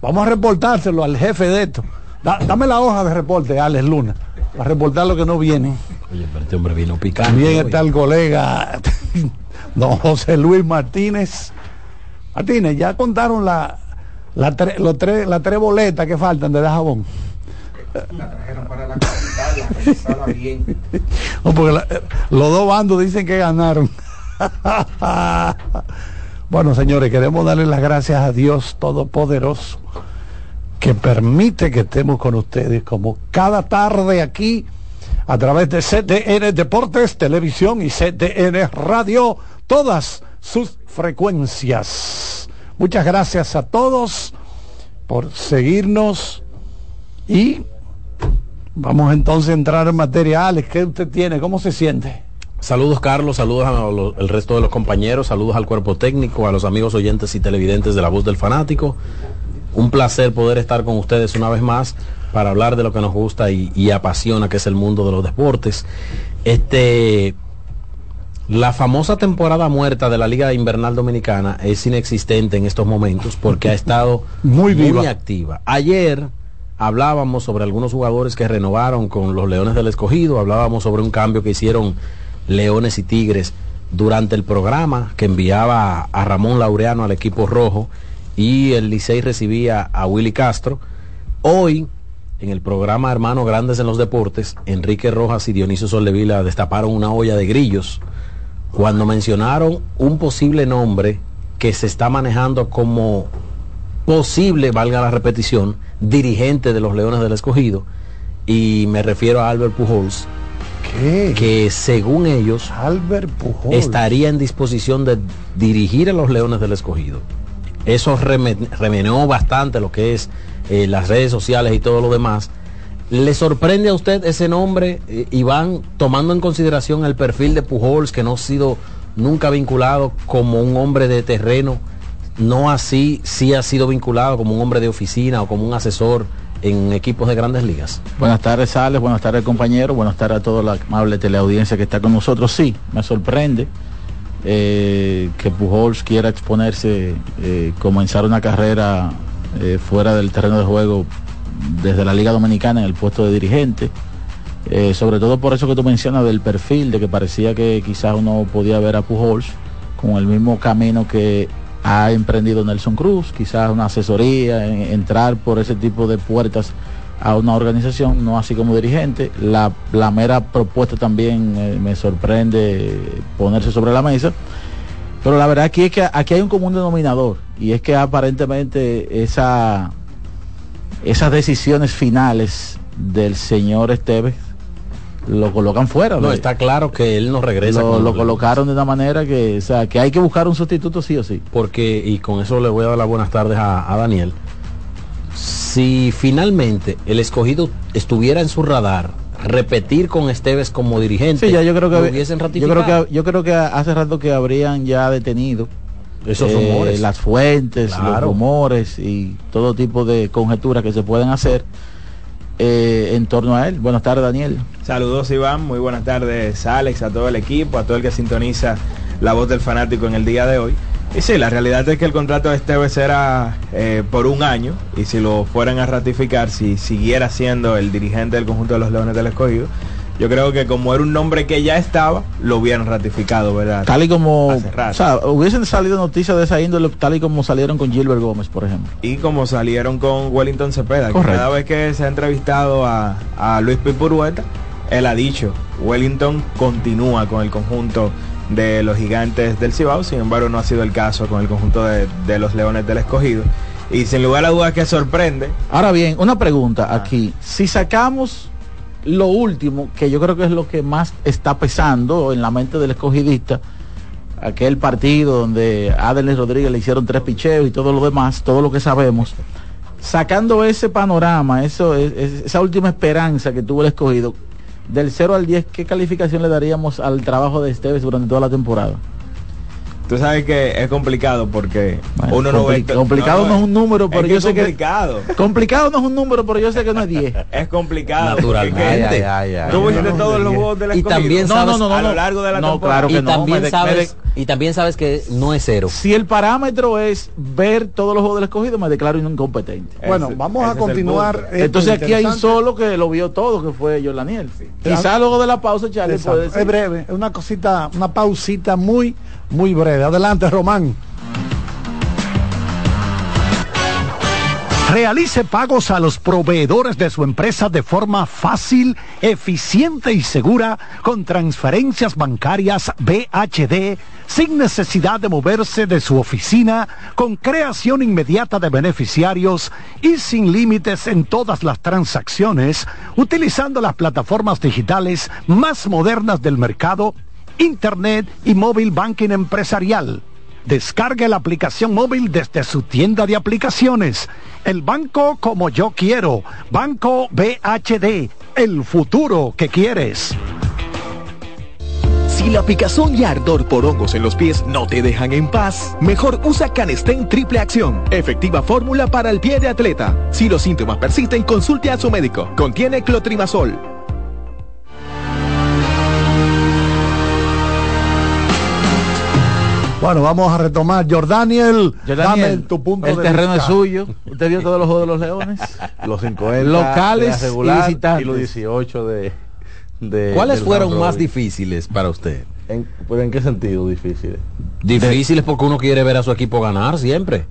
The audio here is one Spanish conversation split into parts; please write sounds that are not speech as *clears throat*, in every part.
vamos a reportárselo al jefe de esto. dame la hoja de reporte, Alex Luna, para reportar lo que no viene. Oye, pero este hombre vino picante. También está el colega *laughs* don José Luis Martínez. Martínez, ya contaron la, la, los tres, las tres boletas que faltan de jabón. La trajeron para la capital, bien. *laughs* No, porque eh, los dos bandos dicen que ganaron. *laughs* bueno, señores, queremos darle las gracias a Dios Todopoderoso que permite que estemos con ustedes como cada tarde aquí a través de CDN Deportes, Televisión y CDN Radio, todas sus frecuencias. Muchas gracias a todos por seguirnos y vamos entonces a entrar en materiales. ¿Qué usted tiene? ¿Cómo se siente? Saludos Carlos, saludos al resto de los compañeros, saludos al cuerpo técnico, a los amigos oyentes y televidentes de La Voz del Fanático. Un placer poder estar con ustedes una vez más para hablar de lo que nos gusta y, apasiona, que es el mundo de los deportes. Este, la famosa temporada muerta de la Liga Invernal Dominicana es inexistente en estos momentos porque ha estado *laughs* muy, muy activa. Ayer hablábamos sobre algunos jugadores que renovaron con los Leones del Escogido, hablábamos sobre un cambio que hicieron Leones y Tigres durante el programa que enviaba a Ramón Laureano al equipo rojo y el Licey recibía a Willy Castro. Hoy, en el programa Hermanos Grandes en los Deportes, Enrique Rojas y Dionisio Soldevila destaparon una olla de grillos cuando mencionaron un posible nombre que se está manejando como posible, valga la repetición, dirigente de los Leones del Escogido, y me refiero a Albert Pujols, que según ellos Albert estaría en disposición de dirigir a los Leones del Escogido. Eso remeneó bastante lo que es eh, las redes sociales y todo lo demás. ¿Le sorprende a usted ese nombre, eh, Iván, tomando en consideración el perfil de Pujols, que no ha sido nunca vinculado como un hombre de terreno, no así, sí ha sido vinculado como un hombre de oficina o como un asesor en equipos de grandes ligas. Buenas tardes, Alex, buenas tardes, compañero, buenas tardes a toda la amable teleaudiencia que está con nosotros. Sí, me sorprende eh, que Pujols quiera exponerse, eh, comenzar una carrera eh, fuera del terreno de juego desde la Liga Dominicana en el puesto de dirigente. sobre todo por eso que tú mencionas del perfil, de que parecía que quizás uno podía ver a Pujols con el mismo camino que ha emprendido Nelson Cruz, quizás una asesoría, entrar por ese tipo de puertas a una organización, no así como dirigente. La, mera propuesta también eh, me sorprende ponerse sobre la mesa. Pero la verdad aquí es que aquí hay un común denominador y es que aparentemente esa, esas decisiones finales del señor Esteves lo colocan fuera. No, está claro que él no regresa. Lo, colocaron de una manera que, o sea, que hay que buscar un sustituto sí o sí. Porque, y con eso le voy a dar las buenas tardes a, Daniel, si finalmente el escogido estuviera en su radar, repetir con Esteves como dirigente, sí, ya yo creo que hubiesen Yo creo que, yo creo que hace rato que habrían ya detenido esos rumores. Eh, las fuentes, los rumores y todo tipo de conjeturas que se pueden hacer eh, en torno a él. Buenas tardes, Daniel. Saludos, Iván. Muy buenas tardes, Alex, a todo el equipo, a todo el que sintoniza la voz del fanático en el día de hoy. Y sí, la realidad es que el contrato de Esteves era eh, por un año y si lo fueran a ratificar, si siguiera siendo el dirigente del conjunto de los Leones del Escogido, yo creo que como era un nombre que ya estaba, lo hubieran ratificado, ¿verdad? Tal y como, o sea, hubiesen salido noticias de esa índole, tal y como salieron con Gilbert Gómez, por ejemplo. Y como salieron con Wellington Cepeda, que cada vez que se ha entrevistado a, Luis Pipurueta, él ha dicho, Wellington continúa con el conjunto de los gigantes del Cibao, sin embargo no ha sido el caso con el conjunto de, los Leones del Escogido. Y sin lugar a dudas que sorprende. Ahora bien, una pregunta aquí. Si sacamos lo último, que yo creo que es lo que más está pesando en la mente del escogidista, aquel partido donde a Adelis Rodríguez le hicieron tres picheos y todo lo demás, todo lo que sabemos, sacando ese panorama, eso, esa última esperanza que tuvo el escogido, del 0 al 10, ¿qué calificación le daríamos al trabajo de Esteves durante toda la temporada? Tú sabes que es complicado porque Bueno, uno no ve... compli- complicado no, es un número, pero es yo que sé es complicado. que complicado no es un número, pero yo sé que no es 10. *laughs* Es complicado. Naturalmente. es que Ay, ay, ay, Tú viste no, todos los juegos Y escogido también No, no, no, no, a lo largo de la No, temporada. claro que y no, también me de- sabes me y también sabes que no es cero Si el parámetro es ver todos los juegos del escogido, me declaro incompetente. Bueno, vamos a continuar. esto Entonces aquí hay un solo que lo vio todo, que fue Jordaniel. Quizá luego de la pausa, Charlie puede decir. Es breve, es una cosita, una pausita muy, muy breve. Adelante, Román. Realice pagos a los proveedores de su empresa de forma fácil, eficiente y segura con transferencias bancarias BHD sin necesidad de moverse de su oficina, con creación inmediata de beneficiarios y sin límites en todas las transacciones, utilizando las plataformas digitales más modernas del mercado, Internet y móvil banking empresarial. Descargue la aplicación móvil desde su tienda de aplicaciones. El banco como yo quiero. Banco BHD. El futuro que quieres. Si la picazón y ardor por hongos en los pies no te dejan en paz, mejor usa Canestén Triple Acción, efectiva fórmula para el pie de atleta. Si los síntomas persisten, consulte a su médico. Contiene clotrimazol. Bueno, vamos a retomar. Jordaniel, Jordaniel, dame tu punto el de terreno vista. es suyo. Usted vio todos los juegos de los Leones. *laughs* los 50 Locales regular y visitantes. los 18 de, de- ¿Cuáles fueron más difíciles para usted? ¿En, pero en qué sentido difíciles? Difíciles porque uno quiere ver a su equipo ganar siempre.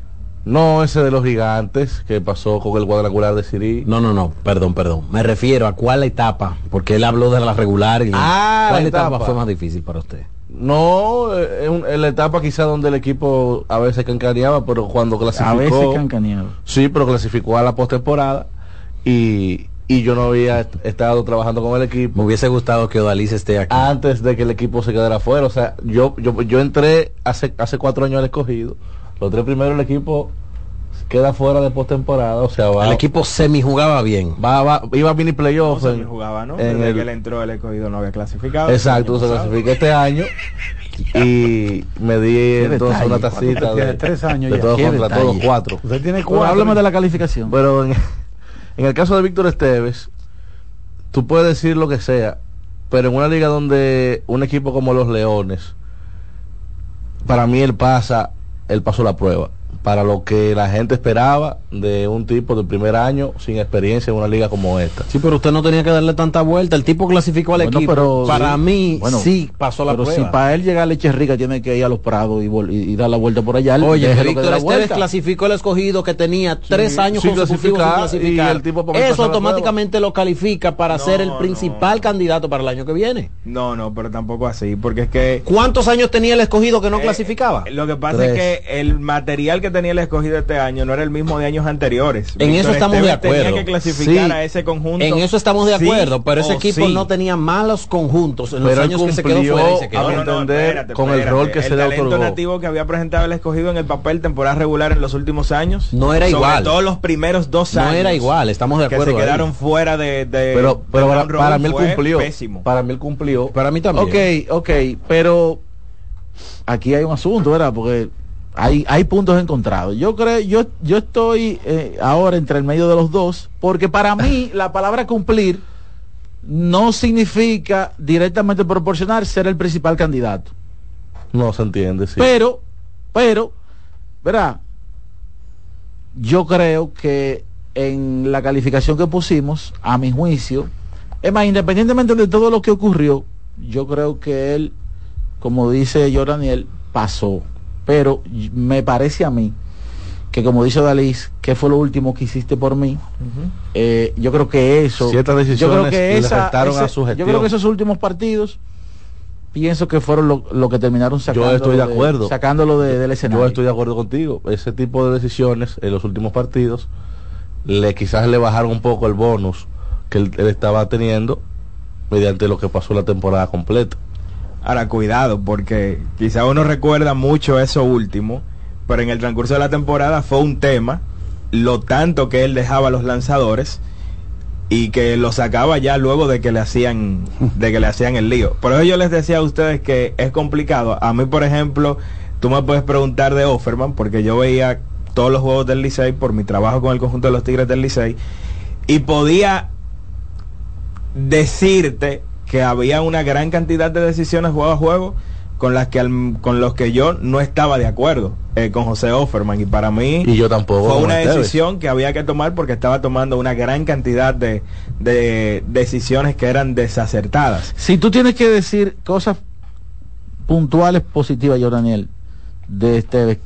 No ese de los gigantes que pasó con el cuadrangular de Siri. No, no, no, perdón, perdón. Me refiero a cuál etapa, porque él habló de la regular y Ah, ¿cuál la etapa. etapa. fue más difícil para usted? No, eh, es un- en la etapa quizá donde el equipo a veces cancaneaba, pero cuando clasificó... A veces cancaneado. Sí, pero clasificó a la postemporada y, y yo no había est- estado trabajando con el equipo. Me hubiese gustado que Odalís esté aquí. antes de que el equipo se quedara fuera. O sea, yo, yo, yo entré hace, hace cuatro años al escogido. Los tres primeros el equipo queda fuera de postemporada. O sea, va, el equipo semi jugaba bien. va, va- iba a mini No playoff. se en- me jugaba, ¿no? en Desde el- que él entró el escogido no había clasificado. Exacto, se clasifica este año y me di entonces detalle, una ¿cuánto tacita tiene? de, Tres años de ya. todos contra detalle. todos cuatro. Usted tiene Bueno, cuatro. háblame de la calificación. Pero en, en el caso de Víctor Esteves, tú puedes decir lo que sea, pero en una liga donde un equipo como los Leones, para mí él pasa, él pasó la prueba. Para lo que la gente esperaba de un tipo de primer año sin experiencia en una liga como esta. Sí, pero usted no tenía que darle tanta vuelta. El tipo clasificó al Bueno, equipo. pero- para sí. mí, Bueno, sí pasó la Pero prueba. si para él llegar a Leche Rica tiene que ir a los prados y, vol- y- y dar la vuelta por allá. Oye, Víctor Esteves clasificó el escogido que tenía tres años sin consecutivos sin clasificar, clasificar. y el tipo Eso automáticamente lo califica para No, ser el no. principal candidato para el año que viene. No, no, pero tampoco así, porque es que... ¿Cuántos años tenía el escogido que no eh, clasificaba? Lo que pasa Tres. es que el material que tenía el escogido este año no era el mismo de años anteriores. En eso estamos de acuerdo. Tenía que clasificar Sí. a ese conjunto. En eso estamos de Sí acuerdo, pero ese equipo sí. no tenía malos conjuntos en Pero los años que se quedó cumplió fuera y se con el rol que se le talento otorgó. nativo que había presentado el escogido en el papel temporada regular en los últimos años. No era sobre igual. todos los primeros dos No años. era igual, estamos de que acuerdo. se ahí. quedaron fuera de, de- Pero, para, mí él cumplió. Pésimo. Para mí él cumplió. Para mí también. Ok, ok, pero aquí hay un asunto, ¿verdad? Porque hay, hay puntos encontrados. Yo creo, yo, yo estoy eh, ahora entre el medio de los dos, porque para mí *laughs* la palabra cumplir no significa directamente proporcionar ser el principal candidato. No se entiende, sí. Pero, pero, ¿verdad? Yo creo que en la calificación que pusimos, a mi juicio, es más, independientemente de todo lo que ocurrió, yo creo que él, como dice yo Daniel, pasó. Pero me parece a mí que como dice Dalis, ¿qué fue lo último que hiciste por mí? Eh, yo creo que eso, Ciertas yo decisiones creo que le esa, afectaron a ese- su yo gestión. creo que esos últimos partidos pienso que fueron lo, lo que terminaron sacando estoy de acuerdo. sacándolo de- del escenario. Yo estoy de acuerdo contigo. Ese tipo de decisiones en los últimos partidos, le quizás le bajaron un poco el bonus que él, él estaba teniendo mediante lo que pasó la temporada completa. Ahora, cuidado, porque quizá uno recuerda mucho eso último, pero en el transcurso de la temporada fue un tema, lo tanto que él dejaba a los lanzadores y que lo sacaba ya luego de que le hacían de que le hacían el lío. Por eso yo les decía a ustedes que es complicado. A mí, por ejemplo, tú me puedes preguntar de Offerman, porque yo veía todos los juegos del Licey por mi trabajo con el conjunto de los Tigres del Licey, y podía decirte que había una gran cantidad de decisiones juego a juego con las que al- con los que yo no estaba de acuerdo eh, con José Offerman y para mí Y yo tampoco. fue una ustedes. decisión que había que tomar porque estaba tomando una gran cantidad de, de decisiones que eran desacertadas. Si tú tienes que decir cosas puntuales positivas, yo Daniel, de este,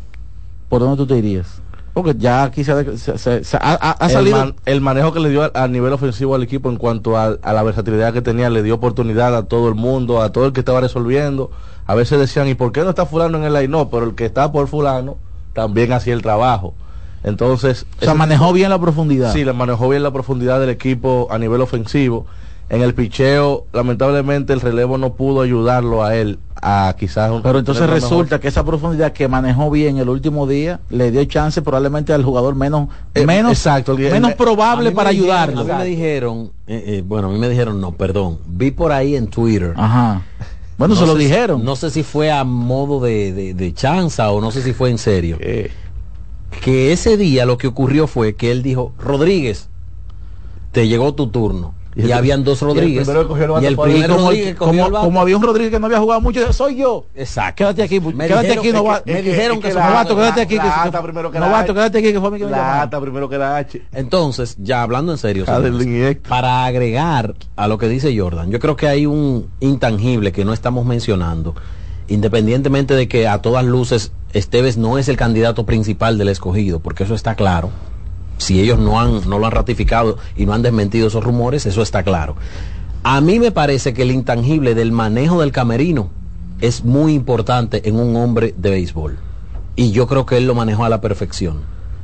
¿por dónde tú te irías? Porque ya aquí se, ha- se- se- se- ha, ha- ha el, salido... man- el manejo que le dio a, a nivel ofensivo al equipo en cuanto a, a la versatilidad que tenía, le dio oportunidad a todo el mundo, a todo el que estaba resolviendo. A veces decían, ¿y por qué no está fulano en el line? No, pero el que está por fulano también hacía el trabajo. Entonces, o sea, manejó bien la profundidad. Sí, manejó bien la profundidad del equipo a nivel ofensivo. En el picheo, lamentablemente, el relevo no pudo ayudarlo a él a quizás... un- Pero entonces mejor- resulta que esa profundidad que manejó bien el último día le dio chance probablemente al jugador menos Eh, menos exacto, el- menos probable para dijeron- ayudarlo. A mí me dijeron, eh, eh, bueno, a mí me dijeron, no, perdón, vi por ahí en Twitter. Ajá. Bueno, No se lo sé si- dijeron. No sé si fue a modo de, de, de chanza o no sé si fue en serio. Que ese día lo que ocurrió fue que él dijo, Rodríguez, te llegó tu turno. Y habían dos y el Rodríguez. primero el y el fue él. y primer como, Rodríguez cogió como- el bate. como había un Rodríguez que no había jugado mucho, soy yo. Exacto. Quédate aquí, Me quédate dijeron- aquí, novato. me dijeron que novato, quédate aquí. que- la que- ata primero que la novato, H. quédate aquí, que fue que ata primero que la H. Entonces, ya hablando en serio, para agregar a lo que dice Jordan, yo creo que hay un intangible que no estamos mencionando, independientemente de que a todas luces Esteves no es el candidato principal del escogido, porque eso está claro. Si ellos no, han, no lo han ratificado y no han desmentido esos rumores, eso está claro. A mí me parece que el intangible del manejo del camerino es muy importante en un hombre de béisbol. Y yo creo que él lo manejó a la perfección.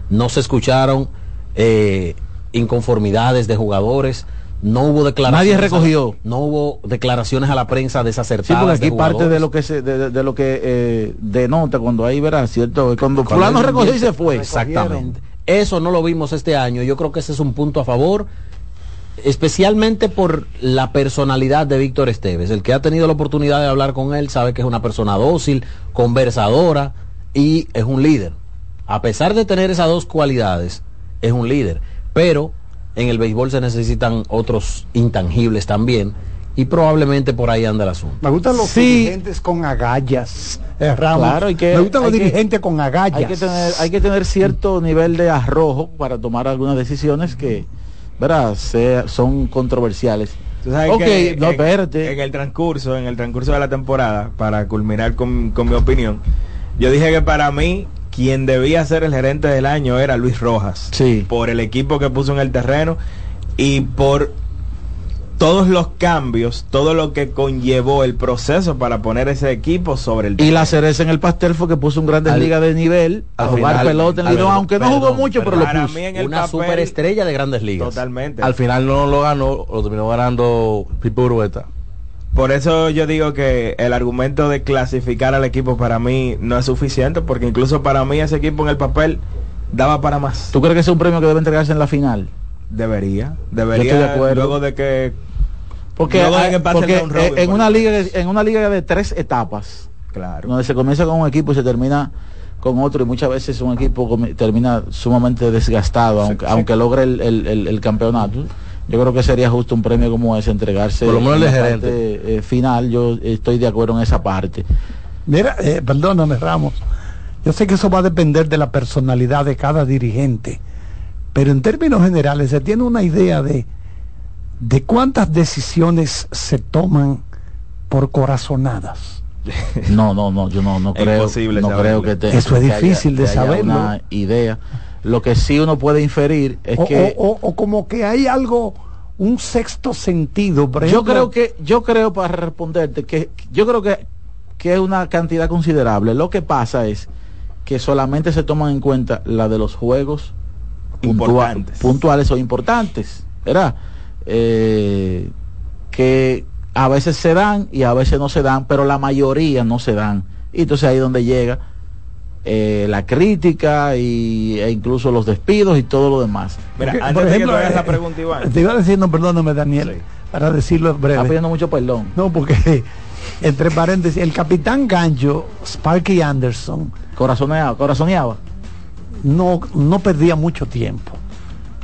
No se escucharon eh, inconformidades de jugadores, no hubo declaraciones. Nadie recogió. la- no hubo declaraciones a la prensa Sí, desacertadas. porque aquí de parte de lo que se, de, de- de lo que eh, denota cuando ahí verás, ¿cierto? Cuando, Cuando fulano recogió y se fue. Exactamente. Eso no lo vimos este año. Yo creo que ese es un punto a favor, especialmente por la personalidad de Víctor Esteves. El que ha tenido la oportunidad de hablar con él sabe que es una persona dócil, conversadora y es un líder. A pesar de tener esas dos cualidades, es un líder. Pero en el béisbol se necesitan otros intangibles también y probablemente por ahí anda el asunto. Me gustan los Sí. dirigentes con agallas, eh, Ramos. Claro, hay que- Me gustan los hay que- dirigentes con agallas. Hay que tener, hay que tener cierto nivel de arrojo para tomar algunas decisiones que, ¿verdad? Sea- son controversiales. Tú sabes Ok, que no, en-. En el transcurso, en el transcurso de la temporada, para culminar con, con mi opinión, yo dije que para mí quien debía ser el gerente del año era Luis Rojas. Sí. Por el equipo que puso en el terreno y por todos los cambios, todo lo que conllevó el proceso para poner ese equipo sobre el Y la cereza en el pastel fue que puso un grandes Al- ligas de nivel a al jugar final- pelota en Lidón, aunque no jugó perdón, mucho, pero lo puso. mí en el Una papel- superestrella de grandes ligas. Totalmente. Al final no lo ganó, lo terminó ganando Pipo Urueta. Por eso yo digo que el argumento de clasificar al equipo para mí no es suficiente, porque incluso para mí ese equipo en el papel daba para más. ¿Tú crees que es un premio que debe entregarse en la final? Debería, Yo debería, estoy de acuerdo. luego de que Porque, hay- porque, robin, en por una liga en una liga de tres etapas, claro. donde se comienza con un equipo y se termina con otro y muchas veces un equipo termina sumamente desgastado aunque, aunque logre el, el- el- el campeonato yo creo que sería justo un premio como ese entregarse Por lo menos en el la gerente. parte, eh, final yo estoy de acuerdo en esa parte Mira, eh, perdóname, Ramos. Yo sé que eso va a depender de la personalidad de cada dirigente, pero en términos generales se tiene una idea de, de cuántas decisiones se toman por corazonadas. *laughs* no no no yo no no creo imposible no saberlo. creo que te- Eso es que haya- difícil de saberlo. una idea lo que sí uno puede inferir es o, que o- o- o como que hay algo, un sexto sentido. Por yo creo que yo creo para responderte que yo creo que que es una cantidad considerable lo que pasa es que solamente se toman en cuenta la de los juegos puntua- Importantes. puntuales o importantes ¿verdad? Eh, que a veces se dan y a veces no se dan pero la mayoría no se dan y entonces ahí es donde llega eh, la crítica y, e incluso los despidos y todo lo demás Mira, porque, antes por de que ejemplo, hagas la eh, pregunta, Iván. Te iba diciendo, perdóname, Daniel, Sí. para decirlo está breve. pidiendo mucho perdón No, porque *laughs* entre paréntesis, el capitán Gancho, Sparky Anderson, Corazoneaba, corazoneaba. no, no perdía mucho tiempo.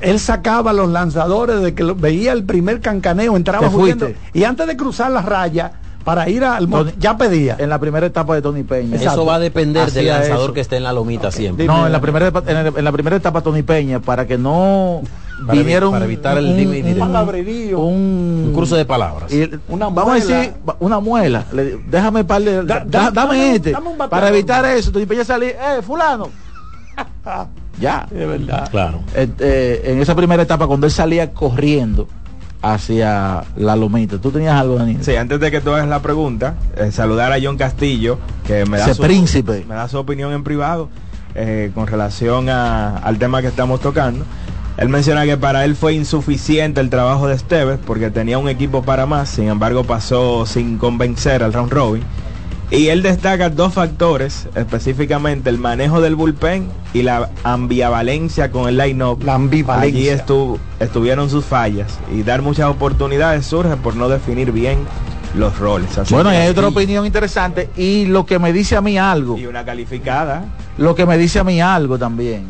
Él sacaba los lanzadores de que lo- veía el primer cancaneo, entraba huyendo, y antes de cruzar la raya para ir al mon- Tony- ya pedía. En la primera etapa de Tony Peña. Exacto. Eso va a depender del lanzador eso. que esté en la lomita siempre. No, en la primera etapa, en, el- en la primera etapa Tony Peña para que no Para un- para evitar el un- y un- un, Un cruce de palabras. y- Una vamos muela. a decir una muela Le- déjame par de- Da- da- da- dame este dame un bateador. para evitar eso Tony Peña salía eh fulano *laughs* ya De verdad. Claro. Eh, eh, en esa primera etapa cuando él salía corriendo hacia la lomita tú tenías algo Daniel Sí, antes de que tú hagas la pregunta, eh, saludar a John Castillo, que me da, Ese su, príncipe. me da su opinión en privado eh, con relación a- al tema que estamos tocando. Él menciona que para él fue insuficiente el trabajo de Esteves porque tenía un equipo para más, sin embargo pasó sin convencer al round robin. Y él destaca dos factores, específicamente el manejo del bullpen y la ambivalencia con el line-up. La ambivalencia. Allí estu- estuvieron sus fallas y dar muchas oportunidades surge por no definir bien los roles. Así bueno hay otra opinión interesante y lo que me dice a mí algo y una calificada. lo que me dice a mí algo también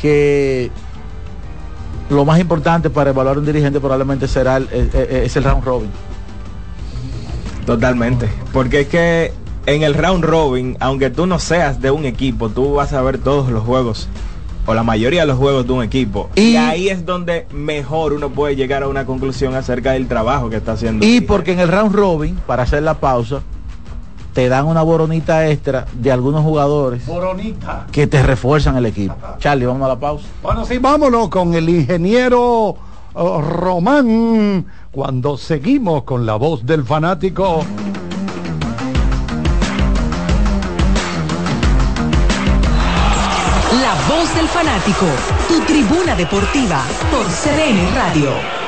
que lo más importante para evaluar un dirigente probablemente será el, es, es- es el round robin Totalmente. Porque es que en el round robin, aunque tú no seas de un equipo, tú vas a ver todos los juegos o la mayoría de los juegos de un equipo. Y, Y- ahí es donde mejor uno puede llegar a una conclusión acerca del trabajo que está haciendo. y porque en el round robin para hacer la pausa te dan una boronita extra de algunos jugadores Boronita. que te refuerzan el equipo Charlie vamos a la pausa Bueno, sí, vámonos con el ingeniero oh, Román cuando seguimos con la voz del fanático. La voz del fanático, tu tribuna deportiva por CDN Radio.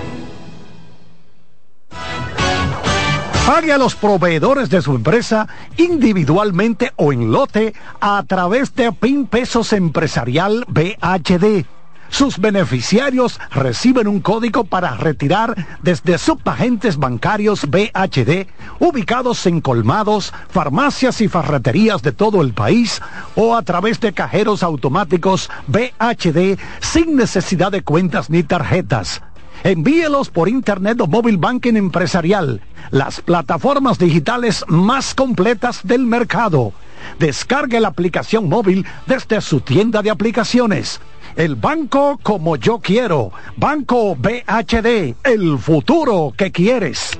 Pague a los proveedores de su empresa individualmente o en lote a través de PIN Pesos Empresarial BHD. Sus beneficiarios reciben un código para retirar desde subagentes bancarios BHD ubicados en colmados, farmacias y farreterías de todo el país o a través de cajeros automáticos BHD sin necesidad de cuentas ni tarjetas. Envíelos por Internet o Móvil Banking Empresarial, las plataformas digitales más completas del mercado. Descargue la aplicación móvil desde su tienda de aplicaciones. El banco como yo quiero. Banco BHD, el futuro que quieres.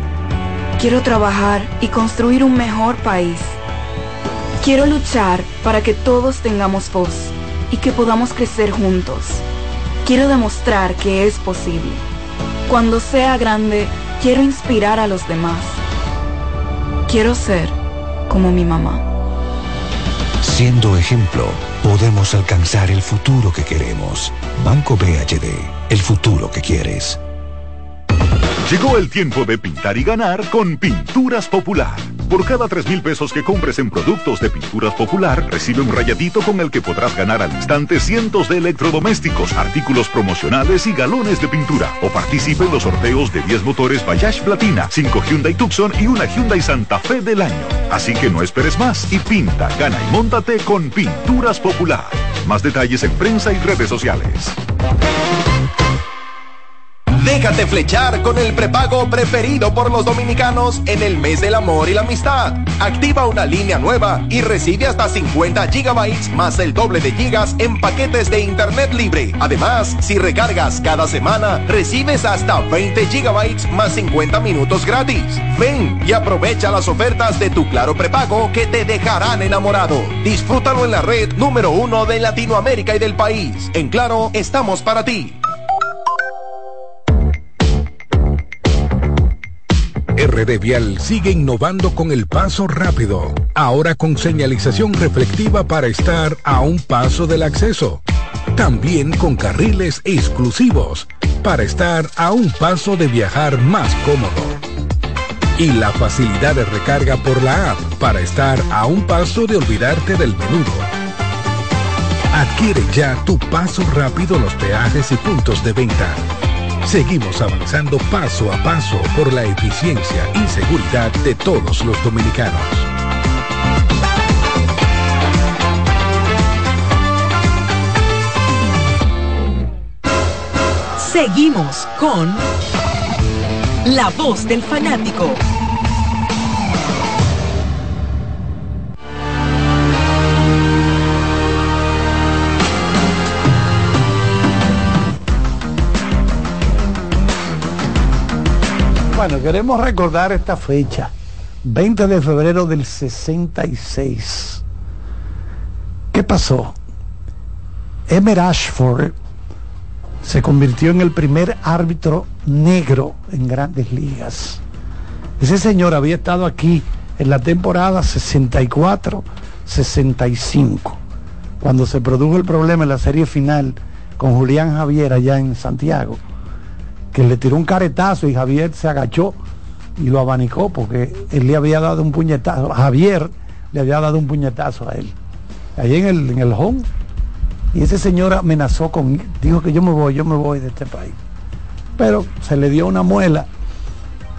Quiero trabajar y construir un mejor país. Quiero luchar para que todos tengamos voz y que podamos crecer juntos. Quiero demostrar que es posible. Cuando sea grande, quiero inspirar a los demás. Quiero ser como mi mamá. Siendo ejemplo, podemos alcanzar el futuro que queremos. Banco BHD, el futuro que quieres. Llegó el tiempo de pintar y ganar con Pinturas Popular. Por cada 3 mil pesos que compres en productos de Pinturas Popular, recibe un rayadito con el que podrás ganar al instante cientos de electrodomésticos, artículos promocionales y galones de pintura. O participe en los sorteos de 10 motores Bayash Platina, 5 Hyundai Tucson y una Hyundai Santa Fe del año. Así que no esperes más y pinta, gana y móntate con Pinturas Popular. Más detalles en prensa y redes sociales. Déjate flechar con el prepago preferido por los dominicanos en el mes del amor y la amistad. Activa una línea nueva y recibe hasta 50 gigabytes más el doble de gigas en paquetes de internet libre. Además, si recargas cada semana, recibes hasta 20 gigabytes más 50 minutos gratis. Ven y aprovecha las ofertas de tu Claro prepago que te dejarán enamorado. Disfrútalo en la red número uno de Latinoamérica y del país. En Claro, estamos para ti. RD Vial sigue innovando con el paso rápido, ahora con señalización reflectiva para estar a un paso del acceso. También con carriles exclusivos para estar a un paso de viajar más cómodo. Y la facilidad de recarga por la app para estar a un paso de olvidarte del menudo. Adquiere ya tu paso rápido en los peajes y puntos de venta. Seguimos avanzando paso a paso por la eficiencia y seguridad de todos los dominicanos. Seguimos con La Voz del Fanático. Bueno, queremos recordar esta fecha, 20 de febrero del 66. ¿Qué pasó? Emer Ashford se convirtió en el primer árbitro negro en grandes ligas. Ese señor había estado aquí en la temporada 64-65, cuando se produjo el problema en la serie final con Julián Javier allá en Santiago que le tiró un caretazo y Javier se agachó y lo abanicó porque él le había dado un puñetazo. Javier le había dado un puñetazo a él. Ahí en el, en el home. Y ese señor amenazó con, dijo que yo me voy, yo me voy de este país. Pero se le dio una muela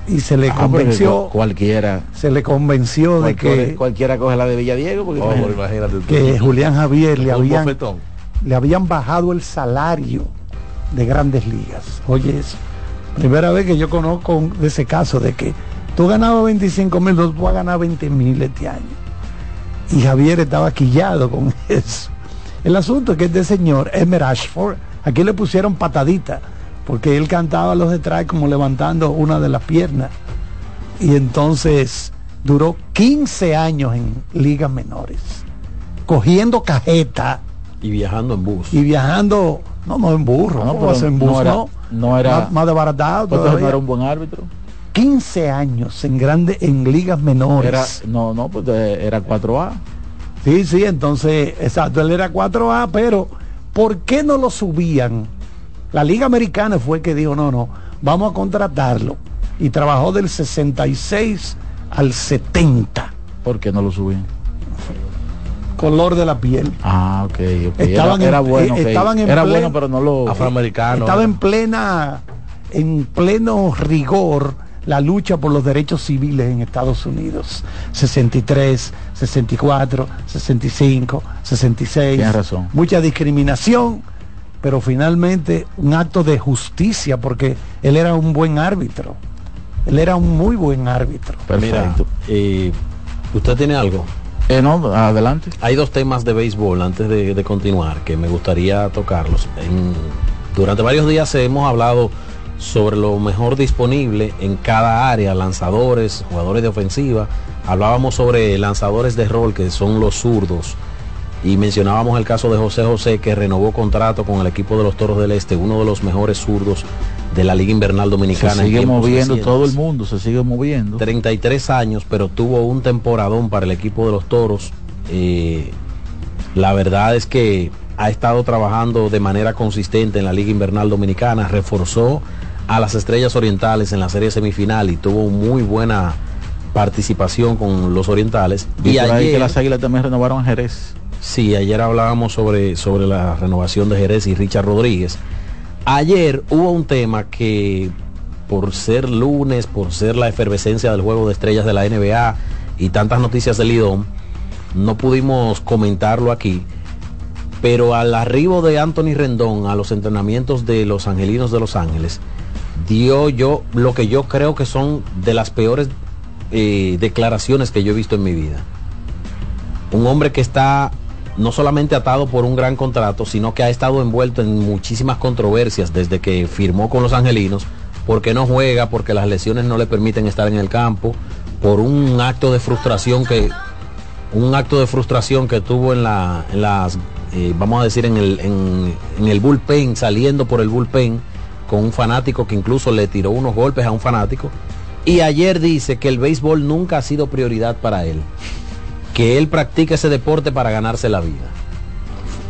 y se le Ah, convenció. cualquiera Se le convenció de que, cualquiera coge la de Villadiego porque Oh, imagínate. imagínate tú. que Julián Javier le habían, le habían bajado el salario de grandes ligas. Oye, eso. Primera vez que yo conozco de ese caso de que tú ganabas 25 mil, tú vas a ganar 20 mil este año. Y Javier estaba quillado con *laughs* eso. El asunto es que este señor, Emer Ashford, aquí le pusieron patadita, porque él cantaba los detrás como levantando una de las piernas. Y entonces duró 15 años en ligas menores, cogiendo cajeta Y viajando en bus. y viajando, no, no en burro, no, en bus, no era- no, no era- más, más Entonces todavía. no era un buen árbitro. 15 años en grande en ligas menores. Era, no, no, pues eh, era 4A. Sí, sí, entonces, exacto, él era 4A, pero ¿por qué no lo subían? La Liga Americana fue que dijo, no, no, vamos a contratarlo. Y trabajó del 66 al 70. ¿Por qué no lo subían? Color de la piel. Ah, ok, ok. Estaban era, era en- bueno. eh, ok. estaban en era plen- bueno, pero no lo. Afroamericano. Estaba en plena, en pleno rigor la lucha por los derechos civiles en Estados Unidos. 63, 64, 65, 66. Tienes razón. Mucha discriminación, pero finalmente un acto de justicia porque él era un buen árbitro. Él era un muy buen árbitro. Mira, Perfecto. eh, ¿usted tiene algo? Eh, no, adelante. Hay dos temas de béisbol antes de, continuar que me gustaría tocarlos. Durante varios días hemos hablado sobre lo mejor disponible en cada área, lanzadores, jugadores de ofensiva. Hablábamos sobre lanzadores de rol, que son los zurdos. Y mencionábamos el caso de José José, que renovó contrato con el equipo de los Toros del Este, uno de los mejores zurdos de la Liga Invernal Dominicana. Se sigue moviendo todo el mundo, se sigue moviendo. 33 años, pero tuvo un temporadón para el equipo de los Toros. Eh, la verdad es que ha estado trabajando de manera consistente en la Liga Invernal Dominicana, reforzó a las Estrellas Orientales en la serie semifinal y tuvo muy buena participación con los Orientales. Y, Y por ahí ayer- que las águilas también renovaron a Jerez. Sí, ayer hablábamos sobre, sobre la renovación de Jerez y Richard Rodríguez. Ayer hubo un tema que por ser lunes, por ser la efervescencia del juego de estrellas de la NBA y tantas noticias del Lidón, no pudimos comentarlo aquí. Pero al arribo de Anthony Rendón a los entrenamientos de los Angelinos de Los Ángeles, dio yo lo que yo creo que son de las peores eh, declaraciones que yo he visto en mi vida un hombre que está no solamente atado por un gran contrato, sino que ha estado envuelto en muchísimas controversias desde que firmó con los angelinos, porque no juega, porque las lesiones no le permiten estar en el campo, por un acto de frustración que un acto de frustración que tuvo en la las eh, vamos a decir en el en, en el bullpen saliendo por el bullpen con un fanático que incluso le tiró unos golpes a un fanático. Y ayer dice que el béisbol nunca ha sido prioridad para él que él practica ese deporte para ganarse la vida.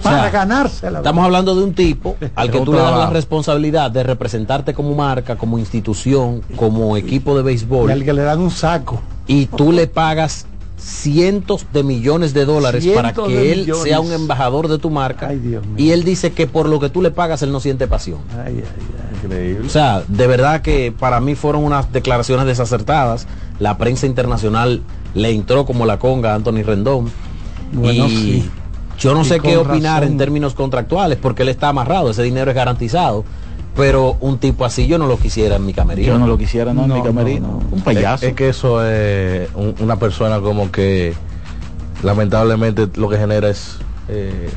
O sea, Para ganársela. Estamos hablando de un tipo *laughs* al que tú le das la responsabilidad de representarte como marca, como institución, como equipo de béisbol. Y al que le dan un saco. Y tú le pagas cientos de millones de dólares para que él millones. sea un embajador de tu marca. Ay, Dios mío. y él dice que por lo que tú le pagas él no siente pasión. Ay, ay, ay. Increíble. O sea, de verdad que para mí fueron unas declaraciones desacertadas. La prensa internacional le entró como la conga a Anthony Rendón. Bueno, y sí. yo no Y sé qué opinar razón. en términos contractuales porque él está amarrado, ese dinero es garantizado. Pero un tipo así yo no lo quisiera en mi camerino. Yo no lo quisiera, no, en mi no, camerino. no. Un payaso. Es, es que eso es un- una persona como que lamentablemente lo que genera es eh,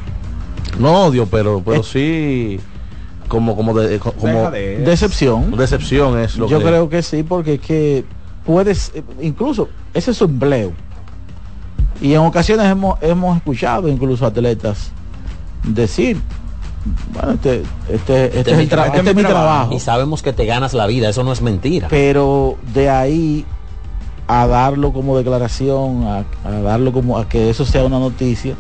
no odio, pero pero sí como como de, como Dejadez. Decepción. decepción es lo Yo que creo que sí, porque es que puedes, eh, incluso, ese es su empleo. Y en ocasiones hemos, hemos escuchado incluso atletas decir, bueno, este, este, este, es, el tra- este es mi trabajo. Y sabemos que te ganas la vida, eso no es mentira. Pero de ahí a darlo como declaración, a, a darlo como a que eso sea una noticia,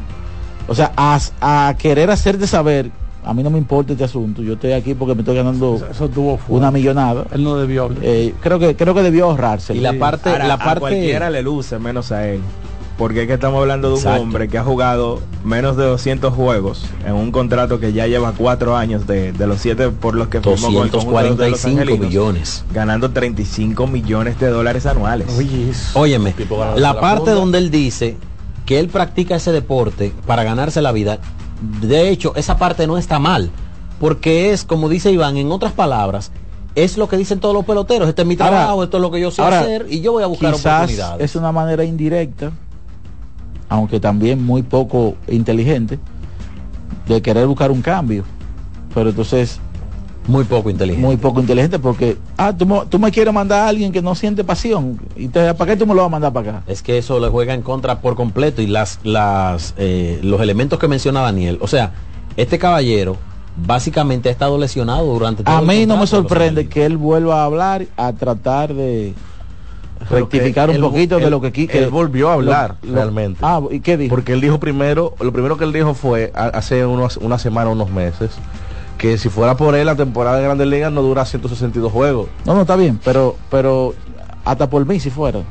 o sea, a, a querer hacerte saber, a mí no me importa este asunto, yo estoy aquí porque me estoy ganando Eso, eso tuvo fuerte. una millonada. Él no debió hablar. Eh, creo que creo que debió ahorrarse. Y la parte, Ahora, la a parte cualquiera le luce menos a él. Porque es que estamos hablando de un Exacto. hombre que ha jugado menos de 200 juegos en un contrato que ya lleva cuatro años de, de los siete por los que firmó con el conjunto de los 245 Angelinos, millones. ganando 35 millones de dólares anuales. Oye. Óyeme, la la parte donde él dice que él practica ese deporte para ganarse la vida, de hecho, esa parte no está mal, porque es, como dice Iván, en otras palabras, es lo que dicen todos los peloteros, este es mi Ahora- trabajo, esto es lo que yo sé ahora, hacer y yo voy a buscar Quizás oportunidades. es una manera indirecta, aunque también muy poco inteligente, de querer buscar un cambio. Pero entonces, Muy poco inteligente. muy poco inteligente porque, ah, tú, me- tú me quieres mandar a alguien que no siente pasión. ¿Y te, para qué tú me lo vas a mandar para acá? Es que eso le juega en contra por completo y las, las, eh, los elementos que menciona Daniel, o sea, este caballero básicamente ha estado lesionado durante todo A el mí no me sorprende que él vuelva a hablar, a tratar de rectificar un él- poquito de lo que aquí. él volvió a hablar lo- lo- realmente. Ah, ¿y qué dijo? Porque él dijo primero, lo primero que él dijo fue hace unos, una semana, unos meses, que si fuera por él la temporada de Grandes Ligas no dura 162 juegos. No, no, está bien, pero, pero hasta por mí si fuera.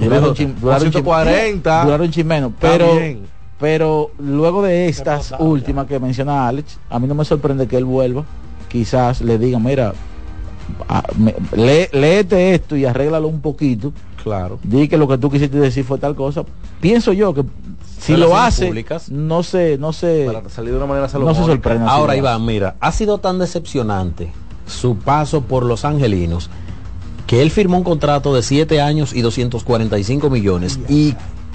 Duraron un chin- duraron un chin- 140. Duraron un chin menos. Está Pero, pero luego de estas últimas que menciona Alex, a mí no me sorprende que él vuelva. Quizás le diga, mira, a- me- lee- léete esto y arréglalo un poquito. Claro. Di que lo que tú quisiste decir fue tal cosa. Pienso yo que si lo hace, públicas. no se, no se, Para salir de una manera no se salomónica. sorprende. Ahora. Iván, mira, ha sido tan decepcionante su paso por los angelinos que él firmó un contrato de 7 años y 245 millones y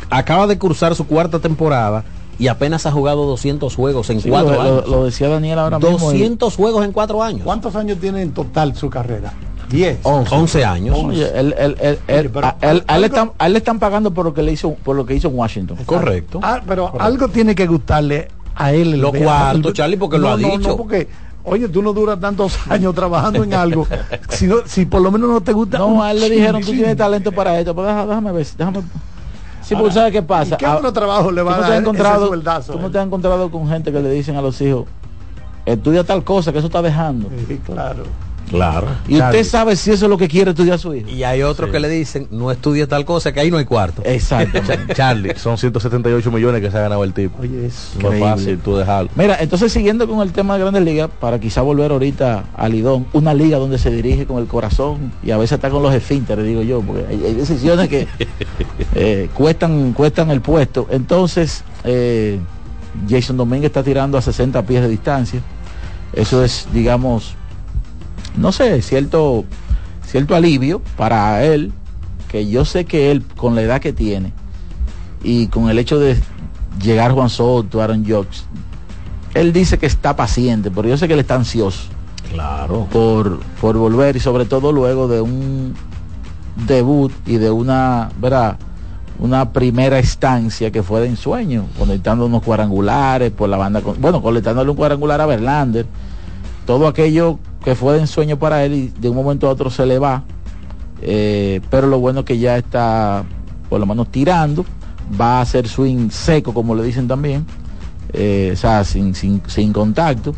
acaba de cursar su cuarta temporada y apenas ha jugado 200 juegos en Sí, cuatro lo, años. lo- lo decía Daniel ahora mismo. 200 juegos en cuatro años. ¿Cuántos años tiene en total su carrera? 10. 11 años. Oye, él- él- él- pero a, él- algo- están, a él le están pagando por lo que le hizo por lo que hizo en Washington. Correcto. Ah, pero algo tiene que gustarle a él. cuartos, el- Charlie, porque lo ha no, dicho. No, porque, oye, tú no duras tantos *laughs* años trabajando en algo. si, no- si por lo menos no te gusta. No, a él le dijeron, tú tienes chin". talento para esto, pero deja- déjame ver, déjame... Sí, Ahora, ¿sabes qué pasa? ¿y qué Ah, otro trabajo le va a dar encontrado, ese sueldazo, Tú no te has encontrado con gente que le dicen a los hijos, estudia tal cosa, que eso está dejando. Sí, claro. Claro. Y usted sabe si eso es lo que quiere estudiar su hijo. Y hay otros que le dicen, no estudie tal cosa, que ahí no hay cuarto. Exacto. *laughs* Cha- Charlie, son 178 millones que se ha ganado el tipo. Oye, es No es fácil tú dejarlo. Mira, entonces siguiendo con el tema de Grandes Ligas, para quizá volver ahorita a Lidón, una liga donde se dirige con el corazón y a veces está con los esfínteres, digo yo, porque hay, hay decisiones que *laughs* eh, cuestan, cuestan el puesto. Entonces, eh, Jason Domínguez está tirando a 60 pies de distancia. Eso es, digamos, no sé, cierto, cierto alivio para él, que yo sé que él, con la edad que tiene, y con el hecho de llegar Juan Soto, Aaron Jocks, él dice que está paciente, pero yo sé que él está ansioso Claro. por, por volver y sobre todo luego de un debut y de una, ¿verdad? una primera estancia que fue de ensueño, conectando unos cuadrangulares por la banda, con- bueno, conectándole un cuadrangular a Verlander, todo aquello que fue de ensueño para él y de un momento a otro se le va, eh, pero lo bueno que ya está por lo menos tirando, va a hacer swing seco como le dicen también, eh, o sea, sin, sin, sin contacto.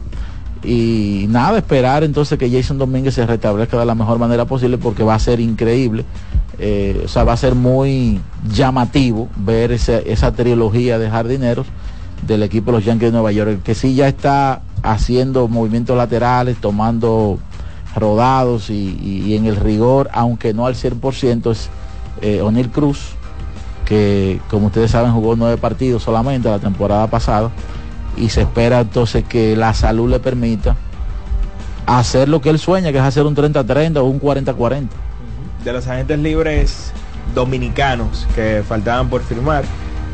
Y nada, esperar entonces que Jason Domínguez se restablezca de la mejor manera posible porque va a ser increíble. Eh, o sea, va a ser muy llamativo ver ese- esa trilogía de jardineros del equipo de los Yankees de Nueva York, que sí ya está haciendo movimientos laterales, tomando rodados y, en el rigor, aunque no al 100%, es eh, O'Neill Cruz, que como ustedes saben jugó nueve partidos solamente la temporada pasada y se espera entonces que la salud le permita hacer lo que él sueña, que es hacer un 30-30 o un 40-40. de los agentes libres dominicanos que faltaban por firmar,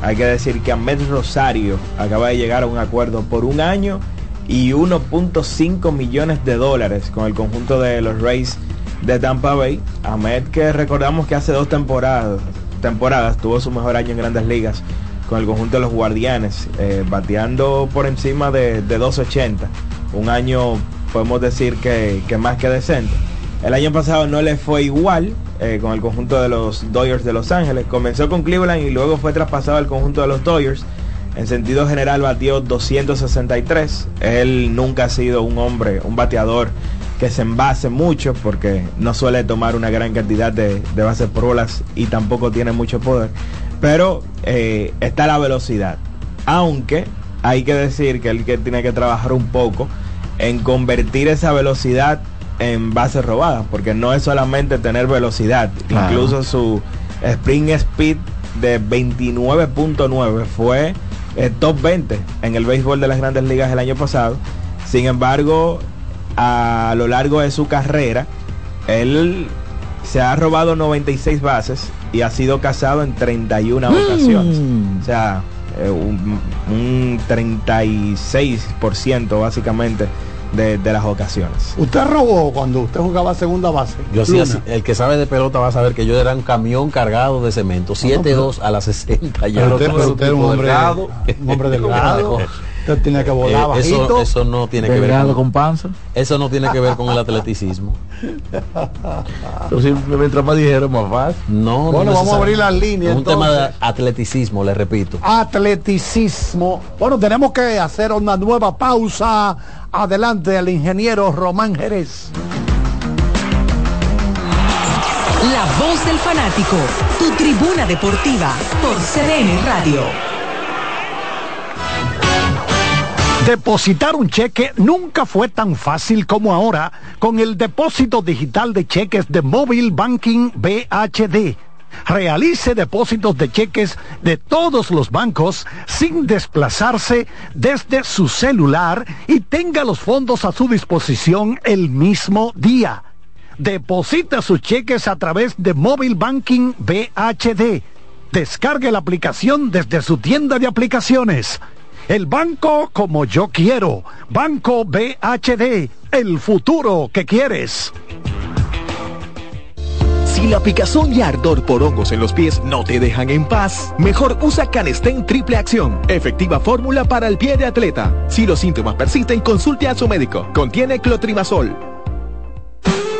hay que decir que Ahmed Rosario acaba de llegar a un acuerdo por un año y 1.5 millones de dólares con el conjunto de los Rays de Tampa Bay. Ahmed que recordamos que hace dos temporadas, temporadas tuvo su mejor año en grandes ligas con el conjunto de los Guardianes, eh, bateando por encima de, de 280. Un año podemos decir que, que más que decente. El año pasado no le fue igual eh, con el conjunto de los Dodgers de Los Ángeles. Comenzó con Cleveland y luego fue traspasado al conjunto de los Dodgers. En sentido general batió 263. Él nunca ha sido un hombre, un bateador que se envase mucho porque no suele tomar una gran cantidad de, de bases por bolas y tampoco tiene mucho poder. Pero eh, está la velocidad. Aunque hay que decir que él que tiene que trabajar un poco en convertir esa velocidad en bases robadas, porque no es solamente tener velocidad, Claro. incluso su sprint speed de 29.9 fue eh, top 20 en el béisbol de las grandes ligas el año pasado. Sin embargo, a lo largo de su carrera, él se ha robado 96 bases y ha sido casado en 31 ocasiones. O sea, eh, un, un 36% básicamente de, de las ocasiones. ¿Usted robó cuando usted jugaba segunda base? Yo sí, el que sabe de pelota va a saber que yo era un camión cargado de cemento, 7-2 a las 60 ya. Pero usted, pero usted es un hombre, delgado. un hombre *laughs* delgado. Tiene que Eh, volar bajito. eso, eso no tiene que ver con, con panza. eso no tiene que ver con el atleticismo. Pero si mientras más dijeron, más fácil. No, Bueno, no vamos a abrir las líneas, Es un tema de entonces. atleticismo, le repito. Atleticismo. Bueno, tenemos que hacer una nueva pausa. Adelante el ingeniero Román Jerez. La voz del fanático, tu tribuna deportiva por CDN Radio. Depositar un cheque nunca fue tan fácil como ahora con el depósito digital de cheques de Mobile Banking BHD. Realice depósitos de cheques de todos los bancos sin desplazarse desde su celular y tenga los fondos a su disposición el mismo día. Deposita sus cheques a través de Mobile Banking BHD. Descargue la aplicación desde su tienda de aplicaciones el banco como yo quiero. Banco BHD, el futuro que quieres. Si la picazón y ardor por hongos en los pies no te dejan en paz, mejor usa Canestén Triple Acción, efectiva fórmula para el pie de atleta. Si los síntomas persisten, consulte a su médico. Contiene clotrimazol.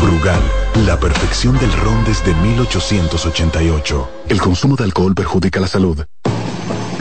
Brugal, la perfección del ron desde 1888. El consumo de alcohol perjudica la salud.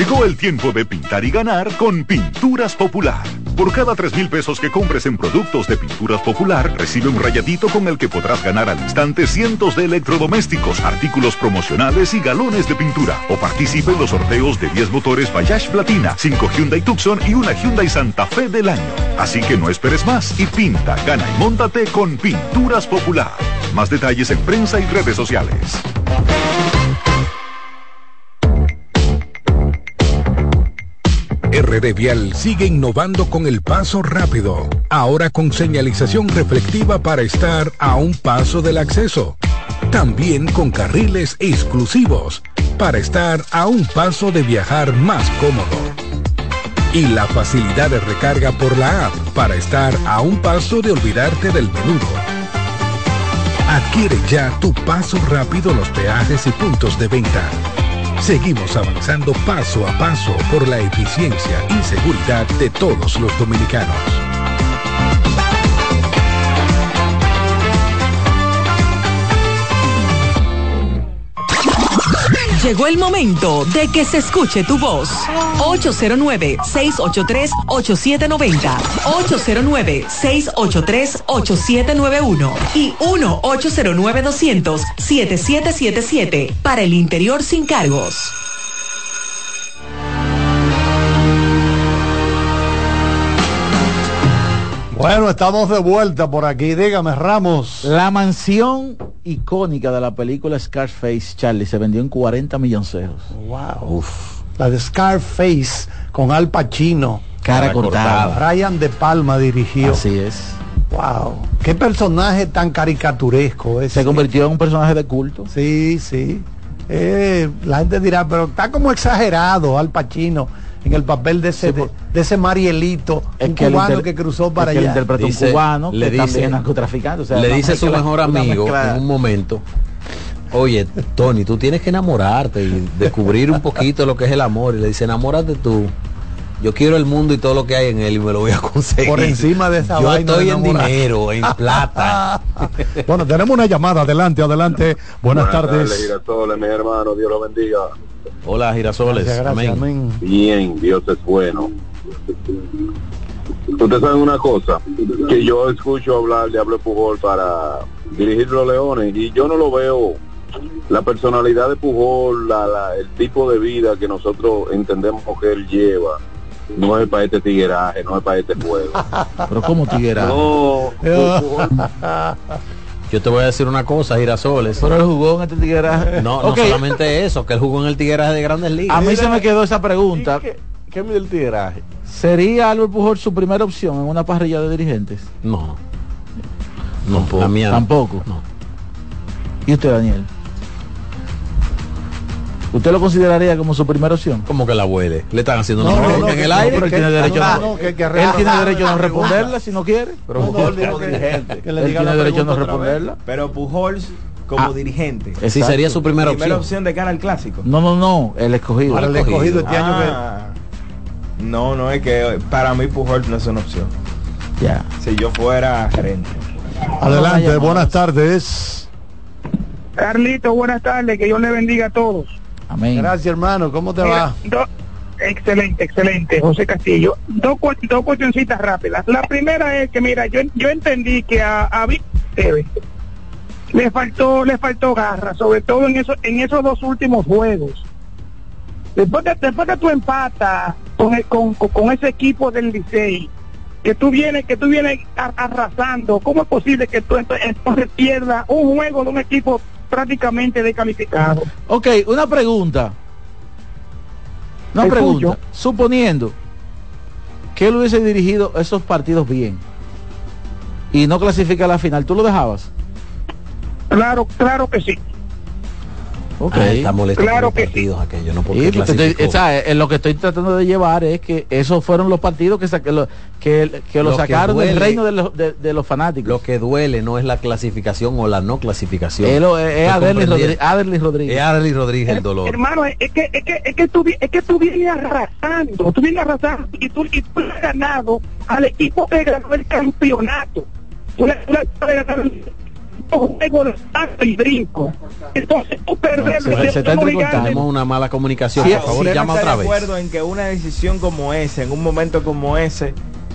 Llegó el tiempo de pintar y ganar con Pinturas Popular. Por cada 3 mil pesos que compres en productos de Pinturas Popular, recibe un rayadito con el que podrás ganar al instante cientos de electrodomésticos, artículos promocionales y galones de pintura. O participe en los sorteos de 10 motores Bayash Platina, 5 Hyundai Tucson y una Hyundai Santa Fe del año. Así que no esperes más y pinta, gana y móntate con Pinturas Popular. Más detalles en prensa y redes sociales. RD Vial sigue innovando con el paso rápido, ahora con señalización reflectiva para estar a un paso del acceso. También con carriles exclusivos para estar a un paso de viajar más cómodo. Y la facilidad de recarga por la app para estar a un paso de olvidarte del menudo. Adquiere ya tu paso rápido en los peajes y puntos de venta. Seguimos avanzando paso a paso por la eficiencia y seguridad de todos los dominicanos. Llegó el momento de que se escuche tu voz. 809-683-8790. 809-683-8791. Y 1-809-200-7777. Para el interior sin cargos. Bueno, estamos de vuelta por aquí. Dígame, Ramos. La mansión icónica de la película Scarface, Charlie, se vendió en 40 millonceros. Wow. La de Scarface con Al Pacino. Cara cortada. Brian De Palma dirigió. Así es. Wow. Qué personaje tan caricaturesco ese. Se convirtió en un personaje de culto. Sí, sí. Eh, la gente dirá, pero está como exagerado Al Pacino en el papel de ese, de, de ese Marielito, un que cubano inter- que cruzó para es que él allá. interpretó un cubano le que dice- también es narcotraficante. o sea, le dice su mejor amigo en un momento, oye, Tony, tú tienes que enamorarte y descubrir un poquito lo que es el amor. Y le dice, enamórate tú. Yo quiero el mundo y todo lo que hay en él y me lo voy a *laughs* conseguir. Por encima de esa Yo vaina estoy en dinero, en plata. *laughs* bueno, tenemos una llamada. Adelante, adelante. Buenas, tardes. Girasoles, mi hermano, Dios lo bendiga. Hola, girasoles. Gracias, gracias, amén. Bien, Dios es bueno. Ustedes saben una cosa, que yo escucho hablar de Hablo Pujol para dirigir los Leones y yo no lo veo. La personalidad de Pujol, la- la- el tipo de vida que nosotros entendemos que él lleva, no es para este tigueraje, no es para este juego. *laughs* Pero como tiguera. No, *laughs* Yo te voy a decir una cosa, girasoles. Pero él jugó en este tigueraje. No, no solamente eso, que él jugó en el Tigueraje de Grandes Ligas. A mí se me quedó esa pregunta. ¿Qué mide el tigueraje? ¿Sería Albert Pujol su primera opción en una parrilla de dirigentes? No. No, la mía no. Tampoco. No. ¿Y usted, Daniel? ¿Usted lo consideraría como su primera opción? Como que la huele. Le están haciendo No, una no, pregunta no, en que- el aire. pero él *laughs* tiene derecho a- no, pregunta. responderla si no quiere. Él digo que- dirigente. que le Él diga tiene derecho a no responderla. Pero Pujols como Ah, dirigente. Sí, Exacto. sería su primera Primera opción. opción de cara al clásico. No, no, no, el escogido. Para el escogido este año Ah, No, no es que para mí Pujol no es una opción. Ya. Si yo fuera gerente. Adelante, buenas tardes. Carlito, buenas tardes, que Dios le bendiga a todos. Amén. Gracias, hermano. ¿Cómo te va? Do- excelente, excelente, José Castillo. Dos, dos cuestioncitas rápidas. La primera es que, mira, yo, yo entendí que a, a Tevez le faltó, le faltó garra, sobre todo en, eso, en esos dos últimos juegos. Después que, después que tú empatas con, el- con, con, con ese equipo del Licey, que tú vienes, que tú vienes arrasando, ¿cómo es posible que tú ent- entonces pierdas un juego de un equipo prácticamente descalificado? Ok, una pregunta. Una Te pregunta. escucho. Suponiendo que él hubiese dirigido esos partidos bien y no clasifica a la final, ¿tú lo dejabas? Claro, claro que sí. Ok. Ah, está molesto Claro que partidos aquellos, no porque Sí, estoy- eh, lo que estoy tratando de llevar es que esos fueron los partidos que, sa- que lo, que, que lo Lo que sacaron del reino de los, de, de los fanáticos. Lo que duele no es la clasificación o la no clasificación. Es lo- es Es Adelis Rodríguez, Adelis Rodríguez. Es Adelis Rodríguez el dolor. Hermano, es que, es que, es que, tú, es que tú vienes arrasando, tú vienes arrasando y tú, y tú has ganado al equipo que ganó el campeonato. Tú le, tú le- tú le has ganado el juego de salto y brinco. Entonces tú perder Se, se está entrecortando. Tenemos una mala comunicación. Sí, por favor, no llama otra de vez. acuerdo en que una decisión como esa, en un momento como ese,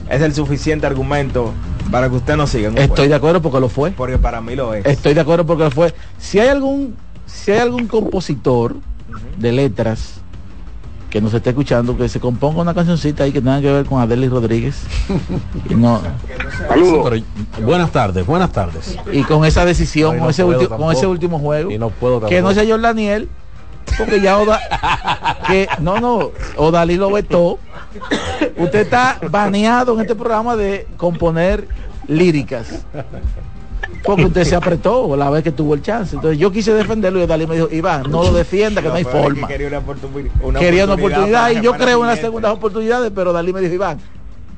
es el suficiente argumento para que usted no siga. Estoy juego? de acuerdo porque lo fue. Porque para mí lo es. Estoy de acuerdo porque lo fue. Si hay algún, si hay algún compositor de letras que nos esté escuchando, que se componga una cancioncita ahí que tenga que ver con Adelis Rodríguez. *laughs* y no Pero- buenas tardes, buenas tardes. y con esa decisión, con, no ese con ese último juego. Y no puedo que no sea John Daniel, porque ya Oda, *laughs* que no, no, Odalí lo vetó. Usted está baneado en este programa de componer líricas. Porque usted se apretó la vez que tuvo el chance. Entonces yo quise defenderlo y Odalí me dijo, Iván, no lo defienda, que no hay forma. Quería una, una Quería una oportunidad y yo creo en las segundas oportunidades, pero Dalí me dijo, Iván,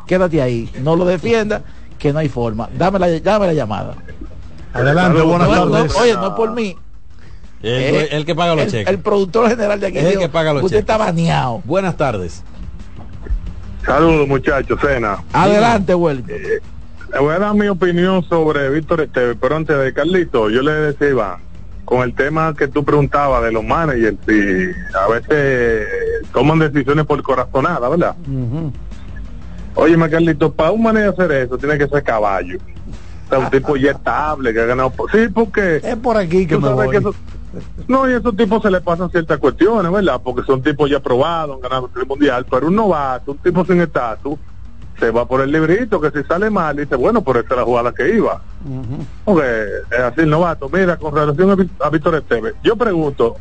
quédate ahí, no lo defienda, que no hay forma. Dame la, dame la llamada. Adelante, buenas no, no, tardes. oye, no es por mí. El, Eh, el que paga los el, cheques. el productor general de aquí Es el dijo, que paga los usted cheques. está baneado. Buenas tardes. Saludos muchachos, cena. Adelante, Welly. Le voy a dar mi opinión sobre Víctor Esteves, pero antes de Carlito, yo le decía, Iván, con el tema que tú preguntabas de los managers, y a veces toman decisiones por corazonada, ¿verdad? Oye, Carlito, para un manager hacer eso, tiene que ser caballo. O sea, un tipo ya estable, que ha ganado... por- Sí, porque... Es por aquí que me voy. que eso- No, y a esos tipos se le pasan ciertas cuestiones, ¿verdad? Porque son tipos ya probados, han ganado el mundial, pero un novato, un tipo sin estatus, se va por el librito, que si sale mal, dice, bueno, por esta es la jugada que iba. Porque es así el novato. Mira, con relación a, Ví- a Víctor Esteves, yo pregunto,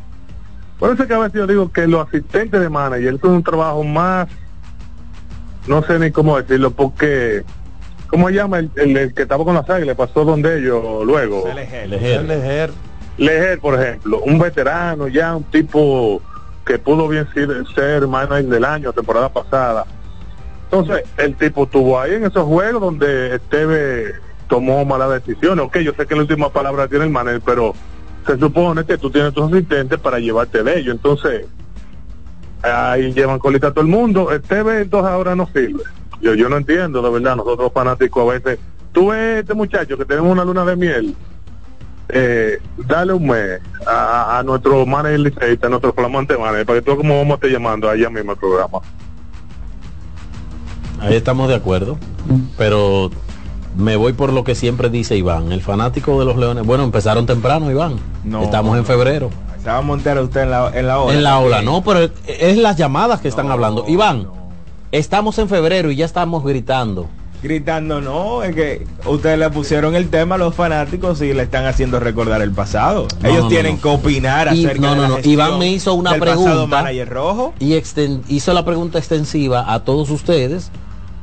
por eso es que a veces yo digo que los asistentes de manager es un trabajo más, no sé ni cómo decirlo, porque, ¿cómo se llama el, el- el que estaba con las águilas? Pasó donde ellos luego. Lejer. Lejer, por ejemplo, un veterano, ya un tipo que pudo bien ser, ser manager del año, temporada pasada. Entonces, el tipo estuvo ahí en esos juegos donde Esteve tomó malas decisiones. Ok, yo sé que la última palabra tiene el manager, pero se supone que tú tienes tus asistentes para llevarte de ellos. Entonces, ahí llevan colita a todo el mundo. Esteve entonces ahora no sirve. Yo, yo no entiendo, de verdad, nosotros fanáticos a veces. Tú ves este muchacho que tenemos una luna de miel, eh, dale un mes a, a nuestro manager a nuestro flamante manager, para que tú como vamos a estar llamando allá mismo el programa. Ahí estamos de acuerdo. Pero me voy por lo que siempre dice Iván. El fanático de los Leones. Bueno, empezaron temprano, Iván. No, Estamos en no. febrero. Estaba Montero usted en la, en la ola. En la ola, no, pero es las llamadas que están hablando. Iván, estamos en febrero y ya estamos gritando. Gritando, no, es que ustedes le pusieron el tema a los fanáticos y le están haciendo recordar el pasado. No, Ellos no, tienen no. que opinar Y- acerca no, de no, la no. gestión Iván me hizo una pregunta. rojo. Y hizo la pregunta extensiva a todos ustedes.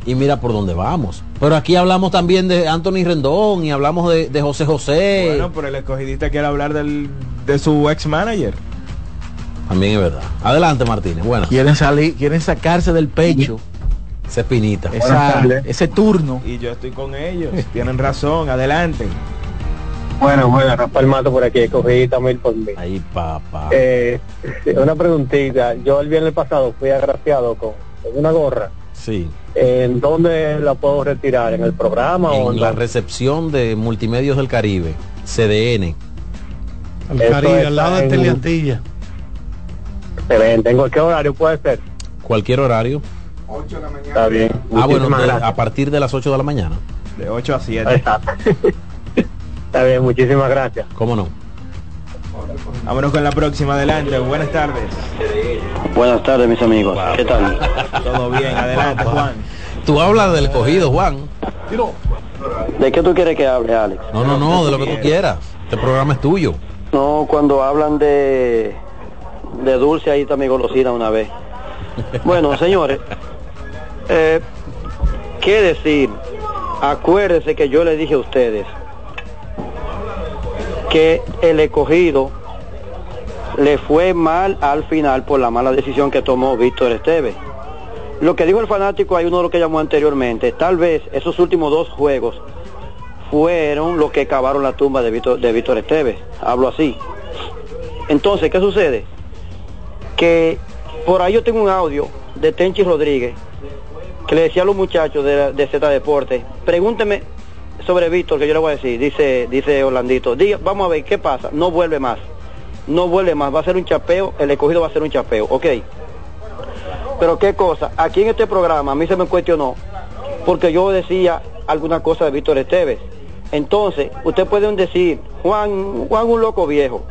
Y mira por dónde vamos. Pero aquí hablamos también de Anthony Rendón y hablamos de, de José José. Bueno, pero el escogidista quiere hablar del, de su ex manager. También es verdad. Adelante, Martínez. Bueno, Quieren salir, quieren sacarse del pecho esa espinita. esa- ese turno. Y yo estoy con ellos. Tienen razón, adelante. Bueno, bueno, Rafael Mato por aquí, cogí también por mí. Ahí, papá. Eh, *laughs* una preguntita, yo el viernes pasado fui agraciado con una gorra, Sí. ¿en dónde la puedo retirar? ¿En el programa o En en la dónde? recepción de Multimedios del Caribe, CDN. Al Caribe, al lado de en- Teleantilla. Excelente. ¿En qué horario puede ser? Cualquier horario. Está bien. Ah, bueno, de- a partir de las 8 de la mañana. De 8 a 7. Exacto. *laughs* Está bien, muchísimas gracias. ¿Cómo no? Vámonos con la próxima, adelante. Buenas tardes. Buenas tardes, mis amigos. ¿Qué tal? *laughs* Todo bien, adelante, Juan. Tú hablas del cogido, Juan. ¿De qué tú quieres que hable, Alex? No, no, no, de lo que tú quieras. Este programa es tuyo. No, cuando hablan de de dulce ahí está mi golosina una vez. Bueno, *laughs* señores, eh, ¿qué decir? Acuérdense que yo le dije a ustedes que el escogido le fue mal al final por la mala decisión que tomó Víctor Esteves. Lo que dijo el fanático, hay uno de lo que llamó anteriormente, tal vez esos últimos dos juegos fueron los que cavaron la tumba de Víctor, de Víctor Esteves. Hablo así. Entonces, ¿qué sucede? Que por ahí yo tengo un audio de Tenchi Rodríguez que le decía a los muchachos de, de Z Deportes, pregúnteme sobre Víctor, que yo le voy a decir, dice, dice Orlandito, vamos a ver qué pasa, no vuelve más, no vuelve más, va a ser un chapeo, el escogido va a ser un chapeo, ok. Pero qué cosa, aquí en este programa a mí se me cuestionó, porque yo decía alguna cosa de Víctor Esteves. Entonces, usted puede decir, Juan, Juan un loco viejo,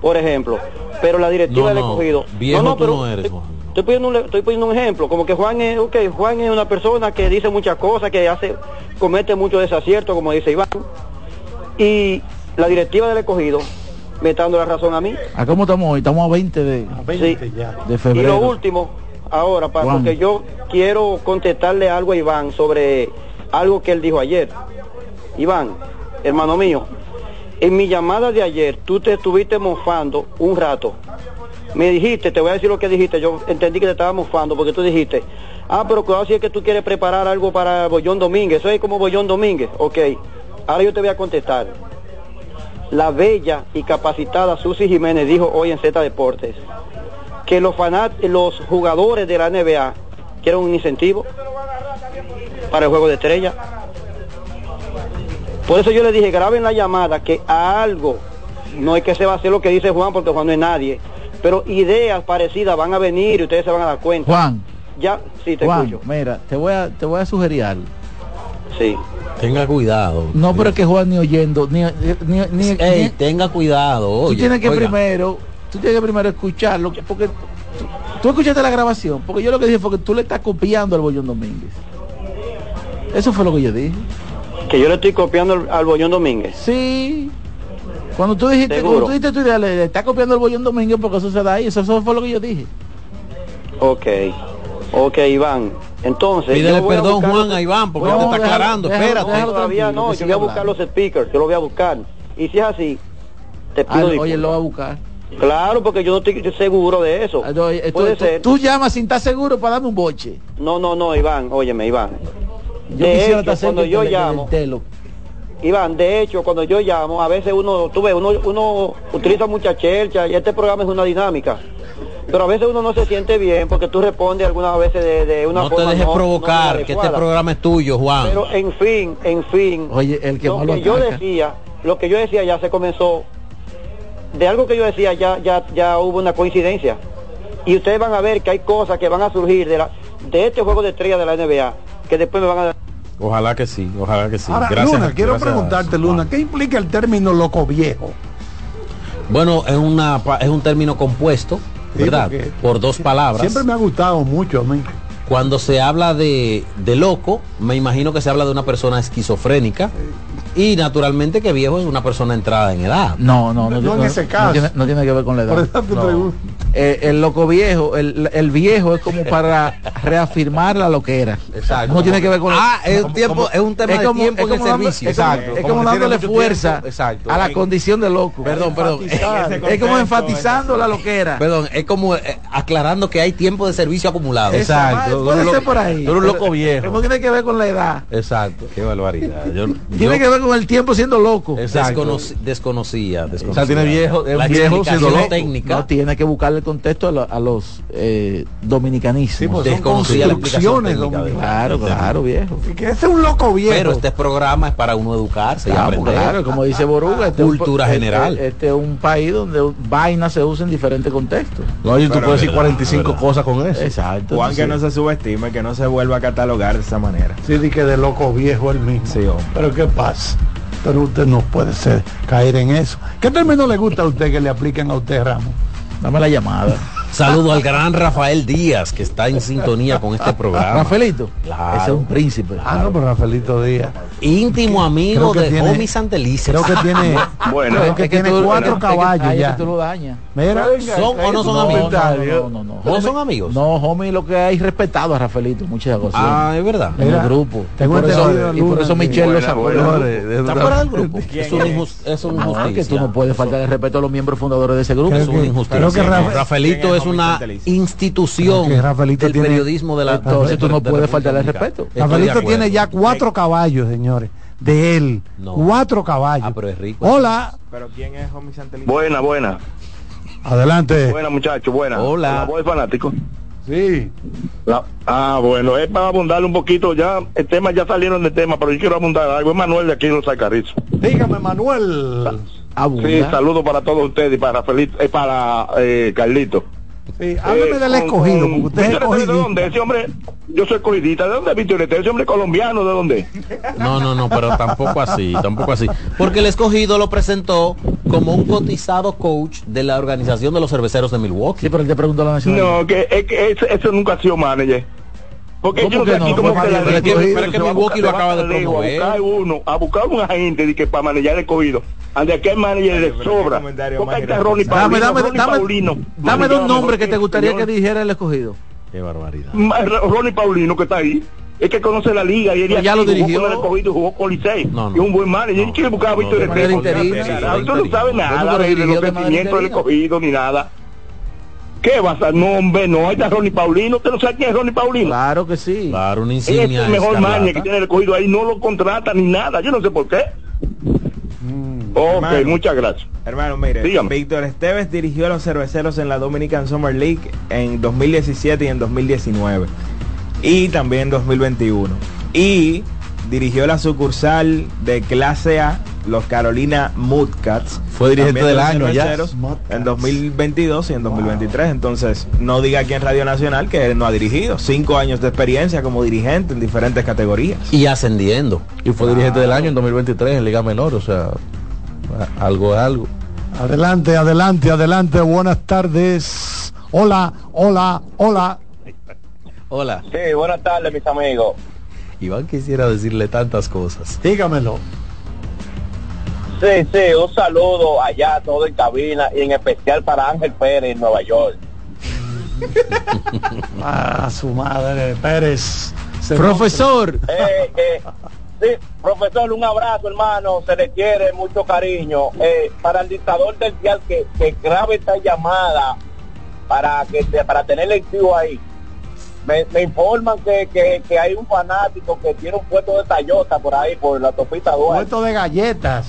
por ejemplo, pero la directiva No, del no, escogido. viejo no, no, tú pero no eres, Juan. Estoy poniendo, un, estoy poniendo un ejemplo, como que Juan es, ok, Juan es una persona que dice muchas cosas, que hace, comete muchos desaciertos, como dice Iván, y la directiva del escogido me está dando la razón a mí. ¿A cómo estamos hoy? Estamos a 20 de, Sí. de Y lo febrero. último, ahora, para, Juan. porque yo quiero contestarle algo a Iván sobre algo que él dijo ayer. Iván, hermano mío, en mi llamada de ayer tú te estuviste mofando un rato. Me dijiste, te voy a decir lo que dijiste, yo entendí que te estaba mofando porque tú dijiste, ah, pero cuidado si es que tú quieres preparar algo para Bollón Domínguez, eso es como Bollón Domínguez, ok. Ahora yo te voy a contestar. La bella y capacitada Susi Jiménez dijo hoy en Z Deportes que los fanat los jugadores de la NBA quieren un incentivo para el juego de estrella. Por eso yo le dije, graben la llamada que a algo, no es que se va a hacer lo que dice Juan porque Juan no es nadie, pero ideas parecidas van a venir y ustedes se van a dar cuenta. Juan, Ya, sí, te Juan, escucho. mira, te voy a te voy a sugerir algo. Sí. Tenga cuidado. No, pero es que Juan ni oyendo, ni, ni, ni- Ey, ni- tenga cuidado. tú oye, tienes que oiga. primero, tú tienes que primero escucharlo, porque tú, tú escuchaste la grabación, porque yo lo que dije fue que tú le estás copiando al Bollón Domínguez. Eso fue lo que yo dije. Que yo le estoy copiando al, al Bollón Domínguez. Sí. Cuando tú dijiste, cuando tú dijiste tu idea, le, le está copiando el Bollón Domínguez porque eso se da ahí, eso, eso fue lo que yo dije. Ok. Ok, Iván. Entonces. Pídele a perdón, Juan, a Iván, porque te está aclarando. Espérate. todavía no, yo voy a buscar los speakers, yo lo voy a buscar. Y si es así, te pido Ah, disculpas. oye, él lo va a buscar. Claro, porque yo no estoy seguro de eso. Ah, no, oye, Puede tú- ser. Tú llamas sin estar seguro para darme un boche. No, no, no, Iván, óyeme, Iván. Yo de quisiera hecho, estar cuando yo llamo. Iván, de hecho, cuando yo llamo, a veces uno, tú ves, uno, uno utiliza mucha chelcha y este programa es una dinámica. Pero a veces uno no se siente bien porque tú respondes algunas veces de, de una No te forma dejes no- provocar, no que este programa es tuyo, Juan. Pero en fin, en fin, Oye, el que lo que yo decía, lo que yo decía ya se comenzó, de algo que yo decía ya, ya, ya hubo una coincidencia. Y ustedes van a ver que hay cosas que van a surgir de la, de este juego de estrella de la NBA, que después me van a dar. Ojalá que sí, ojalá que sí. Ahora, Gracias, Luna, quiero gracias. preguntarte, Luna, ¿qué implica el término loco viejo? Bueno, es una es un término compuesto, ¿verdad? Por dos palabras. Siempre me ha gustado mucho a mí. Cuando se habla de, de loco, me imagino que se habla de una persona esquizofrénica. Y naturalmente que viejo es una persona entrada en edad. No, no, no, No en no- ese no caso. tiene, no tiene que ver con la edad. Por eso te No. pregunto. Eh, el loco viejo, el, el viejo es como para *laughs* reafirmar la loquera. Exacto. No tiene que ver con Ah, es un tiempo- es un tema de tiempo en el dando- servicio. Es como, Exacto. es Como como dándole fuerza tiempo. Exacto. a la condición de loco. Perdón, perdón. Es como enfatizando la loquera. Perdón, es como eh, aclarando que hay tiempo de servicio acumulado. Exacto. Puede ser por ahí. Tú eres un loco viejo. No tiene que ver con la edad. Exacto. Qué barbaridad. Yo, Tiene yo que ver con el tiempo siendo loco. desconoc- desconocía, desconocía. O sea, tiene viejo, es viejo siendo loco. técnica. No tiene que buscarle contexto a, lo- a los eh, dominicanismos. Sí, pues son Desconocía construcciones Claro, claro, viejo. Y que ese es un loco viejo. Pero este programa es para uno educarse y Claro, aprender. claro, como dice Boruga, este es un- Cultura este- general. Este, es un país donde vainas se usa en diferentes contextos. No, y tú puedes decir verdad, 45 verdad. cosas con eso. Exacto. Juan que no se subestime, que no se vuelva a catalogar de esa manera. Sí, di que de loco viejo el mismo. Pero ¿qué pasa? Pero usted no puede ser caer en eso. ¿Qué término le gusta a usted que le apliquen a usted, Ramos? Dame la llamada. Saludo al gran Rafael Díaz, que está en sintonía con este programa. Rafaelito, Claro. ese es un príncipe. Ah, no, pero Rafaelito Díaz. Íntimo amigo de tiene- Homie Santelices. Creo que tiene, *laughs* Bueno. creo que Es que tiene tú- cuatro caballos ay, es ya. que tú lo dañas. Mira, ¿Son o no son No, amigos? No, no, no, no. ¿No son amigos? No, homie, lo que hay respetado a Rafaelito muchas ocasiones. Ah, es verdad. en Mira, el grupo. tengo y por eso, entendido, y por Luna, eso Michelle lo sacó. ¿Está fuera del grupo? ¿Quién Es una es? injus- es una No, es que tú injusticia. no puedes faltar el respeto a los miembros fundadores de ese grupo. Es una injusticia. creo que Rafaelito ¿Quién es es una institución del tiene- periodismo de la Entonces tú no de- de puedes faltarle el respeto. Rafaelito tiene ya cuatro caballos, señores. De él. No. Cuatro caballos. Ah, pero es rico. Hola. Pero ¿quién es Homie? Buena, buena. Adelante. Buena, muchachos, buena. Hola. La voz del fanático. Sí. La- ah, bueno, es para abundarle un poquito. Ya el tema ya salieron del tema, pero yo quiero abundar algo. Es Manuel de aquí en los Alcarrizos. Dígame, Manuel. Abunda. Sí, saludos para todos ustedes y para Feliz, eh, para eh, Carlito. Sí, hábleme Eh, del escogido, con- porque usted es Víctor Esteves, ¿De dónde? Ese hombre, yo soy escogidita. ¿De dónde es Víctor Esteves? Ese hombre colombiano, ¿de dónde? No, no, no, pero tampoco así, tampoco así. Porque el escogido lo presentó como un cotizado coach de la organización de los cerveceros de Milwaukee. Sí, pero él te preguntó la nacionalidad. No, que, es que ese, ese nunca ha sido manager. Porque ¿Cómo yo no que sé no? Fue que la manager Pero es que- pero es Milwaukee lo buscar- acaba de va a promover. buscar uno, a buscar un agente de que para manejar el escogido. Ande aquí hay manager de sobra. Porque Ronnie. Dame, Paulino. dame, Ronnie dame, Paulino. dame Manejaba dos nombres que te gustaría que dijera el escogido. Qué barbaridad. Ronnie Paulino que está ahí. Es que conoce la liga y él ya lo jugó dirigió. con el escogido, jugó con Licey. No, no. Y un buen manager. y quiere buscar a no, Víctor. Ah, Tú no sabes nada de, los crecimientos del escogido ni nada. ¿Qué vas a? No, hombre, no. Ahí está Ronnie Paulino. ¿Usted no sabe quién es Ronnie Paulino? Claro que sí. Claro, una Es insignia. el mejor que tiene el escogido ahí. No lo contrata ni nada. Yo no sé por qué. Ok, Hermano. muchas gracias. Hermano, mire, Dígame. Víctor Esteves dirigió a los cerveceros en la Dominican Summer League en 2017 y en 2019. Y también en 2021. Y dirigió la sucursal de clase A, los Carolina Mudcats. Fue dirigente del año ya. En 2022 y en 2023. Entonces, no diga aquí en Radio Nacional que él no ha dirigido. Cinco años de experiencia como dirigente en diferentes categorías. Y ascendiendo. Y fue dirigente del año en 2023 en Liga Menor, o sea, algo es algo. Adelante, adelante, adelante. Buenas tardes. Hola, hola, hola. Hola. Sí, buenas tardes, mis amigos. Iván quisiera decirle tantas cosas. Dígamelo. Sí, sí, un saludo allá, todo en cabina, y en especial para Ángel Pérez en Nueva York. A *laughs* su madre, Pérez. Se- Profesor. Eh, eh, sí, profesor, un abrazo, hermano, se le quiere mucho cariño. Eh, para el dictador del dial que, que grabe esta llamada para que para tener activo ahí. Me, me informan que, que, que hay un fanático que tiene un puesto de Toyota por ahí, por la topita Duarte. Puesto de galletas.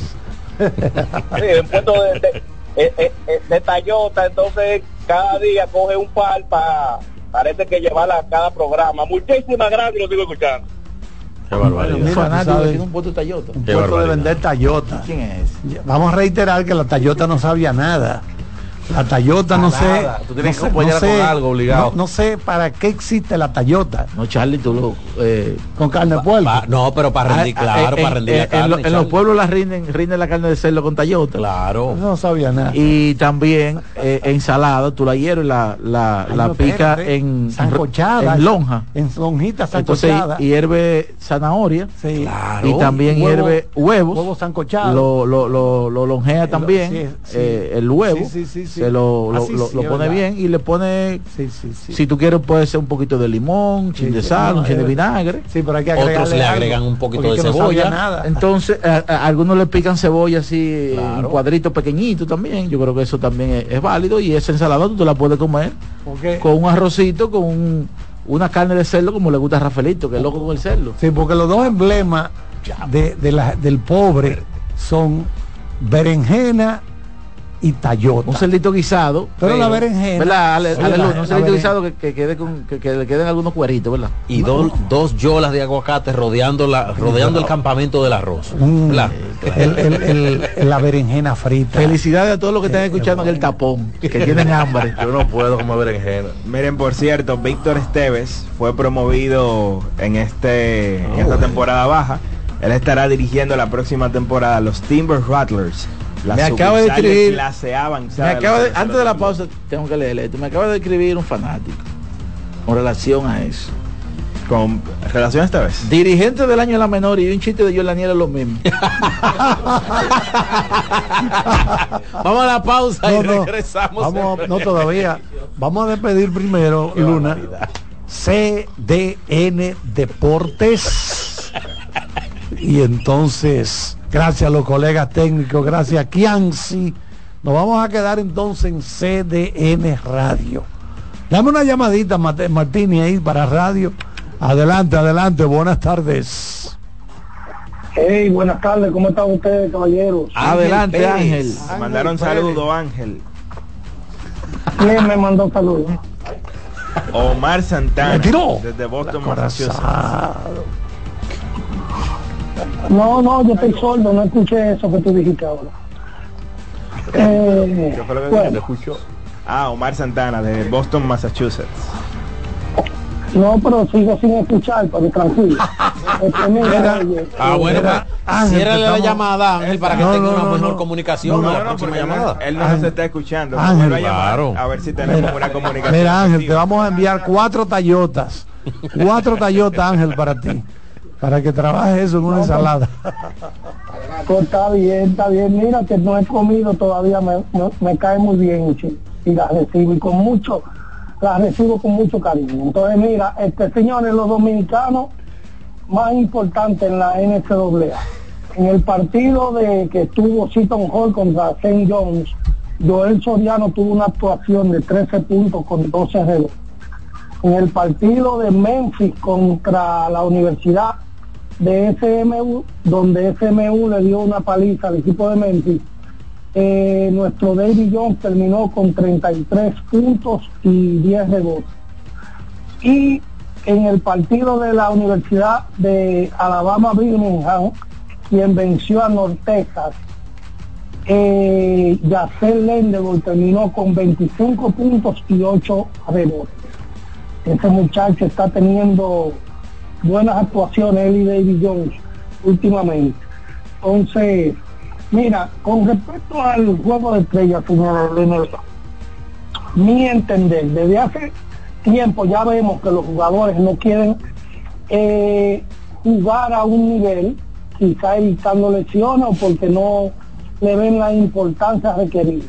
Sí, un puesto de, de, eh, eh, eh, de Toyota, entonces cada día coge un par para, parece que llevarla a cada programa. Muchísimas gracias, lo sigo escuchando. Qué barbaridad. Mira, sabes, tiene un puesto de Toyota. Un puesto de vender Tayota. ¿Quién es? Vamos a reiterar que la Tayota no sabía nada. La Tayota no sé. Tú tienes no que sé- acompañarla no sé- con algo obligado. No, no sé para qué existe la Tayota. No, Charlie, tú lo... eh, Con carne de puerco. Pa- no, pero para rendir, ah, claro, eh, para en- rendir la en, carne. lo- en los pueblos la rinden, rinden la carne de cerdo con Toyota. Claro. No sabía nada. Y también eh, ensalada, tú la hierves, la, la, pica espérate. en, sancochada. en lonja. En lonjita Entonces sancochada. hierve zanahoria sí. Claro. y también Huevo- hierve huevos. Huevos sancochados. Lo, lo, lo, lo lonjea también sí, sí. eh, el huevo. Sí, sí, sí, sí. Se lo, lo, es pone bien y le pone, Sí, sí, sí. si tú quieres, puede ser un poquito de limón, chin de sal, un chin de vinagre. Sí, pero hay que Otros le algo, agregan un poquito de cebolla. nada. Entonces, a, a- algunos le pican cebolla así Claro. en cuadritos pequeñitos también. Yo creo que eso también es, es válido. Y esa ensalada tú te la puedes comer con un arrocito, con un- una carne de cerdo como le gusta a Rafaelito, que es loco con el cerdo. Sí, porque los dos emblemas de, de la- del pobre son berenjena y Tayota. Un cerdito guisado. Pero la berenjena. ¿Verdad? Ale- la- la un cerdito guisado que, que quede con, que, que le queden algunos cueritos, ¿verdad? Y dos, dos yolas de aguacate rodeando la rodeando el campamento del arroz. Mm, ¿Verdad? el- el- el- la berenjena frita. Felicidades a todos los que están escuchando en el tapón, que tienen hambre. Yo no puedo comer berenjena. Miren, por cierto, Víctor Esteves fue promovido en este en esta temporada baja. Él estará dirigiendo la próxima temporada los Timber Rattlers. La Me acaba de escribir- clase Me acaba de- antes de la pausa, tengo que leerle esto. Me acaba de escribir un fanático con relación a eso. ¿Con relación a esta vez? Dirigente del año de la menor y un chiste de Yolaniel es lo mismo. *laughs* Vamos a la pausa No, y no. regresamos. Vamos, no todavía. Vamos a despedir primero, Luna. CDN Deportes. Y entonces, gracias a los colegas técnicos, gracias a Kianci. Nos vamos a quedar entonces en CDN Radio. Dame una llamadita, Martini, ahí para radio. Adelante, adelante, buenas tardes. Hey, buenas tardes, ¿cómo están ustedes, caballeros? Adelante, Pérez. Ángel. Mandaron saludo, Ángel. ¿Quién me mandó saludos? Omar Santana. Me tiró. Desde Boston. Massachusetts. No, no, yo estoy sordo, no escuché eso que tú dijiste ahora. Eh, ¿Qué fue lo que bueno, escuchó? Ah, Omar Santana, de Boston, Massachusetts. no, pero sigo sin escuchar, pero tranquilo. *laughs* Este, Ah, eh, bueno, Mira, Ángel, ciérrale te la llamada, Ángel, para que No, tenga no, una no, mejor no. comunicación No, no, porque llamada. Él no Ángel. nos está escuchando. Ángel. A Claro. A ver si tenemos Mira, una comunicación. Mira Ángel, te vamos a enviar cuatro Tayotas. Cuatro Tayotas, Ángel, para ti. *laughs* Para que trabajes eso en una ensalada. *laughs* pues, está bien, está bien. Mira que no he comido todavía, me, me, me cae muy bien chi, y la recibo y con mucho, la recibo con mucho cariño. Entonces, mira, este señores, los dominicanos más importantes en la NCAA. En el partido de que estuvo Seton Hall contra St. John's, Joel Soriano tuvo una actuación de 13 puntos con 12 rebotes. En el partido de Memphis contra la Universidad de SMU, donde SMU le dio una paliza al equipo de Memphis, eh, nuestro David Jones terminó con 33 puntos y 10 rebotes. Y en el partido de la Universidad de Alabama Birmingham, quien venció a North Texas, eh, terminó con 25 puntos y 8 rebotes. Ese muchacho está teniendo buenas actuaciones, él y David Jones, últimamente. Entonces, mira, con respecto al juego de estrellas, señor mi entender, desde hace tiempo ya vemos que los jugadores no quieren eh, jugar a un nivel, quizá evitando lesiones o porque no le ven la importancia requerida.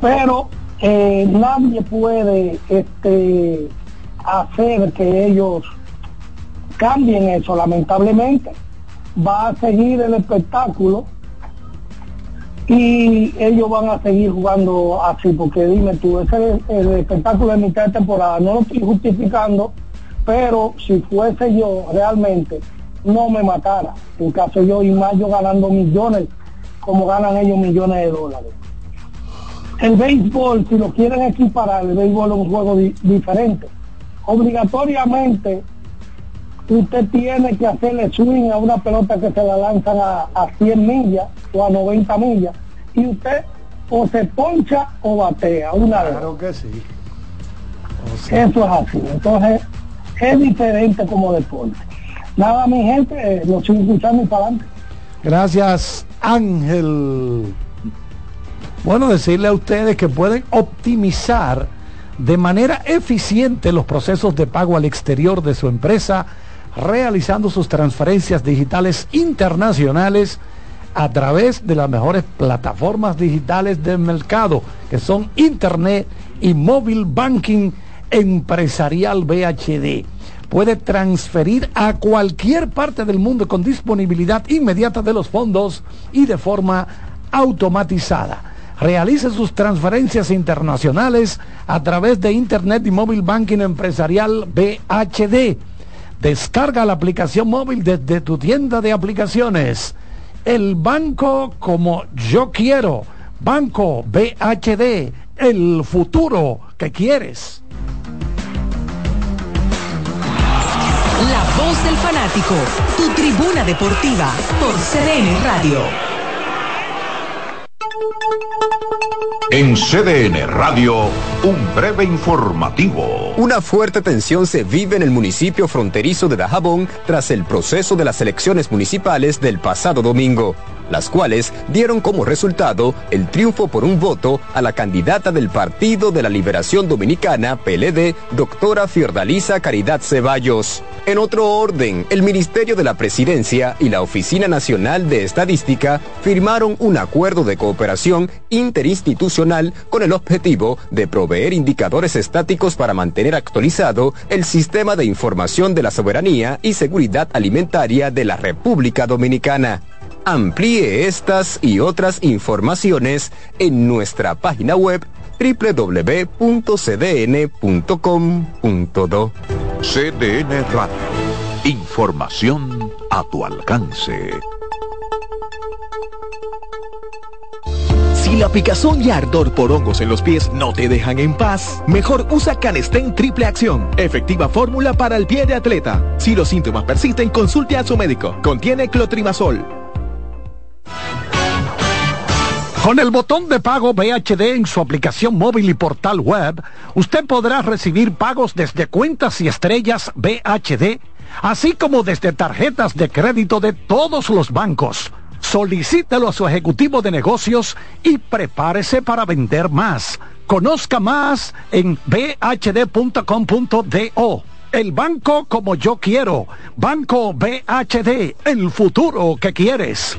Pero eh, nadie puede este, hacer que ellos cambien eso, lamentablemente. Va a seguir el espectáculo y ellos van a seguir jugando así, porque dime tú, ese es el espectáculo de mitad de temporada, no lo estoy justificando, pero si fuese yo realmente, no me matara, en caso yo y más yo ganando millones, como ganan ellos millones de dólares. El béisbol, si lo quieren equiparar, el béisbol es un juego di- diferente. Obligatoriamente usted tiene que hacerle swing a una pelota que se la lanzan a, a 100 millas o a 90 millas y usted o se poncha o batea, una Claro que sí. Eso es así. Entonces, es diferente como deporte. Nada, mi gente, eh, lo sigo escuchando y para adelante. Gracias, Ángel. Bueno, decirle a ustedes que pueden optimizar de manera eficiente los procesos de pago al exterior de su empresa, realizando sus transferencias digitales internacionales a través de las mejores plataformas digitales del mercado, que son Internet y Móvil Banking Empresarial VHD. Puede transferir a cualquier parte del mundo con disponibilidad inmediata de los fondos y de forma automatizada. Realice sus transferencias internacionales a través de Internet y Móvil Banking Empresarial VHD. Descarga la aplicación móvil desde tu tienda de aplicaciones. El banco como yo quiero. Banco BHD, el futuro que quieres. La voz del fanático, tu tribuna deportiva por CDN Radio. En CDN Radio, un breve informativo. Una fuerte tensión se vive en el municipio fronterizo de Dajabón tras el proceso de las elecciones municipales del pasado domingo, las cuales dieron como resultado el triunfo por un voto a la candidata del Partido de la Liberación Dominicana, PLD, doctora Fiordalisa Caridad Ceballos. En otro orden, el Ministerio de la Presidencia y la Oficina Nacional de Estadística firmaron un acuerdo de cooperación interinstitucional con el objetivo de proveer indicadores estáticos para mantener actualizado el sistema de información de la soberanía y seguridad alimentaria de la República Dominicana. Amplíe estas y otras informaciones en nuestra página web www.cdn.com.do. CDN Radio. Información a tu alcance. Si la picazón y ardor por hongos en los pies no te dejan en paz, mejor usa Canestén Triple Acción, efectiva fórmula para el pie de atleta. Si los síntomas persisten, consulte a su médico. Contiene clotrimazol. Con el botón de pago BHD en su aplicación móvil y portal web, usted podrá recibir pagos desde cuentas y estrellas BHD, así como desde tarjetas de crédito de todos los bancos. Solicítelo a su ejecutivo de negocios y prepárese para vender más. Conozca más en bhd.com.do. El banco como yo quiero. Banco BHD, el futuro que quieres.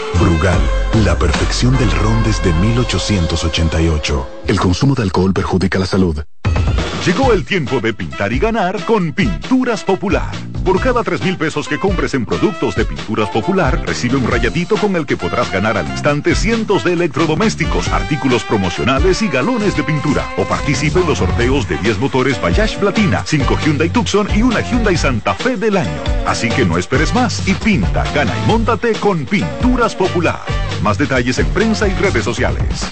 Brugal, la perfección del ron desde 1888. El consumo de alcohol perjudica la salud. Llegó el tiempo de pintar y ganar con Pinturas Popular. Por cada 3 mil pesos que compres en productos de Pinturas Popular, recibe un rayadito con el que podrás ganar al instante cientos de electrodomésticos, artículos promocionales y galones de pintura. O participe en los sorteos de 10 motores Bayash Platina, 5 Hyundai Tucson y una Hyundai Santa Fe del año. Así que no esperes más y pinta, gana y móntate con Pinturas Popular. Más detalles en prensa y redes sociales.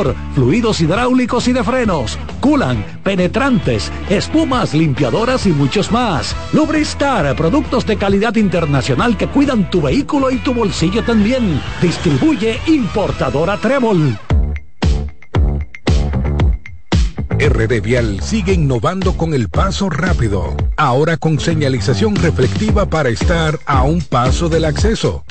fluidos hidráulicos y de frenos, culan, penetrantes, espumas, limpiadoras y muchos más. Lubristar, productos de calidad internacional que cuidan tu vehículo y tu bolsillo también. Distribuye importadora Trébol. RD Vial sigue innovando con el paso rápido, ahora con señalización reflectiva para estar a un paso del acceso.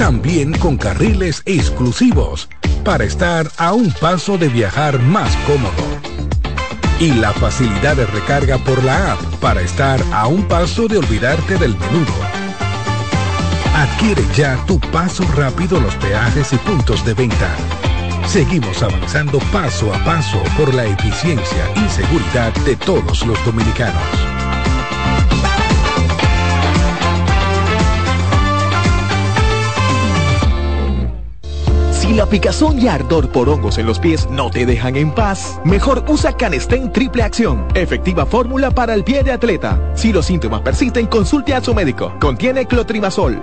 También con carriles exclusivos para estar a un paso de viajar más cómodo. Y la facilidad de recarga por la app para estar a un paso de olvidarte del menudo. Adquiere ya tu paso rápido los peajes y puntos de venta. Seguimos avanzando paso a paso por la eficiencia y seguridad de todos los dominicanos. La picazón y ardor por hongos en los pies no te dejan en paz, mejor usa Canestén Triple Acción, efectiva fórmula para el pie de atleta. Si los síntomas persisten, consulte a su médico. Contiene clotrimazol.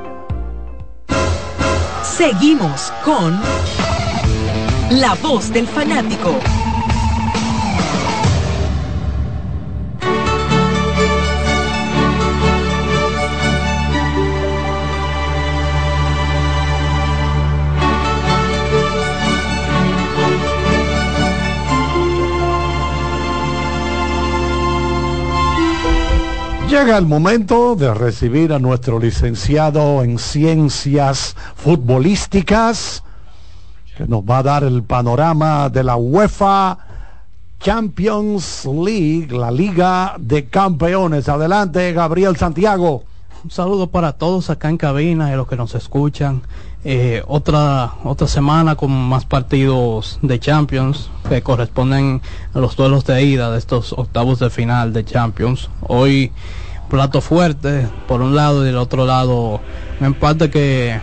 Seguimos con La voz del fanático. Llega el momento de recibir a nuestro licenciado en ciencias futbolísticas, que nos va a dar el panorama de la UEFA Champions League, la Liga de Campeones. Adelante, Gabriel Santiago. Un saludo para todos acá en cabina y los que nos escuchan. Eh, otra otra semana con más partidos de Champions que corresponden a los duelos de ida de estos octavos de final de Champions. Hoy plato fuerte por un lado y del otro lado un empate que,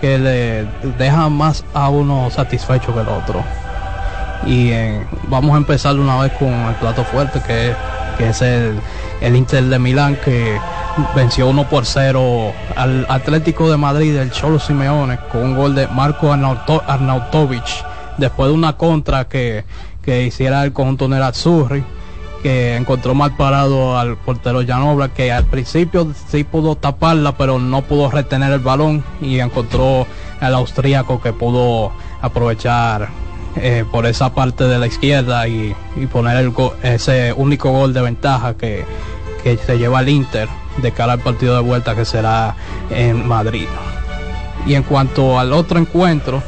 que le deja más a uno satisfecho que el otro. Y eh, vamos a empezar una vez con el plato fuerte que, que es el, el Inter de Milán que venció 1 por 0 al Atlético de Madrid del Cholo Simeone con un gol de Marco Arnauto- después de una contra que, que hiciera el conjunto Nerazzurri que encontró mal parado al portero Janobra que al principio sí pudo taparla pero no pudo retener el balón y encontró al austríaco que pudo aprovechar eh, por esa parte de la izquierda y, y poner ese único gol de ventaja que, que se lleva al Inter de cara al partido de vuelta que será en Madrid. Y en cuanto al otro encuentro,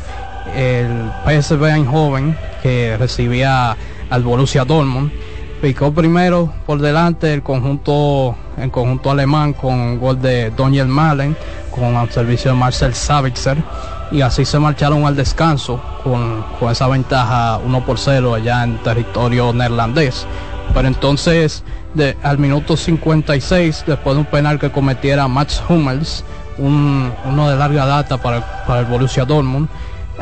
el PSV Eindhoven que recibía al Borussia Dortmund picó primero por delante el conjunto el conjunto alemán con gol de Daniel Malen con el servicio de Marcel Savitzer y así se marcharon al descanso con, con esa ventaja 1 por 0 allá en territorio neerlandés pero entonces al minuto 56 después de un penal que cometiera Max Hummels un, uno de larga data para, para el Borussia Dortmund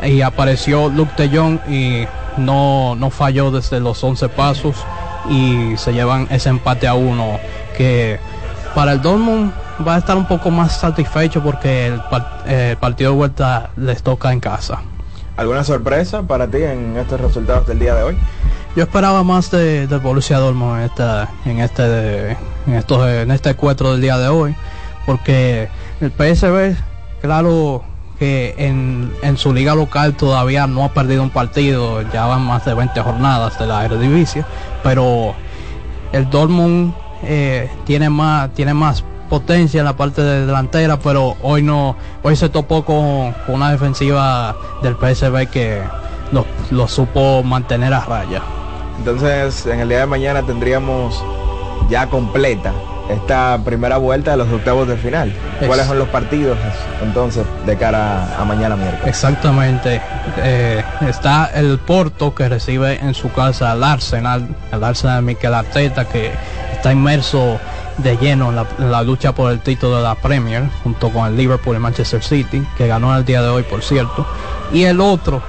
y apareció Luke de Jong y no, no falló desde los 11 pasos y se llevan ese empate a uno que para el Dortmund va a estar un poco más satisfecho porque el, eh, el partido de vuelta les toca en casa. ¿Alguna sorpresa para ti en estos resultados del día de hoy? Yo esperaba más de, del Borussia Dortmund en esta, en este, en estos, en este encuentro del día de hoy, porque el PSV, claro que en, en su liga local todavía no ha perdido un partido, ya van más de 20 jornadas de la Eredivisie, pero el Dortmund eh, tiene más, tiene más potencia en la parte de delantera, pero hoy no, hoy se topó con, con una defensiva del PSV que lo, lo supo mantener a raya. Entonces, en el día de mañana tendríamos ya completa esta primera vuelta de los octavos de final. ¿Cuáles son los partidos entonces de cara a mañana miércoles? Exactamente. Eh, está el Porto que recibe en su casa al Arsenal, el Arsenal de Mikel Arteta que está inmerso de lleno en la, en la lucha por el título de la Premier junto con el Liverpool y Manchester City que ganó el día de hoy por cierto. Y el otro,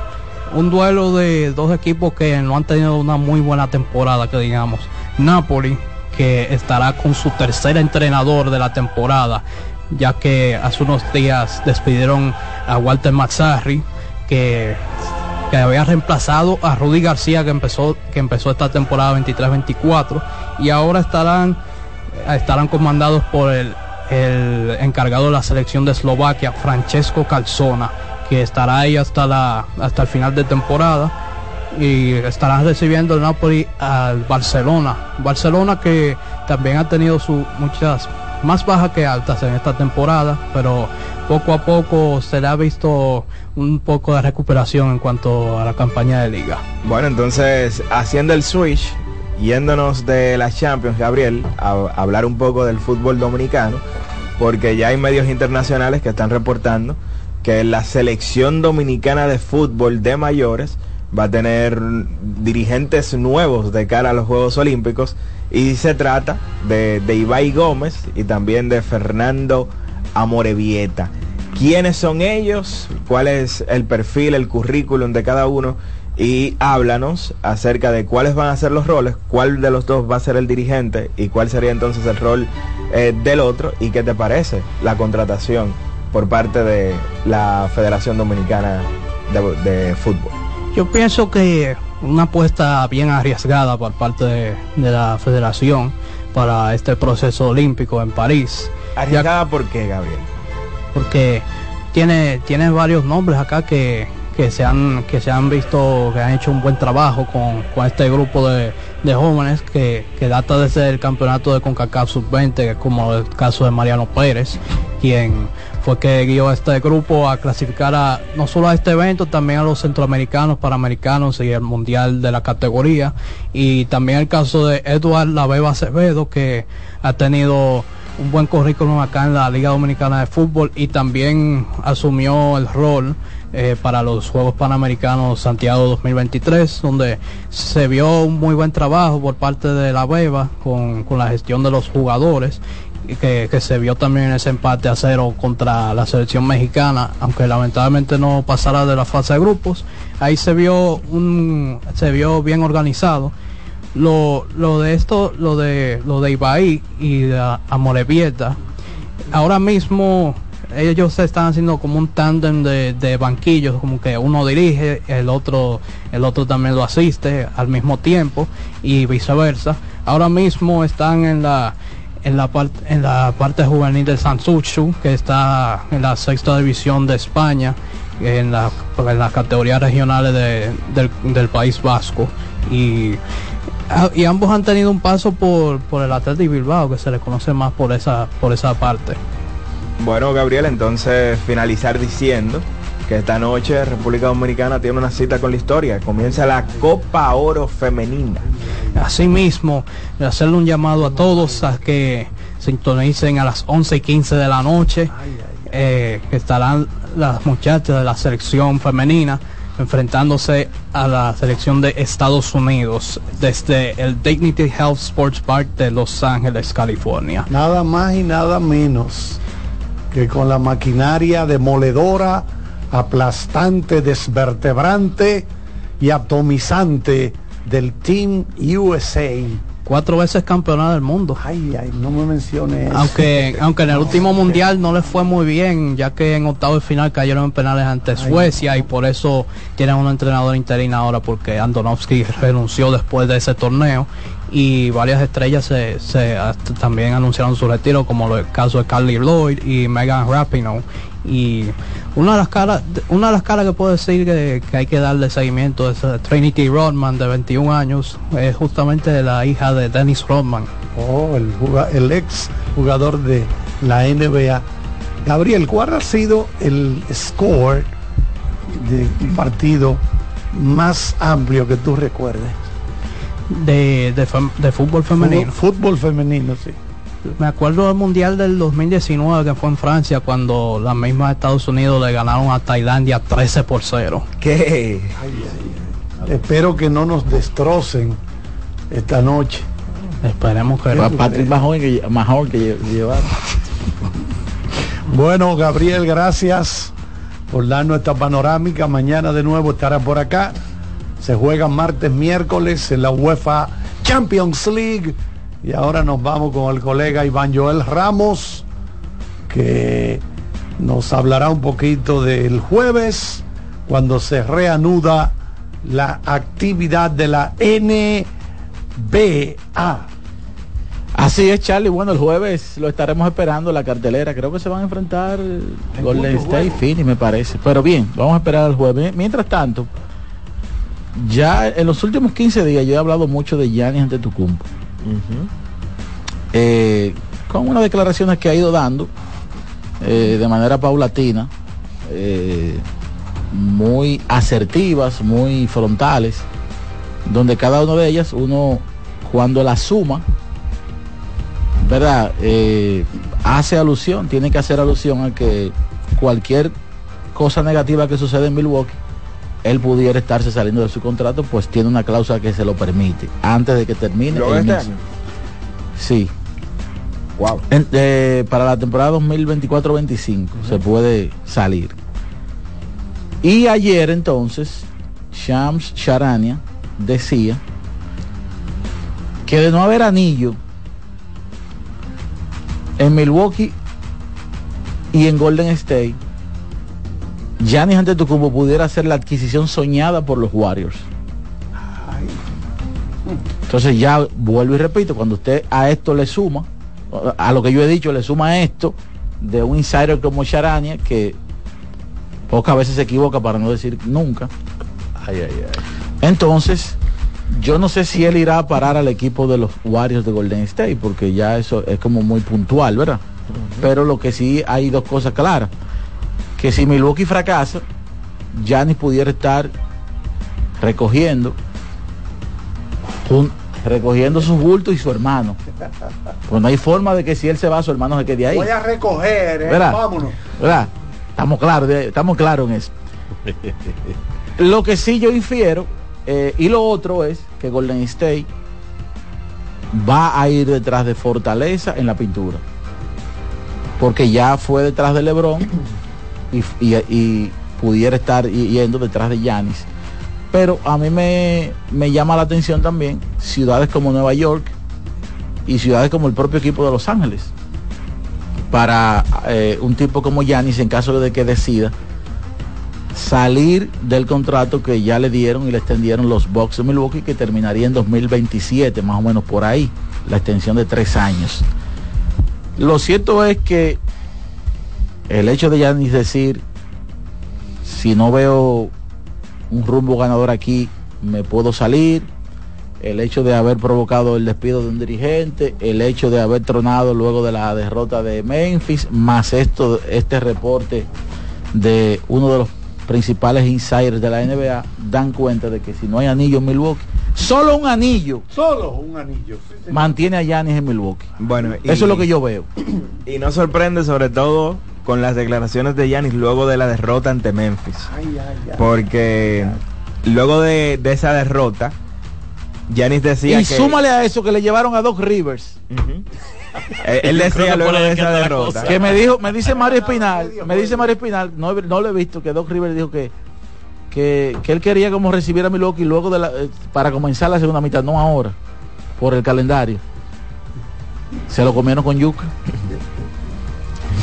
un duelo de dos equipos que no han tenido una muy buena temporada que digamos. Napoli que estará con su tercer entrenador de la temporada, ya que hace unos días despidieron a Walter Mazzarri, que, había reemplazado a Rudy García, que empezó, que empezó esta temporada 23-24, y ahora estarán, estarán comandados por el, el encargado de la selección de Eslovaquia, Francesco Calzona, que estará ahí hasta, la, hasta el final de temporada y estarán recibiendo el Napoli al Barcelona. Barcelona que también ha tenido sus muchas más bajas que altas en esta temporada, pero poco a poco se le ha visto un poco de recuperación en cuanto a la campaña de liga. Bueno, entonces, haciendo el switch, yéndonos de la Champions, Gabriel, a hablar un poco del fútbol dominicano, porque ya hay medios internacionales que están reportando que la selección dominicana de fútbol de mayores va a tener dirigentes nuevos de cara a los Juegos Olímpicos y se trata de, de Ibai Gómez y también de Fernando Amorevieta. ¿Quiénes son ellos? ¿Cuál es el perfil, el currículum de cada uno? Y háblanos acerca de cuáles van a ser los roles, cuál de los dos va a ser el dirigente y cuál sería entonces el rol eh, del otro y qué te parece la contratación por parte de la Federación Dominicana de, de Fútbol. Yo pienso que una apuesta bien arriesgada por parte de, de la federación para este proceso olímpico en París. ¿Arriesgada por qué, Gabriel? Porque tiene, tiene varios nombres acá que, que se han, que se han visto, que han hecho un buen trabajo con, con este grupo de, de jóvenes que, que data desde el campeonato de CONCACAF Sub-20, como el caso de Mariano Pérez, quien fue que guió a este grupo a clasificar a no solo a este evento, también a los centroamericanos, panamericanos y el mundial de la categoría. Y también el caso de Eduard Laveva Acevedo, que ha tenido un buen currículum acá en la Liga Dominicana de Fútbol y también asumió el rol eh, para los Juegos Panamericanos Santiago 2023, donde se vio un muy buen trabajo por parte de la Beba con, con la gestión de los jugadores que, se vio también en ese empate a cero contra la selección mexicana, aunque lamentablemente no pasara de la fase de grupos. Ahí se vio un se vio bien organizado. Lo, lo de esto, lo de lo de Ibai y de Amorebieta, ahora mismo ellos se están haciendo como un tándem de, de banquillos, como que uno dirige, el otro, el otro también lo asiste al mismo tiempo y viceversa. Ahora mismo están en la en la parte en la parte juvenil del Sansuchu, que está en la sexta división de España, en la en las categorías regionales de- del, País Vasco y ah, y ambos han tenido un paso por, por el Atlético Bilbao que se le conoce más por esa por esa parte. Bueno, Gabriel, entonces finalizar diciendo que esta noche República Dominicana tiene una cita con la historia. Comienza la Copa Oro Femenina. Asimismo, hacerle un llamado a todos a que sintonicen a las 11 y 15 de la noche, eh, que estarán las muchachas de la selección femenina enfrentándose a la selección de Estados Unidos desde el Dignity Health Sports Park de Los Ángeles, California. Nada más y nada menos que con la maquinaria demoledora, aplastante, desvertebrante y atomizante del Team USA. Cuatro veces campeona del mundo. Ay, ay, no me menciones. Aunque, *laughs* aunque en el último mundial no les fue muy bien, ya que en octavo de final cayeron en penales ante Suecia y por eso tienen un entrenador interino ahora porque Andonovsky renunció después de ese torneo y varias estrellas se, se también anunciaron su retiro como el caso de Carly Lloyd y Megan Rapinoe y una de las caras una de las caras que puedo decir que, que hay que darle seguimiento es eh, Trinity Rodman de 21 años es justamente la hija de Dennis Rodman Oh, el, ex jugador de la NBA. Gabriel, ¿cuál ha sido el score de un partido más amplio que tú recuerdes? de, de, fútbol femenino. Fútbol, fútbol femenino, sí. Me acuerdo del Mundial del 2019 que fue en Francia cuando las mismas Estados Unidos le ganaron a Tailandia 13 por 0. ¿Qué? Espero que no nos destrocen esta noche. Esperemos que Pa- Patrick más joven que, más joven que lle- llevar. Bueno, Gabriel, gracias por darnos esta panorámica. Mañana de nuevo estará por acá. Se juega martes, miércoles en la UEFA Champions League. Y ahora nos vamos con el colega Iván Joel Ramos, que nos hablará un poquito del jueves, cuando se reanuda la actividad de la NBA. Así es, Charlie. Bueno, el jueves lo estaremos esperando la cartelera. Creo que se van a enfrentar Golden State y Phoenix, me parece. Pero bien, vamos a esperar al jueves. Mientras tanto, ya en los últimos 15 días yo he hablado mucho de Giannis ante Tucumbo. Eh, con unas declaraciones que ha ido dando eh, de manera paulatina, eh, muy asertivas, muy frontales, donde cada una de ellas uno cuando la suma, ¿verdad? Hace alusión, tiene que hacer alusión a que cualquier cosa negativa que sucede en Milwaukee, él pudiera estarse saliendo de su contrato, pues tiene una cláusula que se lo permite antes de que termine. ¿Luego el de este año? Sí. Wow. En- eh, para la temporada 2024-25 se puede salir. Y ayer entonces, Shams Charania decía que de no haber anillo en Milwaukee y en Golden State, Giannis Antetokounmpo pudiera ser la adquisición soñada por los Warriors. Entonces ya vuelvo y repito, cuando usted a esto le suma, a lo que yo he dicho, le suma esto de un insider como Charania, que Pocas veces se equivoca para no decir nunca. Entonces, yo no sé si él irá a parar al equipo de los Warriors de Golden State, porque ya eso es como muy puntual, ¿verdad? Pero lo que sí hay dos cosas claras. Que si Milwaukee fracasa, Giannis pudiera estar recogiendo un- recogiendo sus bultos y su hermano. Pues no hay forma de que si él se va, su hermano se quede ahí. Voy a recoger, eh, ¿Verdad? vámonos. ¿Verdad? Estamos claros, estamos claros en eso. *laughs* Lo que sí yo infiero, eh, y lo otro es que Golden State va a ir detrás de Fortaleza en la pintura. Porque ya fue detrás de Lebron y, pudiera estar yendo detrás de Yanis. Pero a mí me, me llama la atención también ciudades como Nueva York y ciudades como el propio equipo de Los Ángeles. Para eh, un tipo como Yanis, en caso de que decida salir del contrato que ya le dieron y le extendieron los Bucks de Milwaukee, que terminaría en 2027, más o menos por ahí, la extensión de tres años. Lo cierto es que el hecho de Yanis decir, si no veo un rumbo ganador aquí, me puedo salir. El hecho de haber provocado el despido de un dirigente, el hecho de haber tronado luego de la derrota de Memphis, más esto, este reporte de uno de los principales insiders de la NBA, dan cuenta de que si no hay anillo en Milwaukee, solo un anillo Solo un anillo. mantiene a Yanis en Milwaukee. Bueno, y- Eso es lo que yo veo. *clears throat* Y no sorprende sobre todo con las declaraciones de Yanis luego de la derrota ante Memphis. Porque luego de, de esa derrota, Yanis decía Y que... súmale a eso que le llevaron a Doc Rivers. Él decía luego de esa derrota. Que me dijo, me dice Mario Espinal, me dice Mario Espinal, no, no lo he visto, que Doc Rivers dijo que, que, que él quería como recibir a Milwaukee luego de la, eh, para comenzar la segunda mitad, no ahora, por el calendario. Se lo comieron con yuca.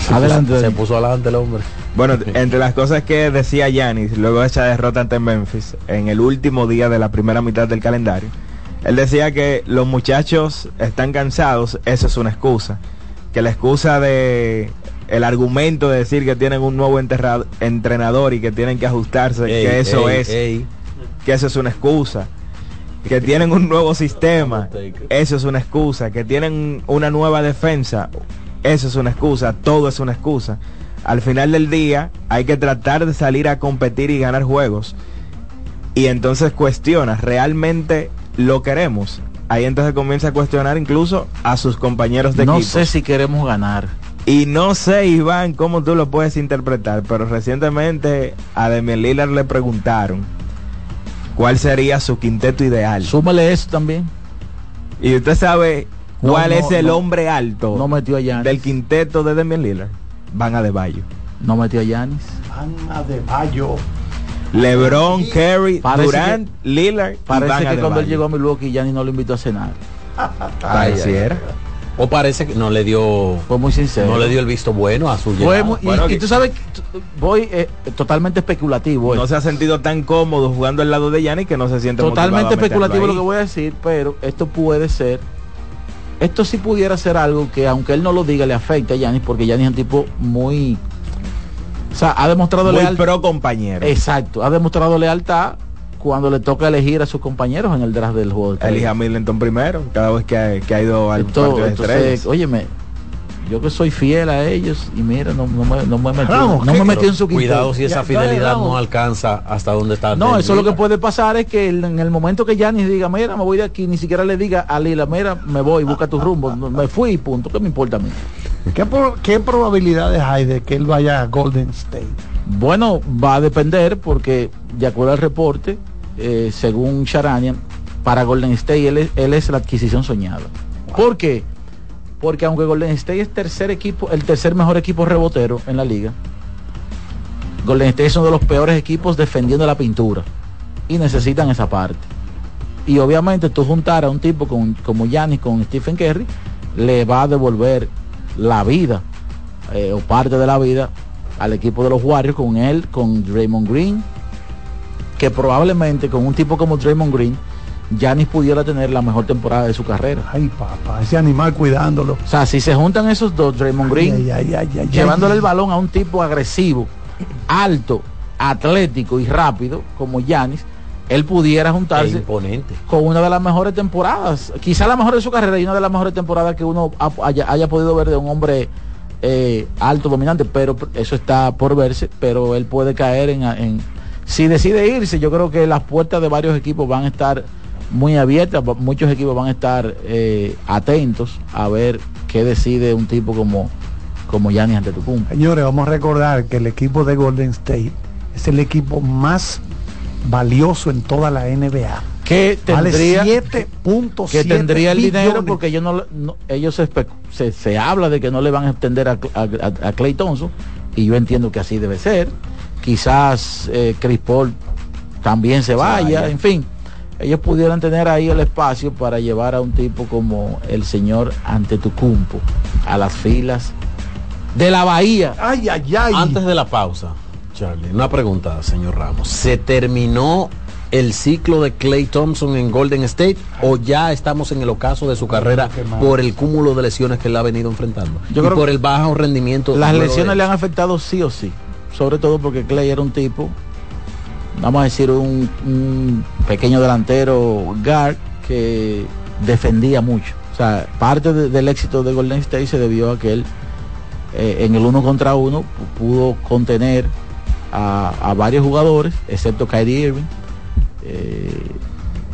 *laughs* Adelante. Se puso adelante el hombre. Bueno, entre las cosas que decía Yanis luego de esa derrota ante Memphis, en el último día de la primera mitad del calendario, él decía que los muchachos están cansados, eso es una excusa. Que la excusa de el argumento de decir que tienen un nuevo entrenador y que tienen que ajustarse, Ey, que eso ey, es ey. que eso es una excusa. Que tienen un nuevo *laughs* sistema, eso es una excusa. Que tienen una nueva defensa, eso es una excusa. Todo es una excusa. Al final del día hay que tratar de salir a competir y ganar juegos. Y entonces cuestionas, ¿realmente lo queremos? Ahí entonces comienza a cuestionar incluso a sus compañeros de No equipo. sé si queremos ganar. Y no sé, Iván, cómo tú lo puedes interpretar, pero recientemente a Demian Lillard le preguntaron cuál sería su quinteto ideal. Súmale eso también. Y usted sabe No, cuál no, es el no. hombre alto No metió a Yanis. del quinteto de Demian Lillard. Van a De Bayo. No metió a Yanis. Ana de Bayo. LeBron, Curry, Parece Durant, Lillard Parece Van que cuando él llegó a Milwaukee Yanis no lo invitó a cenar. *laughs* Pareciera. O parece que no le dio. Fue muy sincero. No le dio el visto bueno a su llegada. muy- y- Bueno, y, que- tú sabes, voy eh, totalmente especulativo. eh. No se ha sentido tan cómodo jugando al lado de Yanni que no se siente totalmente a especulativo lo que voy a decir, pero esto puede ser, esto sí pudiera ser algo que aunque él no lo diga le afecta a Yanis porque Yanis es un tipo muy, o sea, ha demostrado Muy lealtad. pro compañero. Exacto, ha demostrado lealtad cuando le toca elegir a sus compañeros en el draft del juego. Elija a Middleton primero, cada vez que ha, que ha ido al Esto- partido de entonces, estrellas. óyeme, yo que soy fiel a ellos y mira, no, no me, no me metí, Ramos, no me metí en su quinteto. Cuidado si esa Ya, fidelidad Ramos. no alcanza hasta donde está. No, eso lo que puede pasar es que en el momento que Yanis diga, mira, me voy de aquí, ni siquiera le diga a Lila, mira, me voy, busca tu rumbo, me fui, punto, ¿qué me importa a mí? ¿Qué, pro- qué probabilidades hay de que él vaya a Golden State? Bueno, va a depender porque, de acuerdo al reporte, eh, según Sharanian, para Golden State él es, él es la adquisición soñada. ¿Por qué? Porque aunque Golden State es tercer equipo, el tercer mejor equipo rebotero en la liga, Golden State es uno de los peores equipos defendiendo la pintura y necesitan esa parte. Y obviamente tú juntar a un tipo con, como Giannis con Stephen Curry le va a devolver la vida eh, o parte de la vida al equipo de los Warriors con él, con Draymond Green, que probablemente con un tipo como Draymond Green, Giannis pudiera tener la mejor temporada de su carrera. Ay, papá, ese animal cuidándolo. O sea, si se juntan esos dos, Draymond Green, Ay, ay, ay, ay, ay, llevándole ay. el balón a un tipo agresivo, alto, atlético y rápido como Yanis, él pudiera juntarse imponente. con una de las mejores temporadas, quizá la mejor de su carrera y una de las mejores temporadas que uno ha- haya, haya podido ver de un hombre eh, alto, dominante, pero eso está por verse, pero él puede caer en, en- si decide irse, yo creo que las puertas de varios equipos van a estar muy abiertas, va- muchos equipos van a estar eh, atentos a ver qué decide un tipo como como Giannis Antetokounmpo. Señores, vamos a recordar que el equipo de Golden State es el equipo más valioso en toda la NBA. que Vale tendría 7.7 que tendría el dinero billones. porque ellos no, no- ellos se, se, se habla de que no le van a extender a, a, a Clay Thompson y yo entiendo que así debe ser quizás eh, Chris Paul también se vaya, vaya. en fin ellos pudieran tener ahí el espacio para llevar a un tipo como el señor Antetokounmpo a las filas de la bahía ay ay ay Antes de la pausa, Charlie, una pregunta, señor Ramos. ¿Se terminó el ciclo de Clay Thompson en Golden State o ya estamos en el ocaso de su carrera por el cúmulo de lesiones que él ha venido enfrentando? Yo y creo por el bajo rendimiento. Las lesiones le han afectado sí o sí. Sobre todo porque Clay era un tipo, vamos a decir, un, un pequeño delantero guard que defendía mucho. O sea, parte de- del éxito de Golden State se debió a que él eh, en el uno contra uno pu- pudo contener a, a varios jugadores, excepto Kyrie Irving, eh,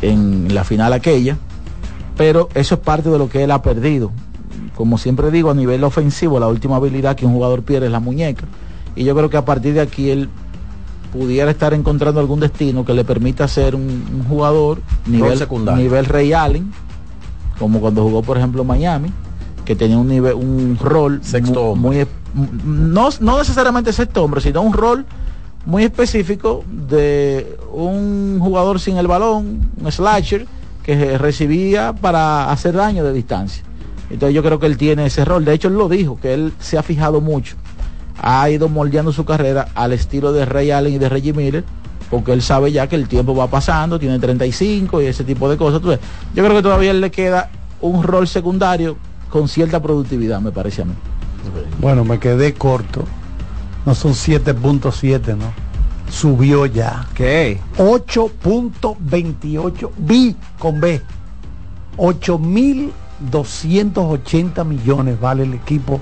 en la final aquella. Pero eso es parte de lo que él ha perdido como siempre digo, a nivel ofensivo, la última habilidad que un jugador pierde es la muñeca. Y yo creo que a partir de aquí él pudiera estar encontrando algún destino que le permita ser un, un jugador nivel, secundario. nivel Ray Allen, como cuando jugó por ejemplo Miami, que tenía un nivel, un rol Sexto mu- muy, no, no necesariamente sexto hombre, sino un rol muy específico de un jugador sin el balón, un slasher, que recibía para hacer daño de distancia. Entonces yo creo que él tiene ese rol. De hecho, él lo dijo, que él se ha fijado mucho. Ha ido moldeando su carrera al estilo de Ray Allen y de Reggie Miller, porque él sabe ya que el tiempo va pasando, tiene 35 y ese tipo de cosas. Entonces, yo creo que todavía él le queda un rol secundario con cierta productividad, me parece a mí. Bueno, me quedé corto. No son 7.7, ¿no? Subió ya. ¿Qué? 8.28 B con B. 8.280 millones vale el equipo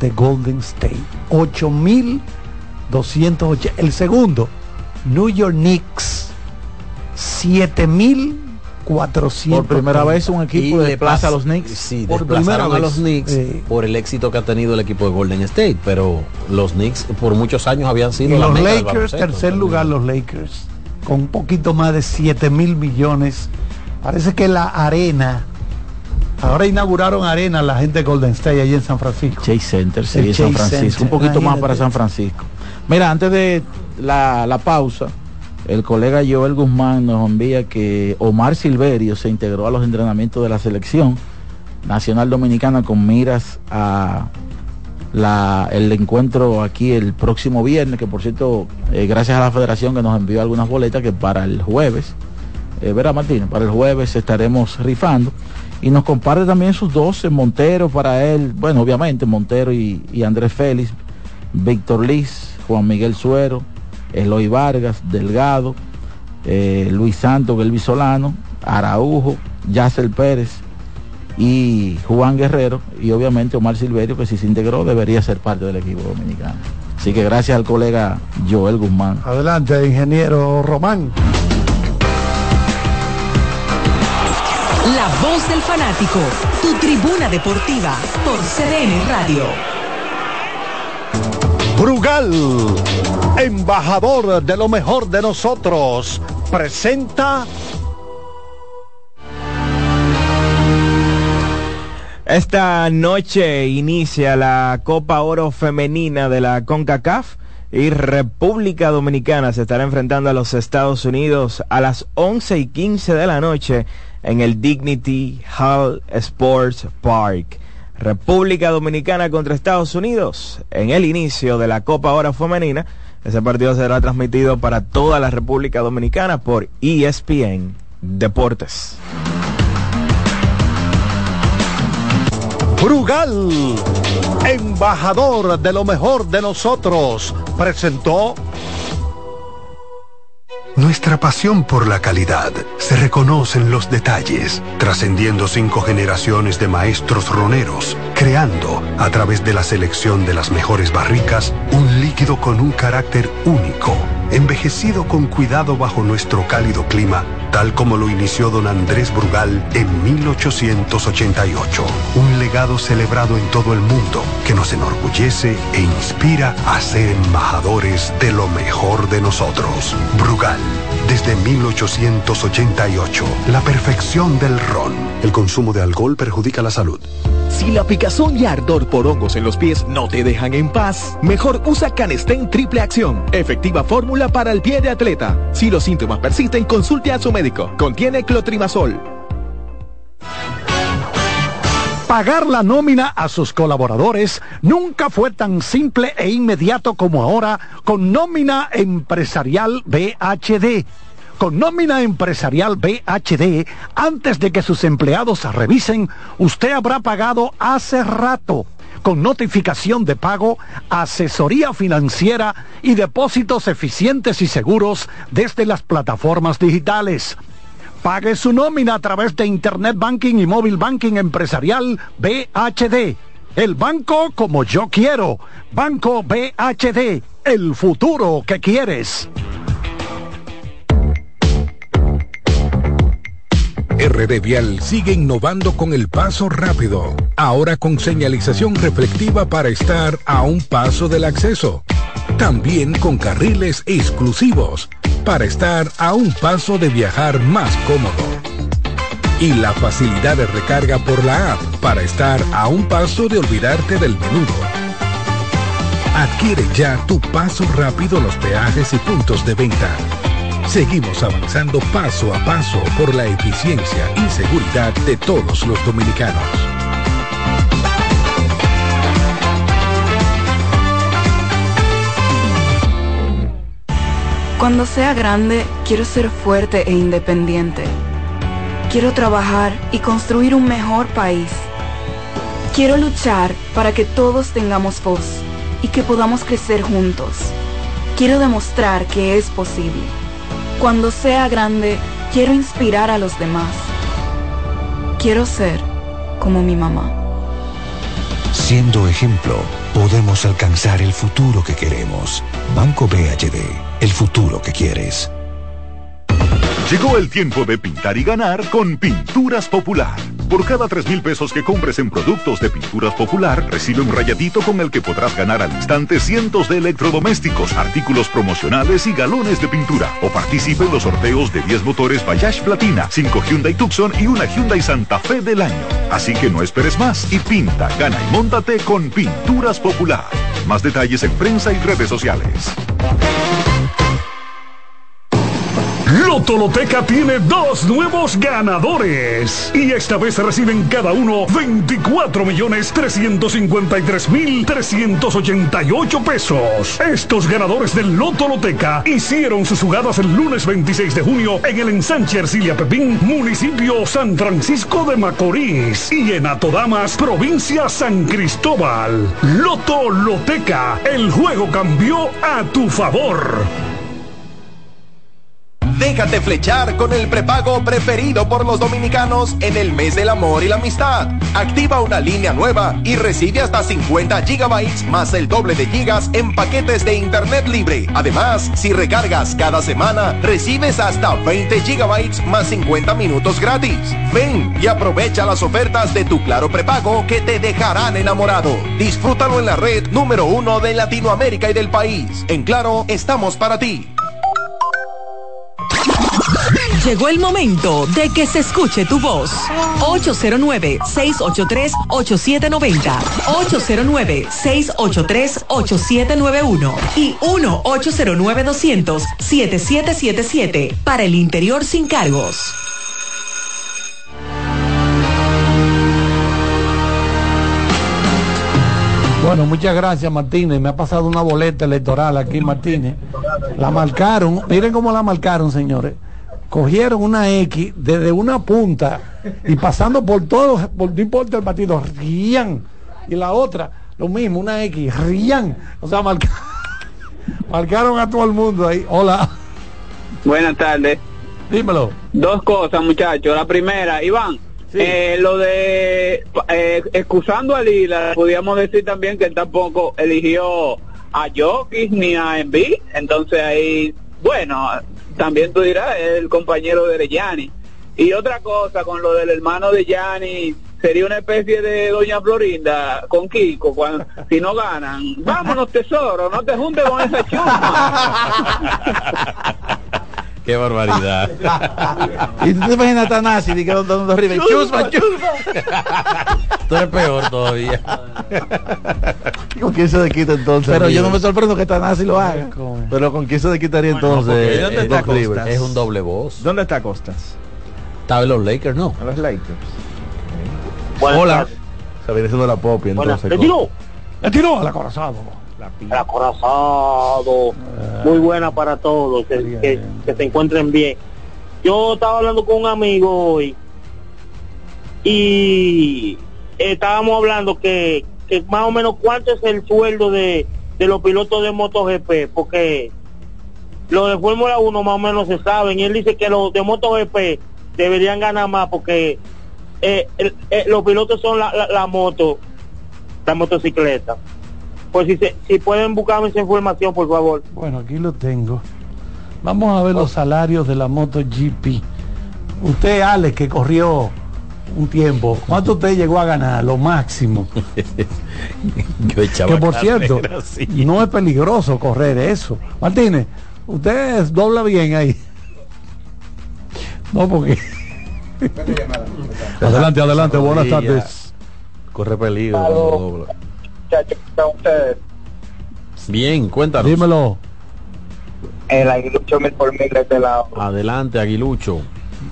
de Golden State. 8.280. El segundo, New York Knicks. 7.400. Por primera vez un equipo Y le desplaza a los Knicks. Sí, Por a vez. los Knicks Sí. por el éxito que ha tenido el equipo de Golden State, pero los Knicks por muchos años habían sido Y la los Lakers, tercer lugar los Lakers, con un poquito más de 7 mil millones. Parece que la arena, ahora inauguraron arena la gente de Golden State allí en San Francisco. Chase Center, sí, en San Francisco. Un poquito más para. San Francisco. Mira, antes de la, la pausa, el colega Joel Guzmán nos envía que Omar Silverio se integró a los entrenamientos de la selección nacional dominicana con miras a la, el encuentro aquí el próximo viernes, que por cierto, eh, gracias a la federación que nos envió algunas boletas que para el jueves, eh, verá Martínez, para el jueves estaremos rifando. Y nos comparte también sus 12 Montero para él, bueno, obviamente Montero y, y Andrés Félix, Víctor Liz, Juan Miguel Suero, Eloy Vargas, Delgado, eh, Luis Santos, Gelby Solano, Araujo, Yacel Pérez y Juan Guerrero y obviamente Omar Silverio que si se integró debería ser parte del equipo dominicano. Así que gracias al colega Joel Guzmán. Adelante, ingeniero Román. Voz del fanático, tu tribuna deportiva por CDN Radio. Brugal, embajador de lo mejor de nosotros, presenta Esta noche inicia la Copa Oro Femenina de la CONCACAF y República Dominicana se estará enfrentando a los Estados Unidos a las 11 y 15 de la noche en el Dignity Hall Sports Park. República Dominicana contra Estados Unidos en el inicio de la Copa Oro Femenina. Ese partido será transmitido para toda la República Dominicana por ESPN Deportes. Brugal, embajador de lo mejor de nosotros, presentó Nuestra pasión por la calidad se reconoce en los detalles, trascendiendo cinco generaciones de maestros roneros, creando, a través de la selección de las mejores barricas, un líquido con un carácter único, envejecido con cuidado bajo nuestro cálido clima, tal como lo inició don Andrés Brugal en 1888. Un legado celebrado en todo el mundo que nos enorgullece e inspira a ser embajadores de lo mejor de nosotros. Brugal, desde 1888, la perfección del ron. El consumo de alcohol perjudica la salud. Si la picazón y ardor por hongos en los pies no te dejan en paz, mejor usa Canestén Triple Acción, efectiva fórmula para el pie de atleta. Si los síntomas persisten, consulte a su médico. Contiene clotrimazol. Pagar la nómina a sus colaboradores nunca fue tan simple e inmediato como ahora con nómina empresarial BHD. Con nómina empresarial BHD, antes de que sus empleados revisen, usted habrá pagado hace rato con notificación de pago, asesoría financiera y depósitos eficientes y seguros desde las plataformas digitales. Pague su nómina a través de Internet Banking y Móvil Banking Empresarial BHD. El banco como yo quiero. Banco BHD. El futuro que quieres. RD Vial sigue innovando con el paso rápido, ahora con señalización reflectiva para estar a un paso del acceso. También con carriles exclusivos para estar a un paso de viajar más cómodo. Y la facilidad de recarga por la app para estar a un paso de olvidarte del menudo. Adquiere ya tu paso rápido en los peajes y puntos de venta. Seguimos avanzando paso a paso por la eficiencia y seguridad de todos los dominicanos. Cuando sea grande, quiero ser fuerte e independiente. Quiero trabajar y construir un mejor país. Quiero luchar para que todos tengamos voz y que podamos crecer juntos. Quiero demostrar que es posible. Cuando sea grande, quiero inspirar a los demás. Quiero ser como mi mamá. Siendo ejemplo, podemos alcanzar el futuro que queremos. Banco BHD, el futuro que quieres. Llegó el tiempo de pintar y ganar con Pinturas Popular. Por cada 3 mil pesos que compres en productos de Pinturas Popular, recibe un rayadito con el que podrás ganar al instante cientos de electrodomésticos, artículos promocionales y galones de pintura. O participe en los sorteos de 10 motores Bayash Platina, 5 Hyundai Tucson y una Hyundai Santa Fe del año. Así que no esperes más y pinta, gana y móntate con Pinturas Popular. Más detalles en prensa y redes sociales. Lotoloteca tiene dos nuevos ganadores. Y esta vez reciben cada uno 24 millones 353 mil 388 pesos. Estos ganadores del Lotoloteca hicieron sus jugadas el lunes 26 de junio en el ensanche Ercilia Pepín, municipio San Francisco de Macorís. Y en Atodamas, provincia San Cristóbal. Lotoloteca, el juego cambió a tu favor. Déjate flechar con el prepago preferido por los dominicanos en el mes del amor y la amistad. Activa una línea nueva y recibe hasta 50 gigabytes más el doble de gigas en paquetes de internet libre. Además, si recargas cada semana, recibes hasta 20 gigabytes más 50 minutos gratis. Ven y aprovecha las ofertas de tu Claro prepago que te dejarán enamorado. Disfrútalo en la red número uno de Latinoamérica y del país. En Claro, estamos para ti. Llegó el momento de que se escuche tu voz. 809-683-8790. 809-683-8791. Y 1-809-200-7777. Para el interior sin cargos. Bueno, muchas gracias Martínez. Me ha pasado una boleta electoral aquí Martínez. La marcaron, miren cómo la marcaron, señores. Cogieron una X desde una punta y pasando por todos, por no importa el partido, rían. Y la otra, lo mismo, una X, rían. O sea, marca- *laughs* marcaron a todo el mundo ahí. Hola. Buenas tardes. Dímelo. Dos cosas, muchachos. La primera, Iván, eh, lo de eh, excusando a Lila, podríamos decir también que él tampoco eligió a Jokic ni a Embiid. Entonces ahí, bueno, también tú dirás, el compañero de Gianni. Y otra cosa, con lo del hermano de Gianni, sería una especie de Doña Florinda con Kiko, cuando, si no ganan. Vámonos, tesoro, no te juntes con esa chusma. *laughs* Qué barbaridad. *laughs* y tú te imaginas a Tanasi y que dando arriba, chusma, chusma. Tú eres peor todavía. ¿Con quién se le quita entonces? Pero yo no me sorprendo que Tanasi lo haga. Pero ¿con quién se le quitaría entonces? ¿Y dónde está? Costas? Es un doble voz. ¿Dónde está Costas? Estaba en los Lakers, ¿no? A los Lakers. Hola. Se viene siendo la Buenas. entonces. ¿Le tiró? Le tiró al acorazado. El acorazado. Muy buena para todos. Que, que- que se encuentren bien. Yo estaba hablando con un amigo hoy y estábamos hablando que, que más o menos cuánto es el sueldo de, de los pilotos de MotoGP, porque los de Fórmula 1 más o menos se saben y él dice que los de MotoGP deberían ganar más porque eh, el- eh, los pilotos son la, la, la moto, la motocicleta. Pues si, se, si pueden buscarme esa información, por favor. Bueno, aquí lo tengo. Vamos a ver los salarios de la MotoGP. Usted, Alex, que corrió un tiempo, ¿cuánto usted llegó a ganar? Lo máximo. *laughs* Yo echaba que por cierto, sí. no es peligroso correr eso. Martínez, usted dobla bien ahí. No, porque... adelante, adelante, buenas tardes. Corre peligro. Aló. Muchachos, ¿cómo están ustedes? Bien, cuéntanos. Dímelo. El aguilucho mil por mil de este lado. Adelante, Aguilucho.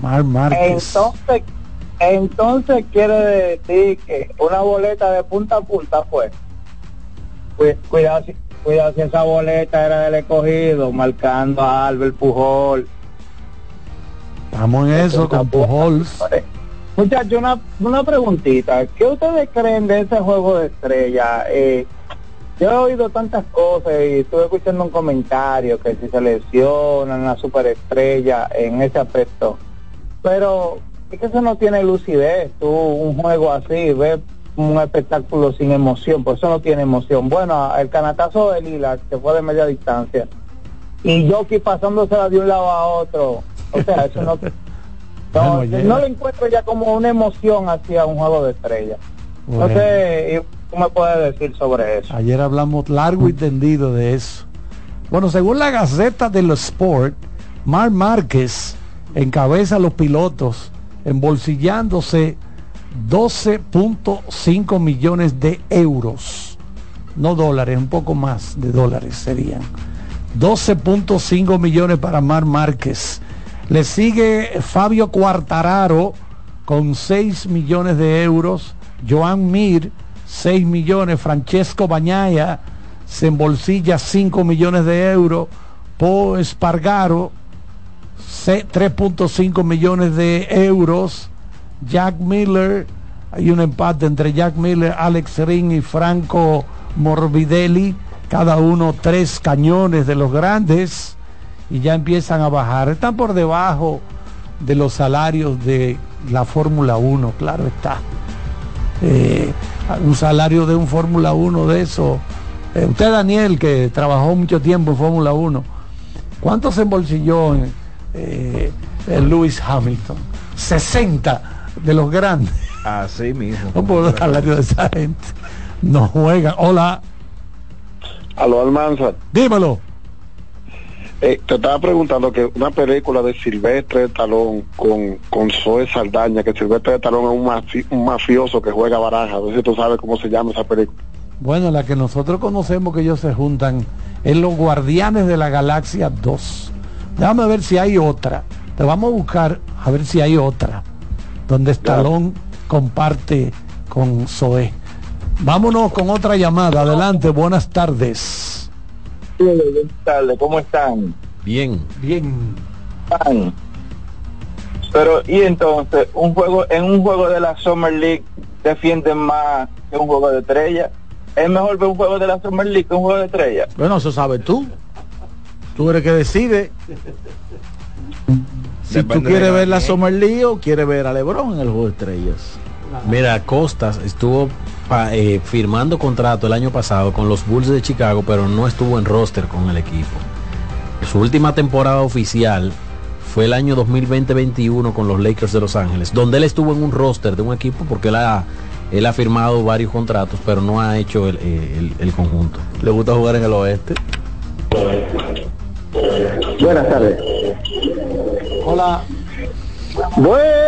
Mar Márquez. Entonces, entonces quiere decir que una boleta de punta a punta fue. Cu- Cuidado si, cuidado si esa boleta era del escogido, marcando a Albert Pujol. Estamos en eso con Pujols. Muchachos, una, una preguntita. ¿Qué ustedes creen de ese juego de estrella? Eh, yo he oído tantas cosas y estuve escuchando un comentario que si se lesionan la superestrella en ese aspecto. Pero es que eso no tiene lucidez. Tú, un juego así, ves un espectáculo sin emoción, pues eso no tiene emoción. Bueno, el canatazo de Lila, que fue de media distancia, y Jockey pasándosela de un lado a otro. O sea, eso no... *laughs* No, no lo encuentro ya como una emoción hacia un juego de estrella. Bueno. No sé, ¿y ¿tú me puedes decir sobre eso? Ayer hablamos largo y tendido de eso. Bueno, según la Gaceta de los Sport, Mar Márquez encabeza a los pilotos embolsillándose 12.5 millones de euros. No dólares, un poco más de dólares serían. 12.5 millones para Mar Márquez. Le sigue Fabio Cuartararo con 6 millones de euros. Joan Mir, 6 millones. Francesco Bañaya se embolsilla 5 millones de euros. Po Espargaro, se- 3.5 millones de euros. Jack Miller, hay un empate entre Jack Miller, Alex Ring y Franco Morbidelli, cada uno tres cañones de los grandes y ya empiezan a bajar. Están por debajo de los salarios de la Fórmula 1, claro está. Eh, un salario de un Fórmula 1 de eso. Eh, usted, Daniel, que trabajó mucho tiempo en Fórmula 1, ¿cuánto se embolsilló en, eh, en Lewis Hamilton? 60 de los grandes. Así mismo. No puedo dar salario de esa gente. No juegan. Hola, Aló, Almanza. dímelo. Eh, te estaba preguntando que una película de Silvestre de Talón con, con Zoe Saldaña, que Silvestre de Talón es un, mafi- un mafioso que juega baraja. No sé si tú sabes cómo se llama esa película. Bueno, la que nosotros conocemos que ellos se juntan es Los Guardianes de la Galaxia 2. Déjame ver si hay otra. Te vamos a buscar a ver si hay otra. Donde Stallone comparte con Zoe. Vámonos con otra llamada. Adelante, buenas tardes. Buenas tardes, ¿cómo están? Bien. Bien. Están. Pero, y entonces, un juego en un juego de la Summer League defienden más que un juego de estrella. Es mejor ver un juego de la Summer League que un juego de estrella. Bueno, eso sabes tú. Tú eres que decide. Si tú quieres ver la Summer League o quieres ver a LeBron en el juego de estrellas. Mira, Costas estuvo pa- eh, firmando contrato el año pasado con los Bulls de Chicago, pero no estuvo en roster con el equipo. Su última temporada oficial fue el año 2020-21 con los Lakers de Los Ángeles, donde él estuvo en un roster de un equipo porque él ha, él ha firmado varios contratos, pero no ha hecho el, eh, el- el conjunto. Le gusta jugar en el oeste. Buenas tardes. Hola. Buenas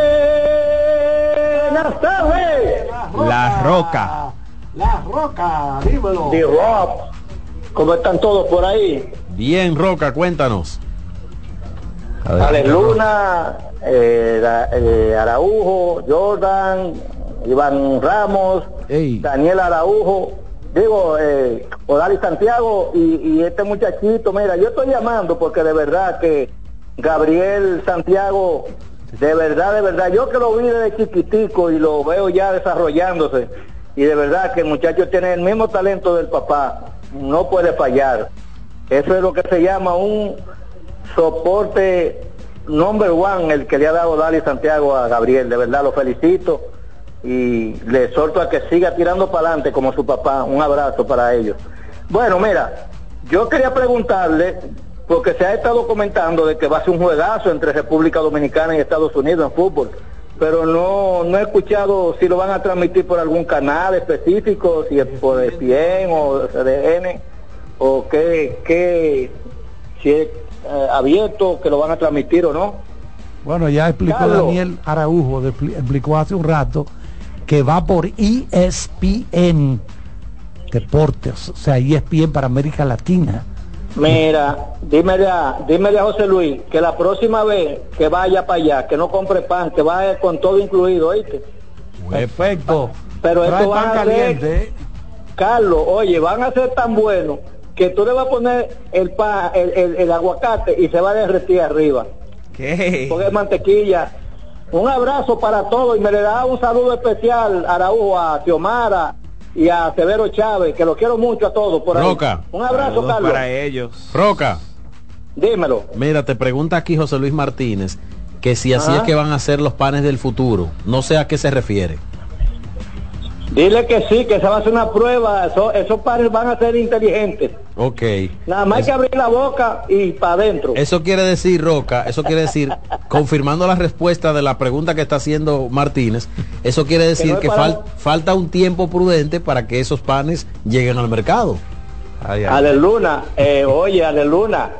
tardes. La Roca. La Roca, dímelo. The Rock. ¿Cómo están todos por ahí? Bien, Roca, cuéntanos. Alex Luna, eh, eh, Araujo, Jordan, Iván Ramos, Daniel Araujo, digo, eh, Odari Santiago y, y este muchachito, mira, yo estoy llamando porque de verdad que Gabriel Santiago, de verdad, de verdad, yo que lo vi desde chiquitico y lo veo ya desarrollándose, y de verdad que el muchacho tiene el mismo talento del papá, no puede fallar. Eso es lo que se llama un soporte number one el que le ha dado Dali Santiago a Gabriel. De verdad lo felicito y le exhorto a que siga tirando para adelante como su papá. Un abrazo para ellos. Bueno, mira, yo quería preguntarle, porque se ha estado comentando de que va a ser un juegazo entre República Dominicana y Estados Unidos en fútbol, pero no, no he escuchado si lo van a transmitir por algún canal específico, si es por ESPN o CDN, o qué, qué si es eh, abierto, que lo van a transmitir o no. Bueno, ya explicó Carlos. Daniel Araujo, explicó hace un rato que va por ESPN Deportes, o sea, ESPN para América Latina. Mira, dímele a, dímele a José Luis que la próxima vez que vaya para allá, que no compre pan, que vaya con todo incluido, ¿oíste? Perfecto. Pero Trae esto van a caliente, ser, ¿eh? Carlos, oye, van a ser tan buenos que tú le vas a poner el pan, el, el- el aguacate y se va a derretir arriba. ¿Qué? Porque mantequilla. Un abrazo para todos y me le da un saludo especial a Araújo, a Xiomara y a Severo Chávez, que lo quiero mucho a todos por ahí. Roca. Un abrazo, Saludos Carlos. para ellos. Roca. Dímelo. Mira, te pregunta aquí José Luis Martínez que si así Ajá. es que van a ser los panes del futuro. No sé a qué se refiere. Dile que sí, que se va a hacer una prueba. Eso- esos padres van a ser inteligentes. Ok. Nada más hay que abrir la boca y para adentro. Eso quiere decir, Roca, eso quiere decir, *laughs* confirmando la respuesta de la pregunta que está haciendo Martínez, eso quiere decir que, fal- falta un tiempo prudente para que esos panes lleguen al mercado. Aleluna, eh, oye, Aleluna,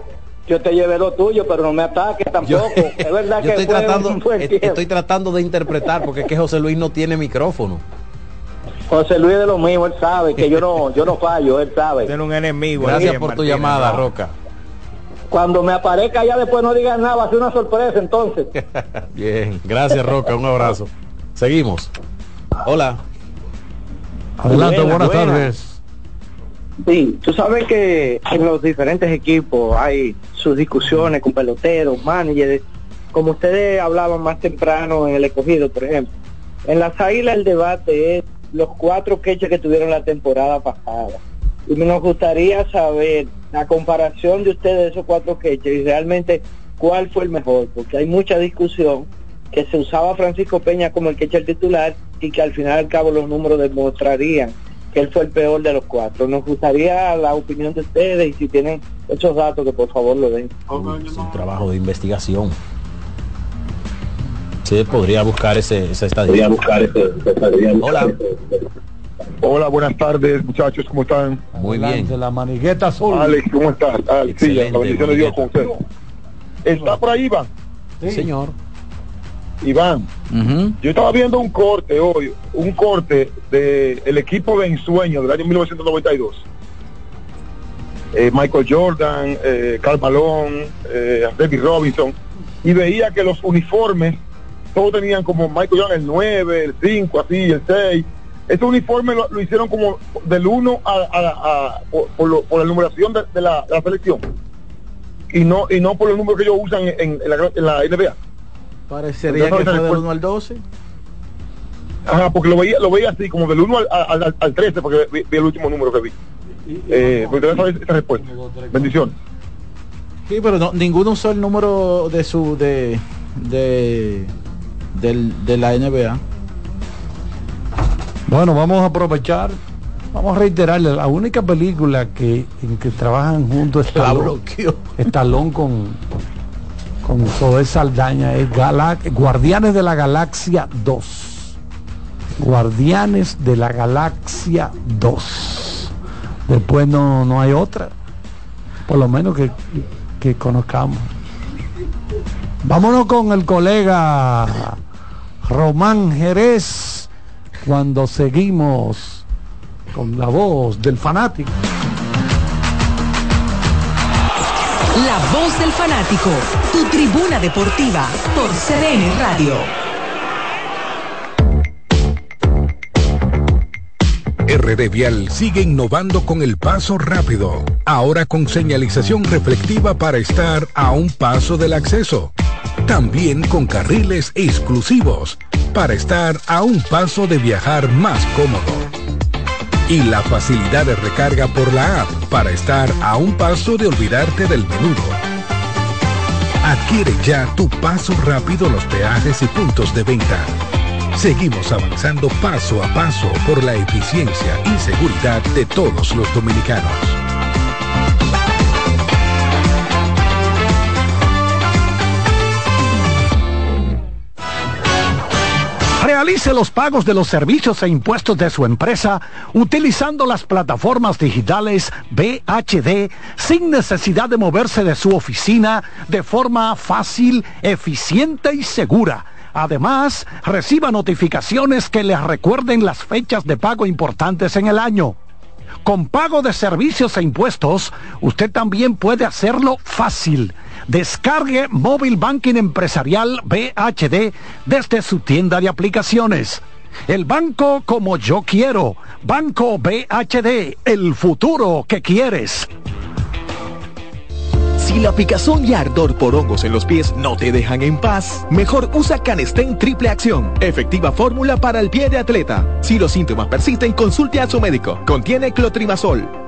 yo te llevé lo tuyo, pero no me ataques tampoco. *laughs* es verdad Yo que estoy fue tratando, un buen estoy tratando de interpretar porque es que José Luis no tiene micrófono. José Luis de lo mismo, él sabe que yo no, *laughs* yo no fallo, él sabe. Tiene un enemigo. Gracias por tu llamada, ¿no? Roca. Cuando me aparezca ya después no digas nada, va a ser una sorpresa entonces. *laughs* Bien, gracias Roca, un abrazo. Seguimos. Hola. Adelante, Buenas, buenas, buenas. tardes. Sí, tú sabes que en los diferentes equipos hay sus discusiones con peloteros, managers, como ustedes hablaban más temprano en el escogido, por ejemplo. En las águilas el debate es los cuatro queches que tuvieron la temporada pasada. Y nos gustaría saber la comparación de ustedes de esos cuatro queches y realmente cuál fue el mejor, porque hay mucha discusión que se usaba Francisco Peña como el catcher titular y que al final al cabo los números demostrarían que él fue el peor de los cuatro. Nos gustaría la opinión de ustedes y si tienen esos datos que por favor lo den. Es un trabajo de investigación. Sí, podría buscar ese, esa estadística. Hola. Hola, buenas tardes, muchachos, ¿cómo están? Muy Adelante, La manigueta azul. Alex, ¿cómo estás? Alex, sí, Excelente, la bendición de Dios con usted. ¿Está por ahí, Iván? Señor. Iván, yo estaba viendo un corte hoy, un corte del el equipo de ensueño del año 1992. Eh, Michael Jordan, eh, Carl Malone, eh, David Robinson, y veía que los uniformes, todos tenían como Michael Jordan el 9, el 5, así, el 6. Ese uniforme lo, lo hicieron como del 1 a, a- a- por, por lo- por la numeración de, de la, de la selección. Y no, y no por los números que ellos usan en, en la, en la NBA. Parecería que fue del 1 al 12. Ajá, porque lo veía, lo veía así, como del 1 al, al, al- al 13, porque vi, vi el último número que vi. Eh, me interesa saber esa respuesta. Bendiciones. Sí, pero no, ninguno usó el número de su de, de, del- de la NBA. Bueno, vamos a aprovechar, vamos a reiterarle, la única película que en que trabajan juntos *laughs* Estalón. Estalón con con Zoé Saldaña es Gala- Guardianes de la Galaxia 2. Guardianes de la Galaxia 2. Después no, no hay otra. Por lo menos que, que conozcamos. Vámonos con el colega Román Jerez cuando seguimos con la voz del fanático. La voz del fanático, tu tribuna deportiva por CDN Radio. RD Vial sigue innovando con el paso rápido, ahora con señalización reflectiva para estar a un paso del acceso. También con carriles exclusivos para estar a un paso de viajar más cómodo. Y la facilidad de recarga por la app para estar a un paso de olvidarte del menudo. Adquiere ya tu paso rápido los peajes y puntos de venta. Seguimos avanzando paso a paso por la eficiencia y seguridad de todos los dominicanos. Realice los pagos de los servicios e impuestos de su empresa utilizando las plataformas digitales BHD sin necesidad de moverse de su oficina de forma fácil, eficiente y segura. Además, reciba notificaciones que les recuerden las fechas de pago importantes en el año. Con pago de servicios e impuestos, usted también puede hacerlo fácil. Descargue Móvil Banking Empresarial BHD desde su tienda de aplicaciones. El banco como yo quiero. Banco BHD, el futuro que quieres. Si la picazón y ardor por hongos en los pies no te dejan en paz, mejor usa Canestén Triple Acción, efectiva fórmula para el pie de atleta. Si los síntomas persisten, consulte a su médico. Contiene clotrimazol.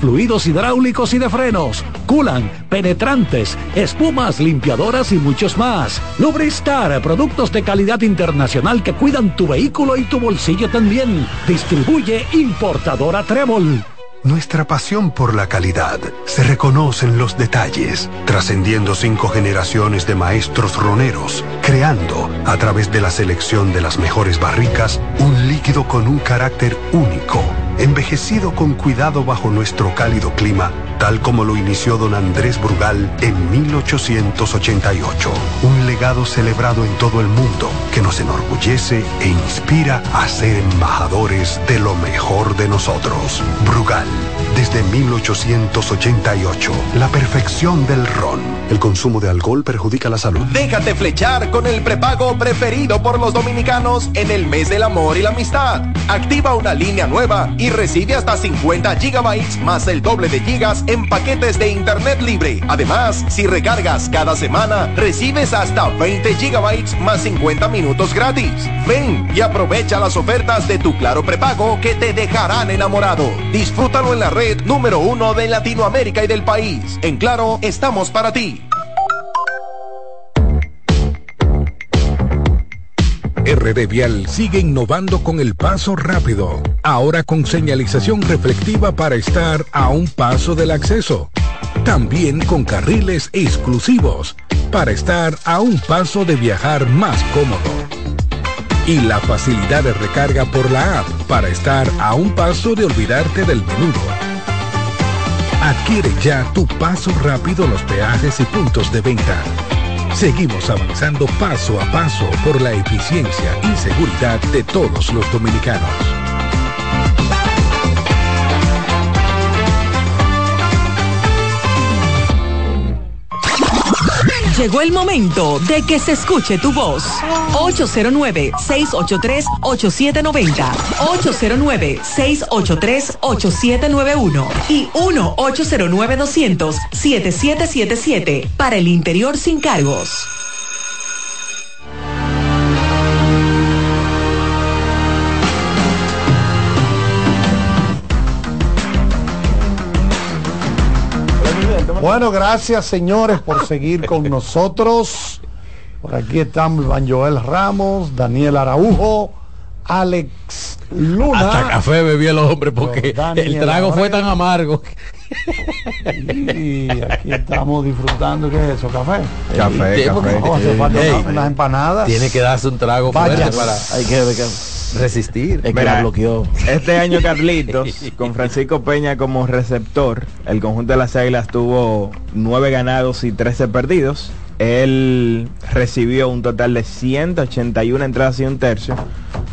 fluidos hidráulicos y de frenos, culan, penetrantes, espumas, limpiadoras y muchos más. Lubristar, productos de calidad internacional que cuidan tu vehículo y tu bolsillo también. Distribuye importadora Trébol. Nuestra pasión por la calidad se reconoce en los detalles, trascendiendo cinco generaciones de maestros roneros, creando, a través de la selección de las mejores barricas, un líquido con un carácter único, envejecido con cuidado bajo nuestro cálido clima, tal como lo inició don Andrés Brugal en 1888. Un legado celebrado en todo el mundo que nos enorgullece e inspira a ser embajadores de lo mejor de nosotros. Brugal, desde 1888, la perfección del ron. El consumo de alcohol perjudica la salud. Déjate flechar con el prepago preferido por los dominicanos en el mes del amor y la amistad. Activa una línea nueva y recibe hasta 50 gigabytes más el doble de gigas en paquetes de internet libre. Además, si recargas cada semana, recibes hasta 20 gigabytes más 50 minutos gratis. Ven y aprovecha las ofertas de tu Claro prepago que te dejarán enamorado. Disfrútalo en la red número uno de Latinoamérica y del país. En Claro, estamos para ti. RD Vial sigue innovando con el paso rápido, ahora con señalización reflectiva para estar a un paso del acceso. También con carriles exclusivos para estar a un paso de viajar más cómodo. Y la facilidad de recarga por la app para estar a un paso de olvidarte del menudo. Adquiere ya tu paso rápido los peajes y puntos de venta. Seguimos avanzando paso a paso por la eficiencia y seguridad de todos los dominicanos. Llegó el momento de que se escuche tu voz. 809-683-8790. 809-683-8791. Y 1-809-200-7777. Para el interior sin cargos. Bueno, gracias señores por *laughs* seguir con nosotros. Por aquí estamos Iván Joel Ramos, Daniel Araujo, Alex Luna. Hasta café bebía el hombre porque el trago fue tan amargo. Y aquí estamos disfrutando, ¿qué es eso? ¿Café? Café, café. no, hace falta Ey, unas- unas empanadas. Tiene que darse un trago Vaya. fuerte para Hay que resistir. Es que Mira, la bloqueó. Este año *laughs* Carlitos, con Francisco Peña como receptor, el conjunto de las Águilas tuvo nueve ganados y 13 perdidos. Él recibió un total de 181 entradas y un tercio,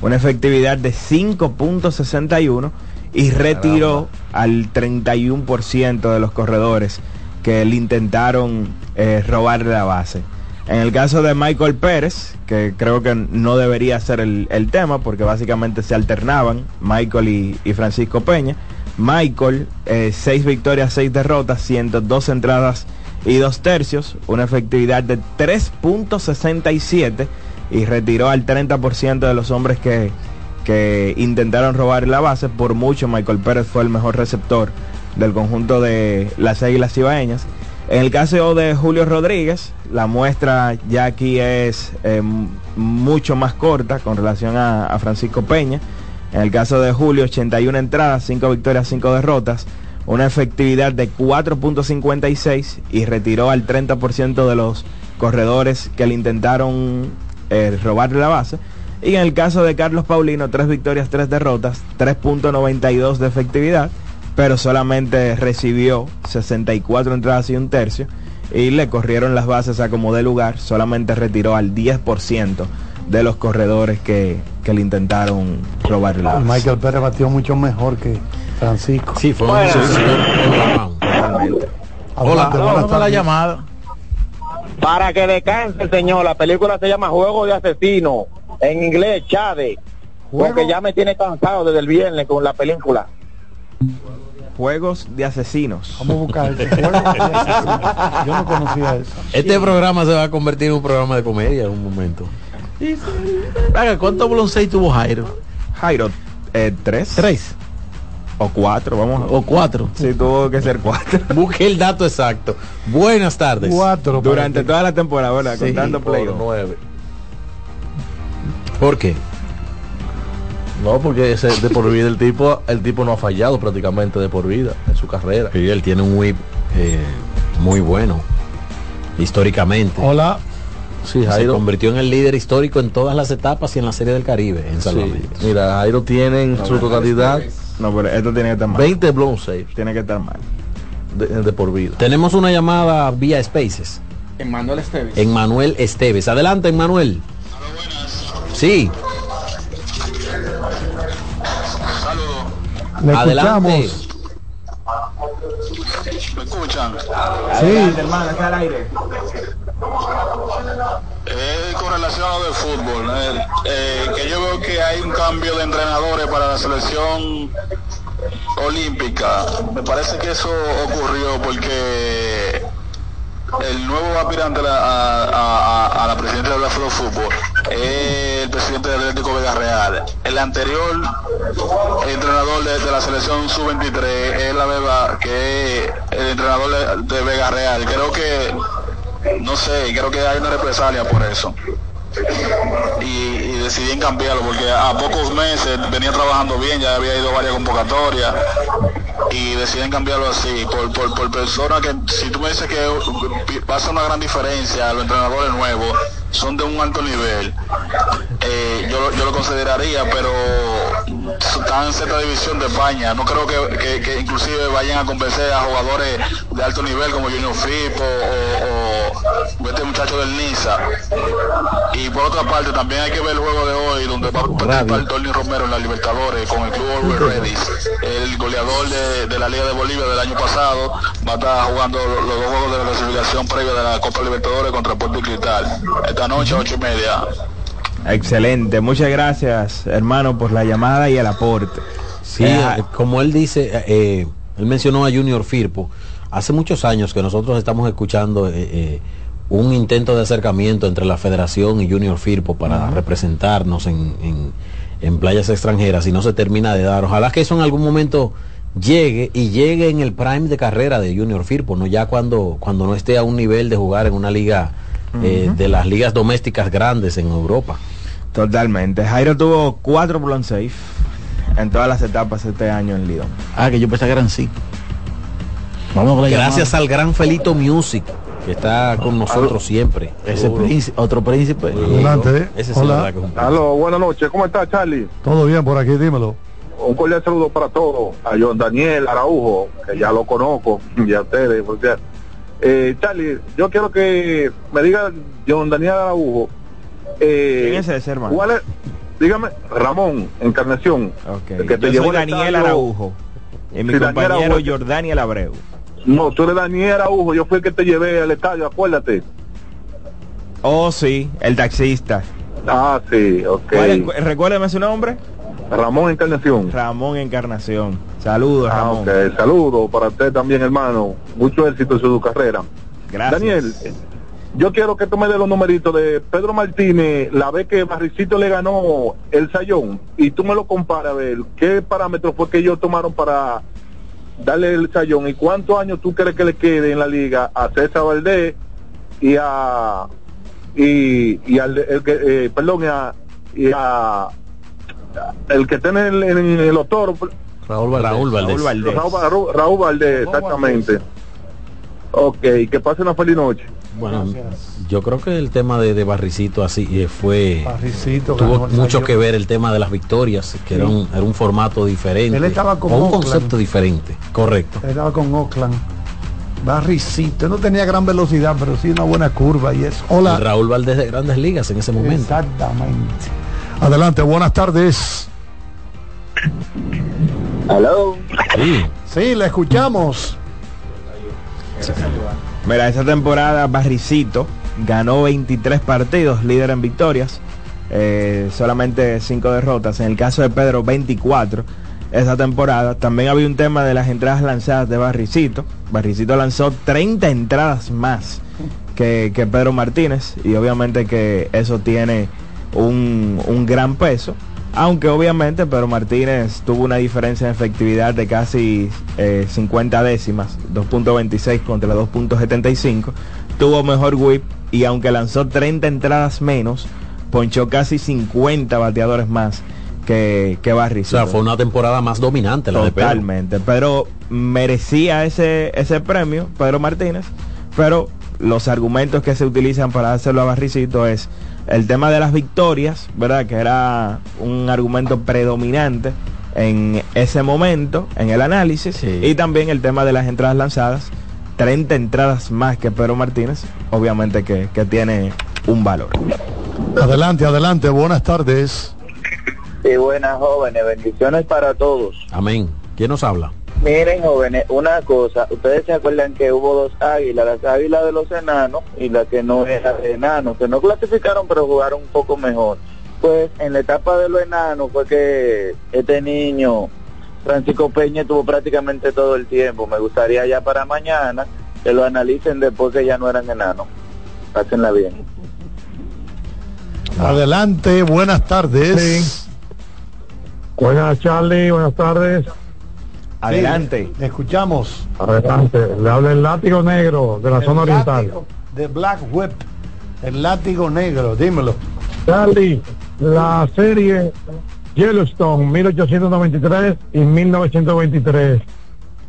una efectividad de 5.61 y retiró al 31% de los corredores que le intentaron eh, robar la base. En el caso de Michael Pérez, que creo que no debería ser el, el tema, porque básicamente se alternaban Michael y, Francisco Peña. Michael, eh, 6 victorias, 6 derrotas, 102 entradas y 2 tercios, una efectividad de 3.67 y retiró al 30% de los hombres que, que intentaron robar la base. Por mucho, Michael Pérez fue el mejor receptor del conjunto de las Águilas Ibaeñas. En el caso de Julio Rodríguez, la muestra ya aquí es eh, mucho más corta con relación a, Francisco Peña. En el caso de Julio, 81 entradas, 5 victorias, 5 derrotas, una efectividad de 4.56 y retiró al 30% de los corredores que le intentaron eh, robar la base. Y en el caso de Carlos Paulino, 3 victorias, 3 derrotas, 3.92 de efectividad pero solamente recibió 64 entradas y un tercio y le corrieron las bases a como de lugar, solamente retiró al 10% de los corredores que, que le intentaron robar la base. Michael Pérez batió mucho mejor que Francisco. Sí, fue Bueno. Totalmente. Hola, buenas la tardes. llamada. Para que descanse, señor. La película se llama Juego de Asesino. En inglés, Chade. Porque ya me tiene cansado desde el viernes con la película. Juegos de asesinos. Vamos a buscar ese juego de asesinos. Yo no conocía eso. Este programa se va a convertir en un programa de comedia en un momento. Venga, ¿cuántos blonseis tuvo Jairo? Jairo, eh, ¿tres? Tres. O cuatro, vamos. O cuatro. Sí, tuvo que ser cuatro. *laughs* Busque el dato exacto. Buenas tardes. Cuatro. Durante toda la temporada, ¿verdad? Sí, Contando por play. nueve. ¿Por qué? No, porque ese de por vida el tipo, el tipo no ha fallado prácticamente de por vida en su carrera. Sí, él tiene un whip eh, muy bueno. Históricamente. Hola. Sí, Se Jairo. convirtió en el líder histórico en todas las etapas y en la Serie del Caribe en sí. Mira, Jairo tiene en su totalidad No, pero esto tiene que estar mal. 20 blown saves Tiene que estar mal. de, de por vida. Tenemos una llamada vía Spaces. Emmanuel Esteves. En Manuel Esteves. Adelante, Manuel. Sí, Le Adelante. escuchamos. ¿Me escuchan? Sí. hermano, está al aire. Eh, con relación a lo del fútbol, eh, eh, que yo veo que hay un cambio de entrenadores para la selección olímpica. Me parece que eso ocurrió porque el nuevo aspirante a a, a- a- la presidencia del Fútbol es el presidente del Atlético Vega Real. El anterior entrenador de, de la selección sub-23 es la Beba, que es el entrenador de, de Vega Real. Creo que no sé, creo que hay una represalia por eso. Y, y decidí cambiarlo porque a pocos meses venía trabajando bien, ya había ido varias convocatorias y decidí en cambiarlo así, por, por, por personas que, si tú me dices que pasa una gran diferencia, los entrenadores nuevos son de un alto nivel, eh, yo, lo- yo lo consideraría, pero están en cierta división de España, no creo que, que- que inclusive vayan a convencer a jugadores de alto nivel como Junior Firpo o, o este muchacho del Niza y, Y por otra parte, también hay que ver el juego de hoy, donde va a participar Tony Romero en la Libertadores con el club Always Ready. El goleador de, de la Liga de Bolivia del año pasado va a estar jugando los dos juegos de la clasificación previa de la Copa Libertadores contra Puerto y Cristal. Esta noche, ocho y media. Excelente, muchas gracias hermano por la llamada y el aporte. Sí, Eh, eh, como él dice, eh, él mencionó a Junior Firpo. Hace muchos años que nosotros estamos escuchando eh, eh, un intento de acercamiento entre la Federación y Junior Firpo para representarnos en, en- en playas extranjeras y no se termina de dar. Ojalá que eso en algún momento llegue y llegue en el prime de carrera de Junior Firpo, no ya cuando, cuando no esté a un nivel de jugar en una liga eh, de las ligas domésticas grandes en Europa. Totalmente. Jairo tuvo cuatro blown safe en todas las etapas este año en Lidón. Ah, que yo pensé que eran sí. Vamos la Gracias al gran Felito Music que está con nosotros siempre. Ese príncipe, otro príncipe. Adelante, ¿eh? Ese Hola. Aló, buenas noches. ¿Cómo está Charlie? Todo bien por aquí, dímelo. Un cordial saludo para todos. A John Daniel Araujo, que ya lo conozco, *laughs* y a ustedes, por cierto. Eh, Charlie, yo quiero que me diga John Daniel Araujo. Eh, ¿Quién es ese, hermano? ¿Cuál es? Dígame, Ramón, Encarnación. El que te Yo llevó soy Daniel Araujo. Y mi Sí, compañero. Jordaniel Abreu. No, tú eres Daniel Araujo, yo fui el que te llevé al estadio, acuérdate. Oh, sí, el taxista. Ah, sí, ok. ¿Cuál es- Recuérdeme su nombre. Ramón Encarnación. Ramón Encarnación. Saludos, Ah, Ramón. saludos para usted también, hermano. Mucho éxito en su carrera. Gracias. Daniel, yo quiero que tú me des los numeritos de Pedro Martínez, la vez que Barricito le ganó el Sayón, y tú me lo comparas a ver qué parámetros fue que ellos tomaron para darle el Sayón y cuántos años tú crees que le quede en la liga a César Valdés y a y, y al el que eh, perdón y a, y a el que tiene en el, en el doctor Raúl Valdés. Raúl Valdés. Raúl Valdés, Raúl, Raúl Valdés, exactamente. Ok, que pase una feliz noche. Bueno, yo creo que el tema de, de Barricito así eh, fue Barricito tuvo mucho que ver el tema de las victorias, que era, un, era un formato diferente, Él estaba con o un Oakland. concepto diferente, correcto. Él Estaba con Oakland. Barricito. No tenía gran velocidad, pero sí una buena curva y eso. Hola. El Raúl Valdés de Grandes Ligas en ese momento. Exactamente. Adelante, buenas tardes. Hello. Sí. Sí, le escuchamos. Mira, esa temporada Barricito ganó 23 partidos, líder en victorias, eh, solamente 5 derrotas. En el caso de Pedro, 24 esa temporada. También había un tema de las entradas lanzadas de Barricito. Barricito lanzó 30 entradas más que, que Pedro Martínez y obviamente que eso tiene un, un gran peso. Aunque obviamente Pedro Martínez tuvo una diferencia en efectividad de casi eh, 50 décimas, 2.26 contra 2.75. Tuvo mejor whip y aunque lanzó 30 entradas menos, ponchó casi 50 bateadores más que, que O sea, fue una temporada más dominante la de Pedro. Totalmente. Pero merecía ese, ese premio Pedro Martínez. Pero los argumentos que se utilizan para hacerlo a Barricito es el tema de las victorias, ¿verdad? Que era un argumento predominante en ese momento, en el análisis. Y también el tema de las entradas lanzadas. 30 entradas más que Pedro Martínez, obviamente que, que tiene un valor. Adelante, adelante, buenas tardes. Y buenas jóvenes, bendiciones para todos. Amén. ¿Quién nos habla? Miren jóvenes, una cosa, ustedes se acuerdan que hubo dos águilas, las águilas de los enanos y la que no era de enanos, que no clasificaron pero jugaron un poco mejor. Pues en la etapa de los enanos fue que este niño, Francisco Peña, tuvo prácticamente todo el tiempo. Me gustaría ya para mañana que lo analicen después que ya no eran enanos. Pásenla bien. Adelante, buenas tardes. Buenas Charlie, buenas tardes. Adelante. Le escuchamos. Adelante, le habla el látigo negro de la El zona oriental. látigo De Black Whip. El látigo negro, dímelo. Charlie, la serie Yellowstone 1893 y 1923.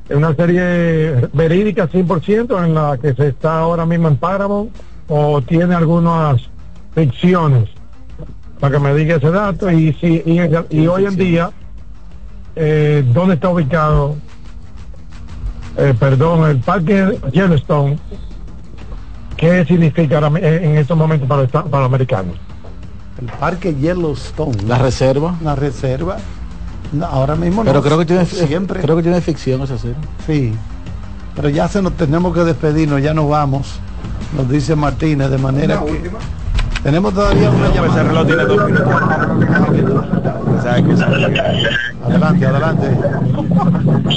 Es una serie verídica 100% en la que se está ahora mismo en Paramount o tiene algunas ficciones para que me diga ese dato y si y, y hoy en día eh, dónde está ubicado eh, perdón el parque Yellowstone qué significa ahora mi- en estos momentos para, para los americanos el parque Yellowstone. La reserva. La reserva. No, ahora mismo Pero no, creo que tiene siempre. Creo que tiene ficción esa serie. Sí. Pero ya se nos tenemos que despedirnos, ya nos vamos. Nos dice Martínez de manera Una que última. tenemos todavía una Pues llamada. Adelante, adelante.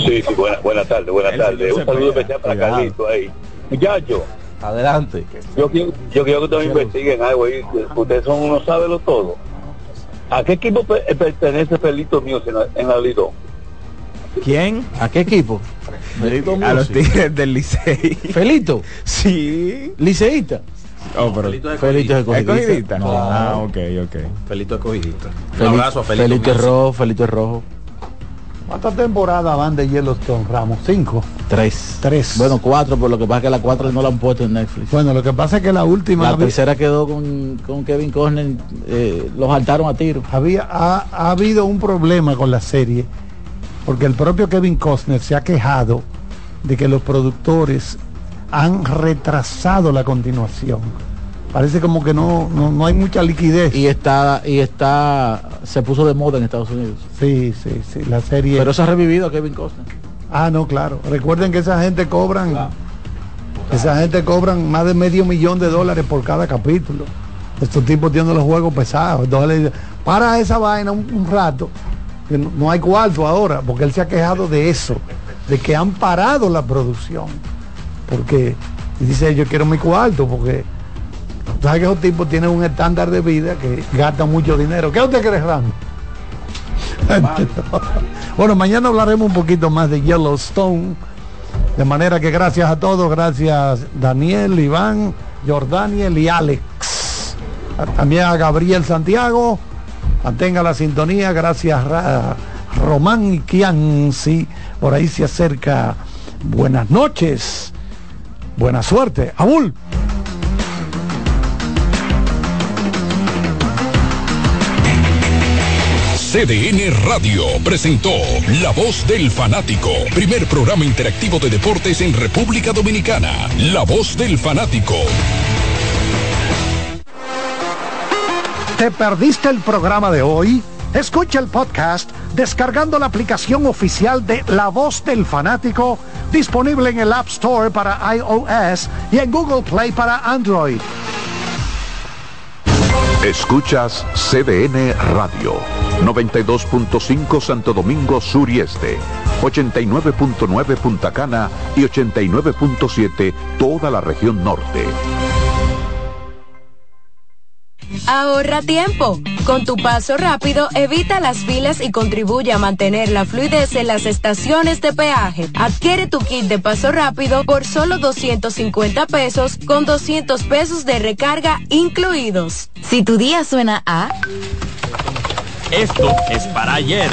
Sí, sí, buenas buena tardes, buenas tardes. Un saludo especial para Carlito ahí. Muchachos, Adelante. yo quiero, yo quiero que ustedes investiguen algo ahí. Ustedes son unos sábelo todo. ¿A qué equipo pe- pertenece Felito Míos en la, en la Lidón? ¿Quién? ¿A qué equipo? *laughs* A los Tigres del Licey. Felito. Sí. Liceísta. Oh, pero Felito es Felito es ¿Es escogidista. cogidita? No. Ah, ok, ok. Felito escogidista. Un abrazo a Felito. Felito es rojo, Felito es rojo. ¿Cuántas temporadas van de Yellowstone, Ramos? ¿Cinco? Tres. Tres. Bueno, cuatro, por lo que pasa es que la cuatro no la han puesto en Netflix. Bueno, lo que pasa es que la última La había, tercera quedó con, con Kevin Costner, eh, los saltaron a tiro. había- ha, ha habido un problema con la serie, porque el propio Kevin Costner se ha quejado de que los productores han retrasado la continuación. Parece como que no, no, no hay mucha liquidez. Y está, y está, se puso de moda en Estados Unidos. Sí, sí, sí, la serie. Pero se ha revivido a Kevin Costner. Ah, no, claro. Recuerden que esa gente cobran, esa gente cobran más de medio millón de dólares por cada capítulo. Estos tipos tienen los juegos pesados. Entonces le dicen, para esa vaina un, un rato, que no, no hay cuarto ahora, porque él se ha quejado de eso, de que han parado la producción. Porque dice, yo quiero mi cuarto, porque sabes que esos tipos tienen un estándar de vida que gastan mucho dinero. ¿Qué usted cree, Ram? bueno, mañana hablaremos un poquito más de Yellowstone. De manera que gracias a todos, gracias Daniel, Iván, Jordaniel y Alex. A- También a Gabriel Santiago. Mantenga la sintonía. Gracias Ra- Román y Kianci. Por ahí se acerca. Buenas noches. Buena suerte. Abul. CDN Radio presentó La Voz del Fanático, primer programa interactivo de deportes en República Dominicana. La Voz del Fanático. ¿Te perdiste el programa de hoy? Escucha el podcast descargando la aplicación oficial de La Voz del Fanático, disponible en el App Store para iOS y en Google Play para Android. Escuchas CDN Radio, 92.5 Santo Domingo Sur y Este, 89.9 Punta Cana y 89.7 toda la región norte. Ahorra tiempo. Con tu paso rápido, evita las filas y contribuye a mantener la fluidez en las estaciones de peaje. Adquiere tu kit de paso rápido por solo 250 pesos con 200 pesos de recarga incluidos. Si tu día suena a... Esto es para ayer.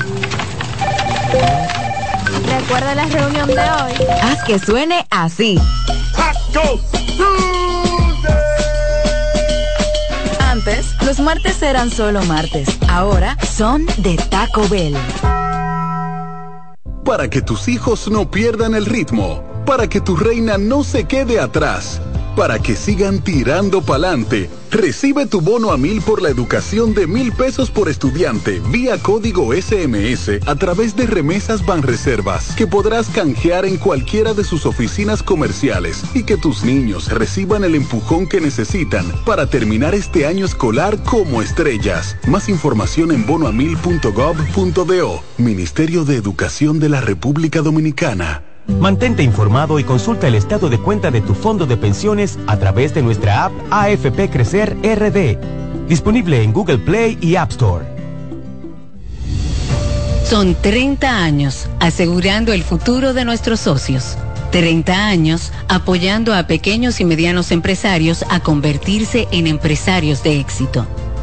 Recuerda la reunión de hoy. Haz que suene así. Los martes eran solo martes. Ahora son de Taco Bell. Para que tus hijos no pierdan el ritmo, para que tu reina no se quede atrás, para que sigan tirando pa'lante. Recibe tu bono a mil por la educación de mil pesos por estudiante vía código SMS a través de remesas Banreservas que podrás canjear en cualquiera de sus oficinas comerciales y que tus niños reciban el empujón que necesitan para terminar este año escolar como estrellas. Más información en bonoamil.gov.do. Ministerio de Educación de la República Dominicana. Mantente informado y consulta el estado de cuenta de tu fondo de pensiones a través de nuestra app AFP Crecer RD, disponible en Google Play y App Store. Son 30 años asegurando el futuro de nuestros socios. 30 años apoyando a pequeños y medianos empresarios a convertirse en empresarios de éxito.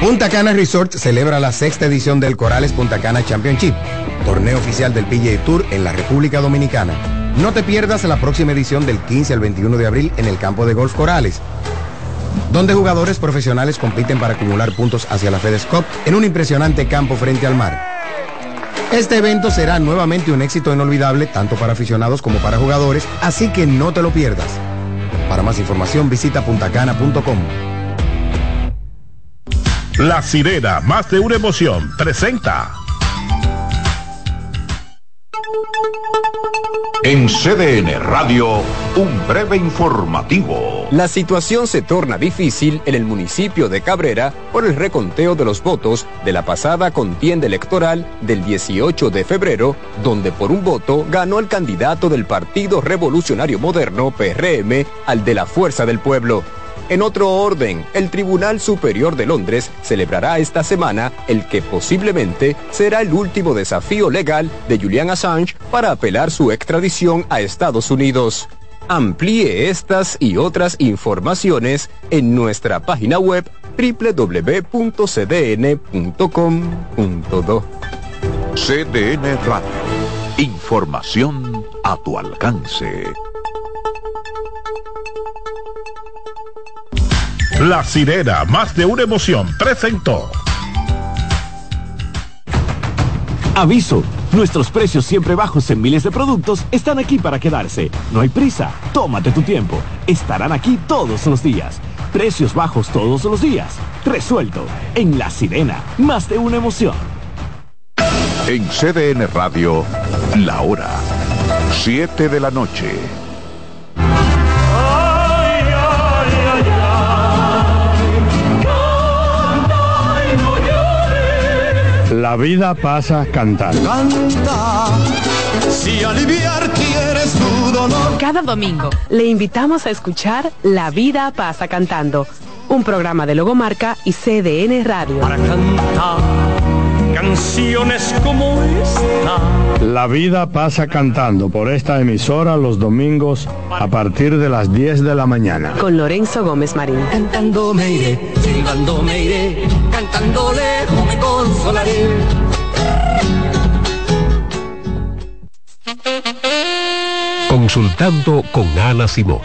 Punta Cana Resort celebra la sexta edición del Corales Punta Cana Championship, torneo oficial del PGA Tour en la República Dominicana. No te pierdas la próxima edición del 15 al 21 de abril en el campo de golf Corales, donde jugadores profesionales compiten para acumular puntos hacia la FedEx Cup en un impresionante campo frente al mar. Este evento será nuevamente un éxito inolvidable tanto para aficionados como para jugadores, así que no te lo pierdas. Para más información visita puntacana.com. La sirena, más de una emoción, presenta. En CDN Radio, un breve informativo. La situación se torna difícil en el municipio de Cabrera por el reconteo de los votos de la pasada contienda electoral del 18 de febrero, donde por un voto ganó el candidato del Partido Revolucionario Moderno, PRM, al de la Fuerza del Pueblo. En otro orden, el Tribunal Superior de Londres celebrará esta semana el que posiblemente será el último desafío legal de Julian Assange para apelar su extradición a Estados Unidos. Amplíe estas y otras informaciones en nuestra página web www.cdn.com.do. CDN Radio. Información a tu alcance. La sirena, más de una emoción, presentó. Aviso, nuestros precios siempre bajos en miles de productos están aquí para quedarse. No hay prisa, tómate tu tiempo. Estarán aquí todos los días. Precios bajos todos los días. Resuelto. En La Sirena, más de una emoción. En CDN Radio, la hora 7 de la noche. La vida pasa cantando. Canta, si aliviar quieres tu dolor. Cada domingo le invitamos a escuchar La vida pasa cantando, un programa de Logomarca y CDN Radio. Para cantar canciones como esta. La vida pasa cantando por esta emisora los domingos a partir de las 10 de la mañana. Con Lorenzo Gómez Marín. Cantando me iré, silbando me iré, cantando lejos me consolaré. Consultando con Ana Simón.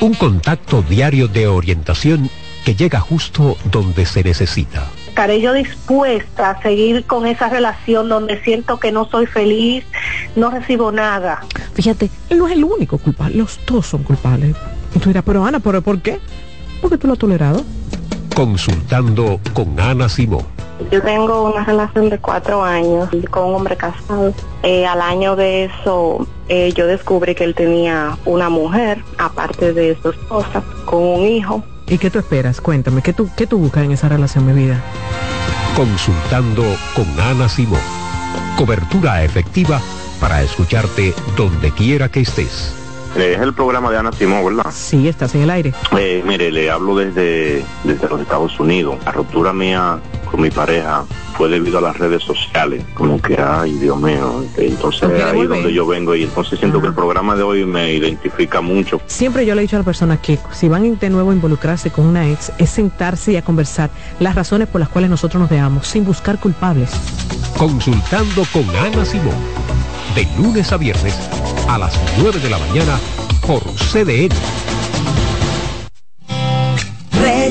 Un contacto diario de orientación que llega justo donde se necesita. Estaré yo dispuesta a seguir con esa relación donde siento que no soy feliz, no recibo nada. Fíjate, él no es el único culpable, los dos son culpables. Y tú dirás, pero Ana, ¿pero por qué? Porque tú lo has tolerado. Consultando con Ana Simón. Yo tengo una relación de cuatro años con un hombre casado. Eh, al año de eso, eh, yo descubrí que él tenía una mujer, aparte de su esposa, con un hijo. ¿Y qué tú esperas? Cuéntame, ¿qué tú, qué tú buscas en esa relación, mi vida? Consultando con Ana Simón. Cobertura efectiva para escucharte donde quiera que estés. Es el programa de Ana Simón, ¿verdad? Sí, estás en el aire. Eh, mire, le hablo desde, desde los Estados Unidos. La ruptura mía con mi pareja fue debido a las redes sociales. Como que, ay, Dios mío. Entonces ahí es donde yo vengo y entonces siento que el programa de hoy me identifica mucho. Siempre yo le he dicho a las personas que si van de nuevo a involucrarse con una ex, es sentarse y a conversar las razones por las cuales nosotros nos dejamos, sin buscar culpables. Consultando con Ana Simón. De lunes a viernes a las 9 de la mañana por CDN.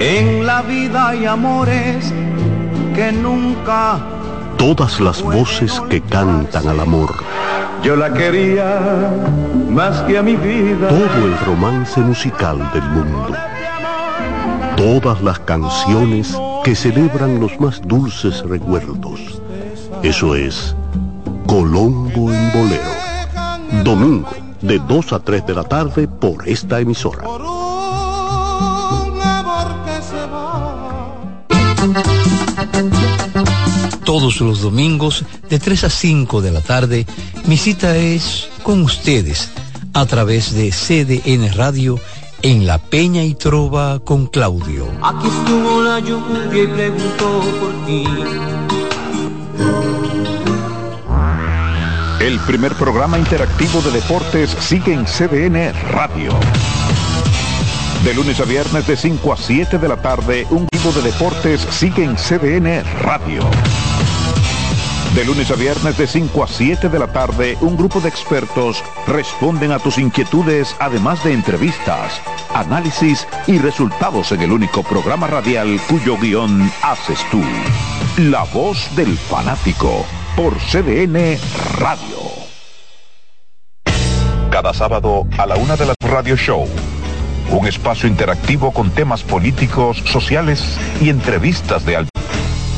En la vida hay amores que nunca. Todas las voces que cantan al amor. Yo la quería más que a mi vida. Todo el romance musical del mundo. Todas las canciones que celebran los más dulces recuerdos. Eso es Colombo en Bolero. Domingo, de 2 a 3 de la tarde por esta emisora. Todos los domingos, de 3 a 5 de la tarde, mi cita es con ustedes a través de CDN Radio en La Peña y Trova con Claudio. Aquí estuvo la lluvia y preguntó por ti. El primer programa interactivo de deportes sigue en CDN Radio. De lunes a viernes de 5 a 7 de la tarde, un vivo de deportes sigue en CDN Radio. De lunes a viernes de 5 a 7 de la tarde, un grupo de expertos responden a tus inquietudes, además de entrevistas, análisis y resultados en el único programa radial cuyo guion haces tú. La voz del fanático por CDN Radio. Cada sábado a la una de la radio show. Un espacio interactivo con temas políticos, sociales y entrevistas de alto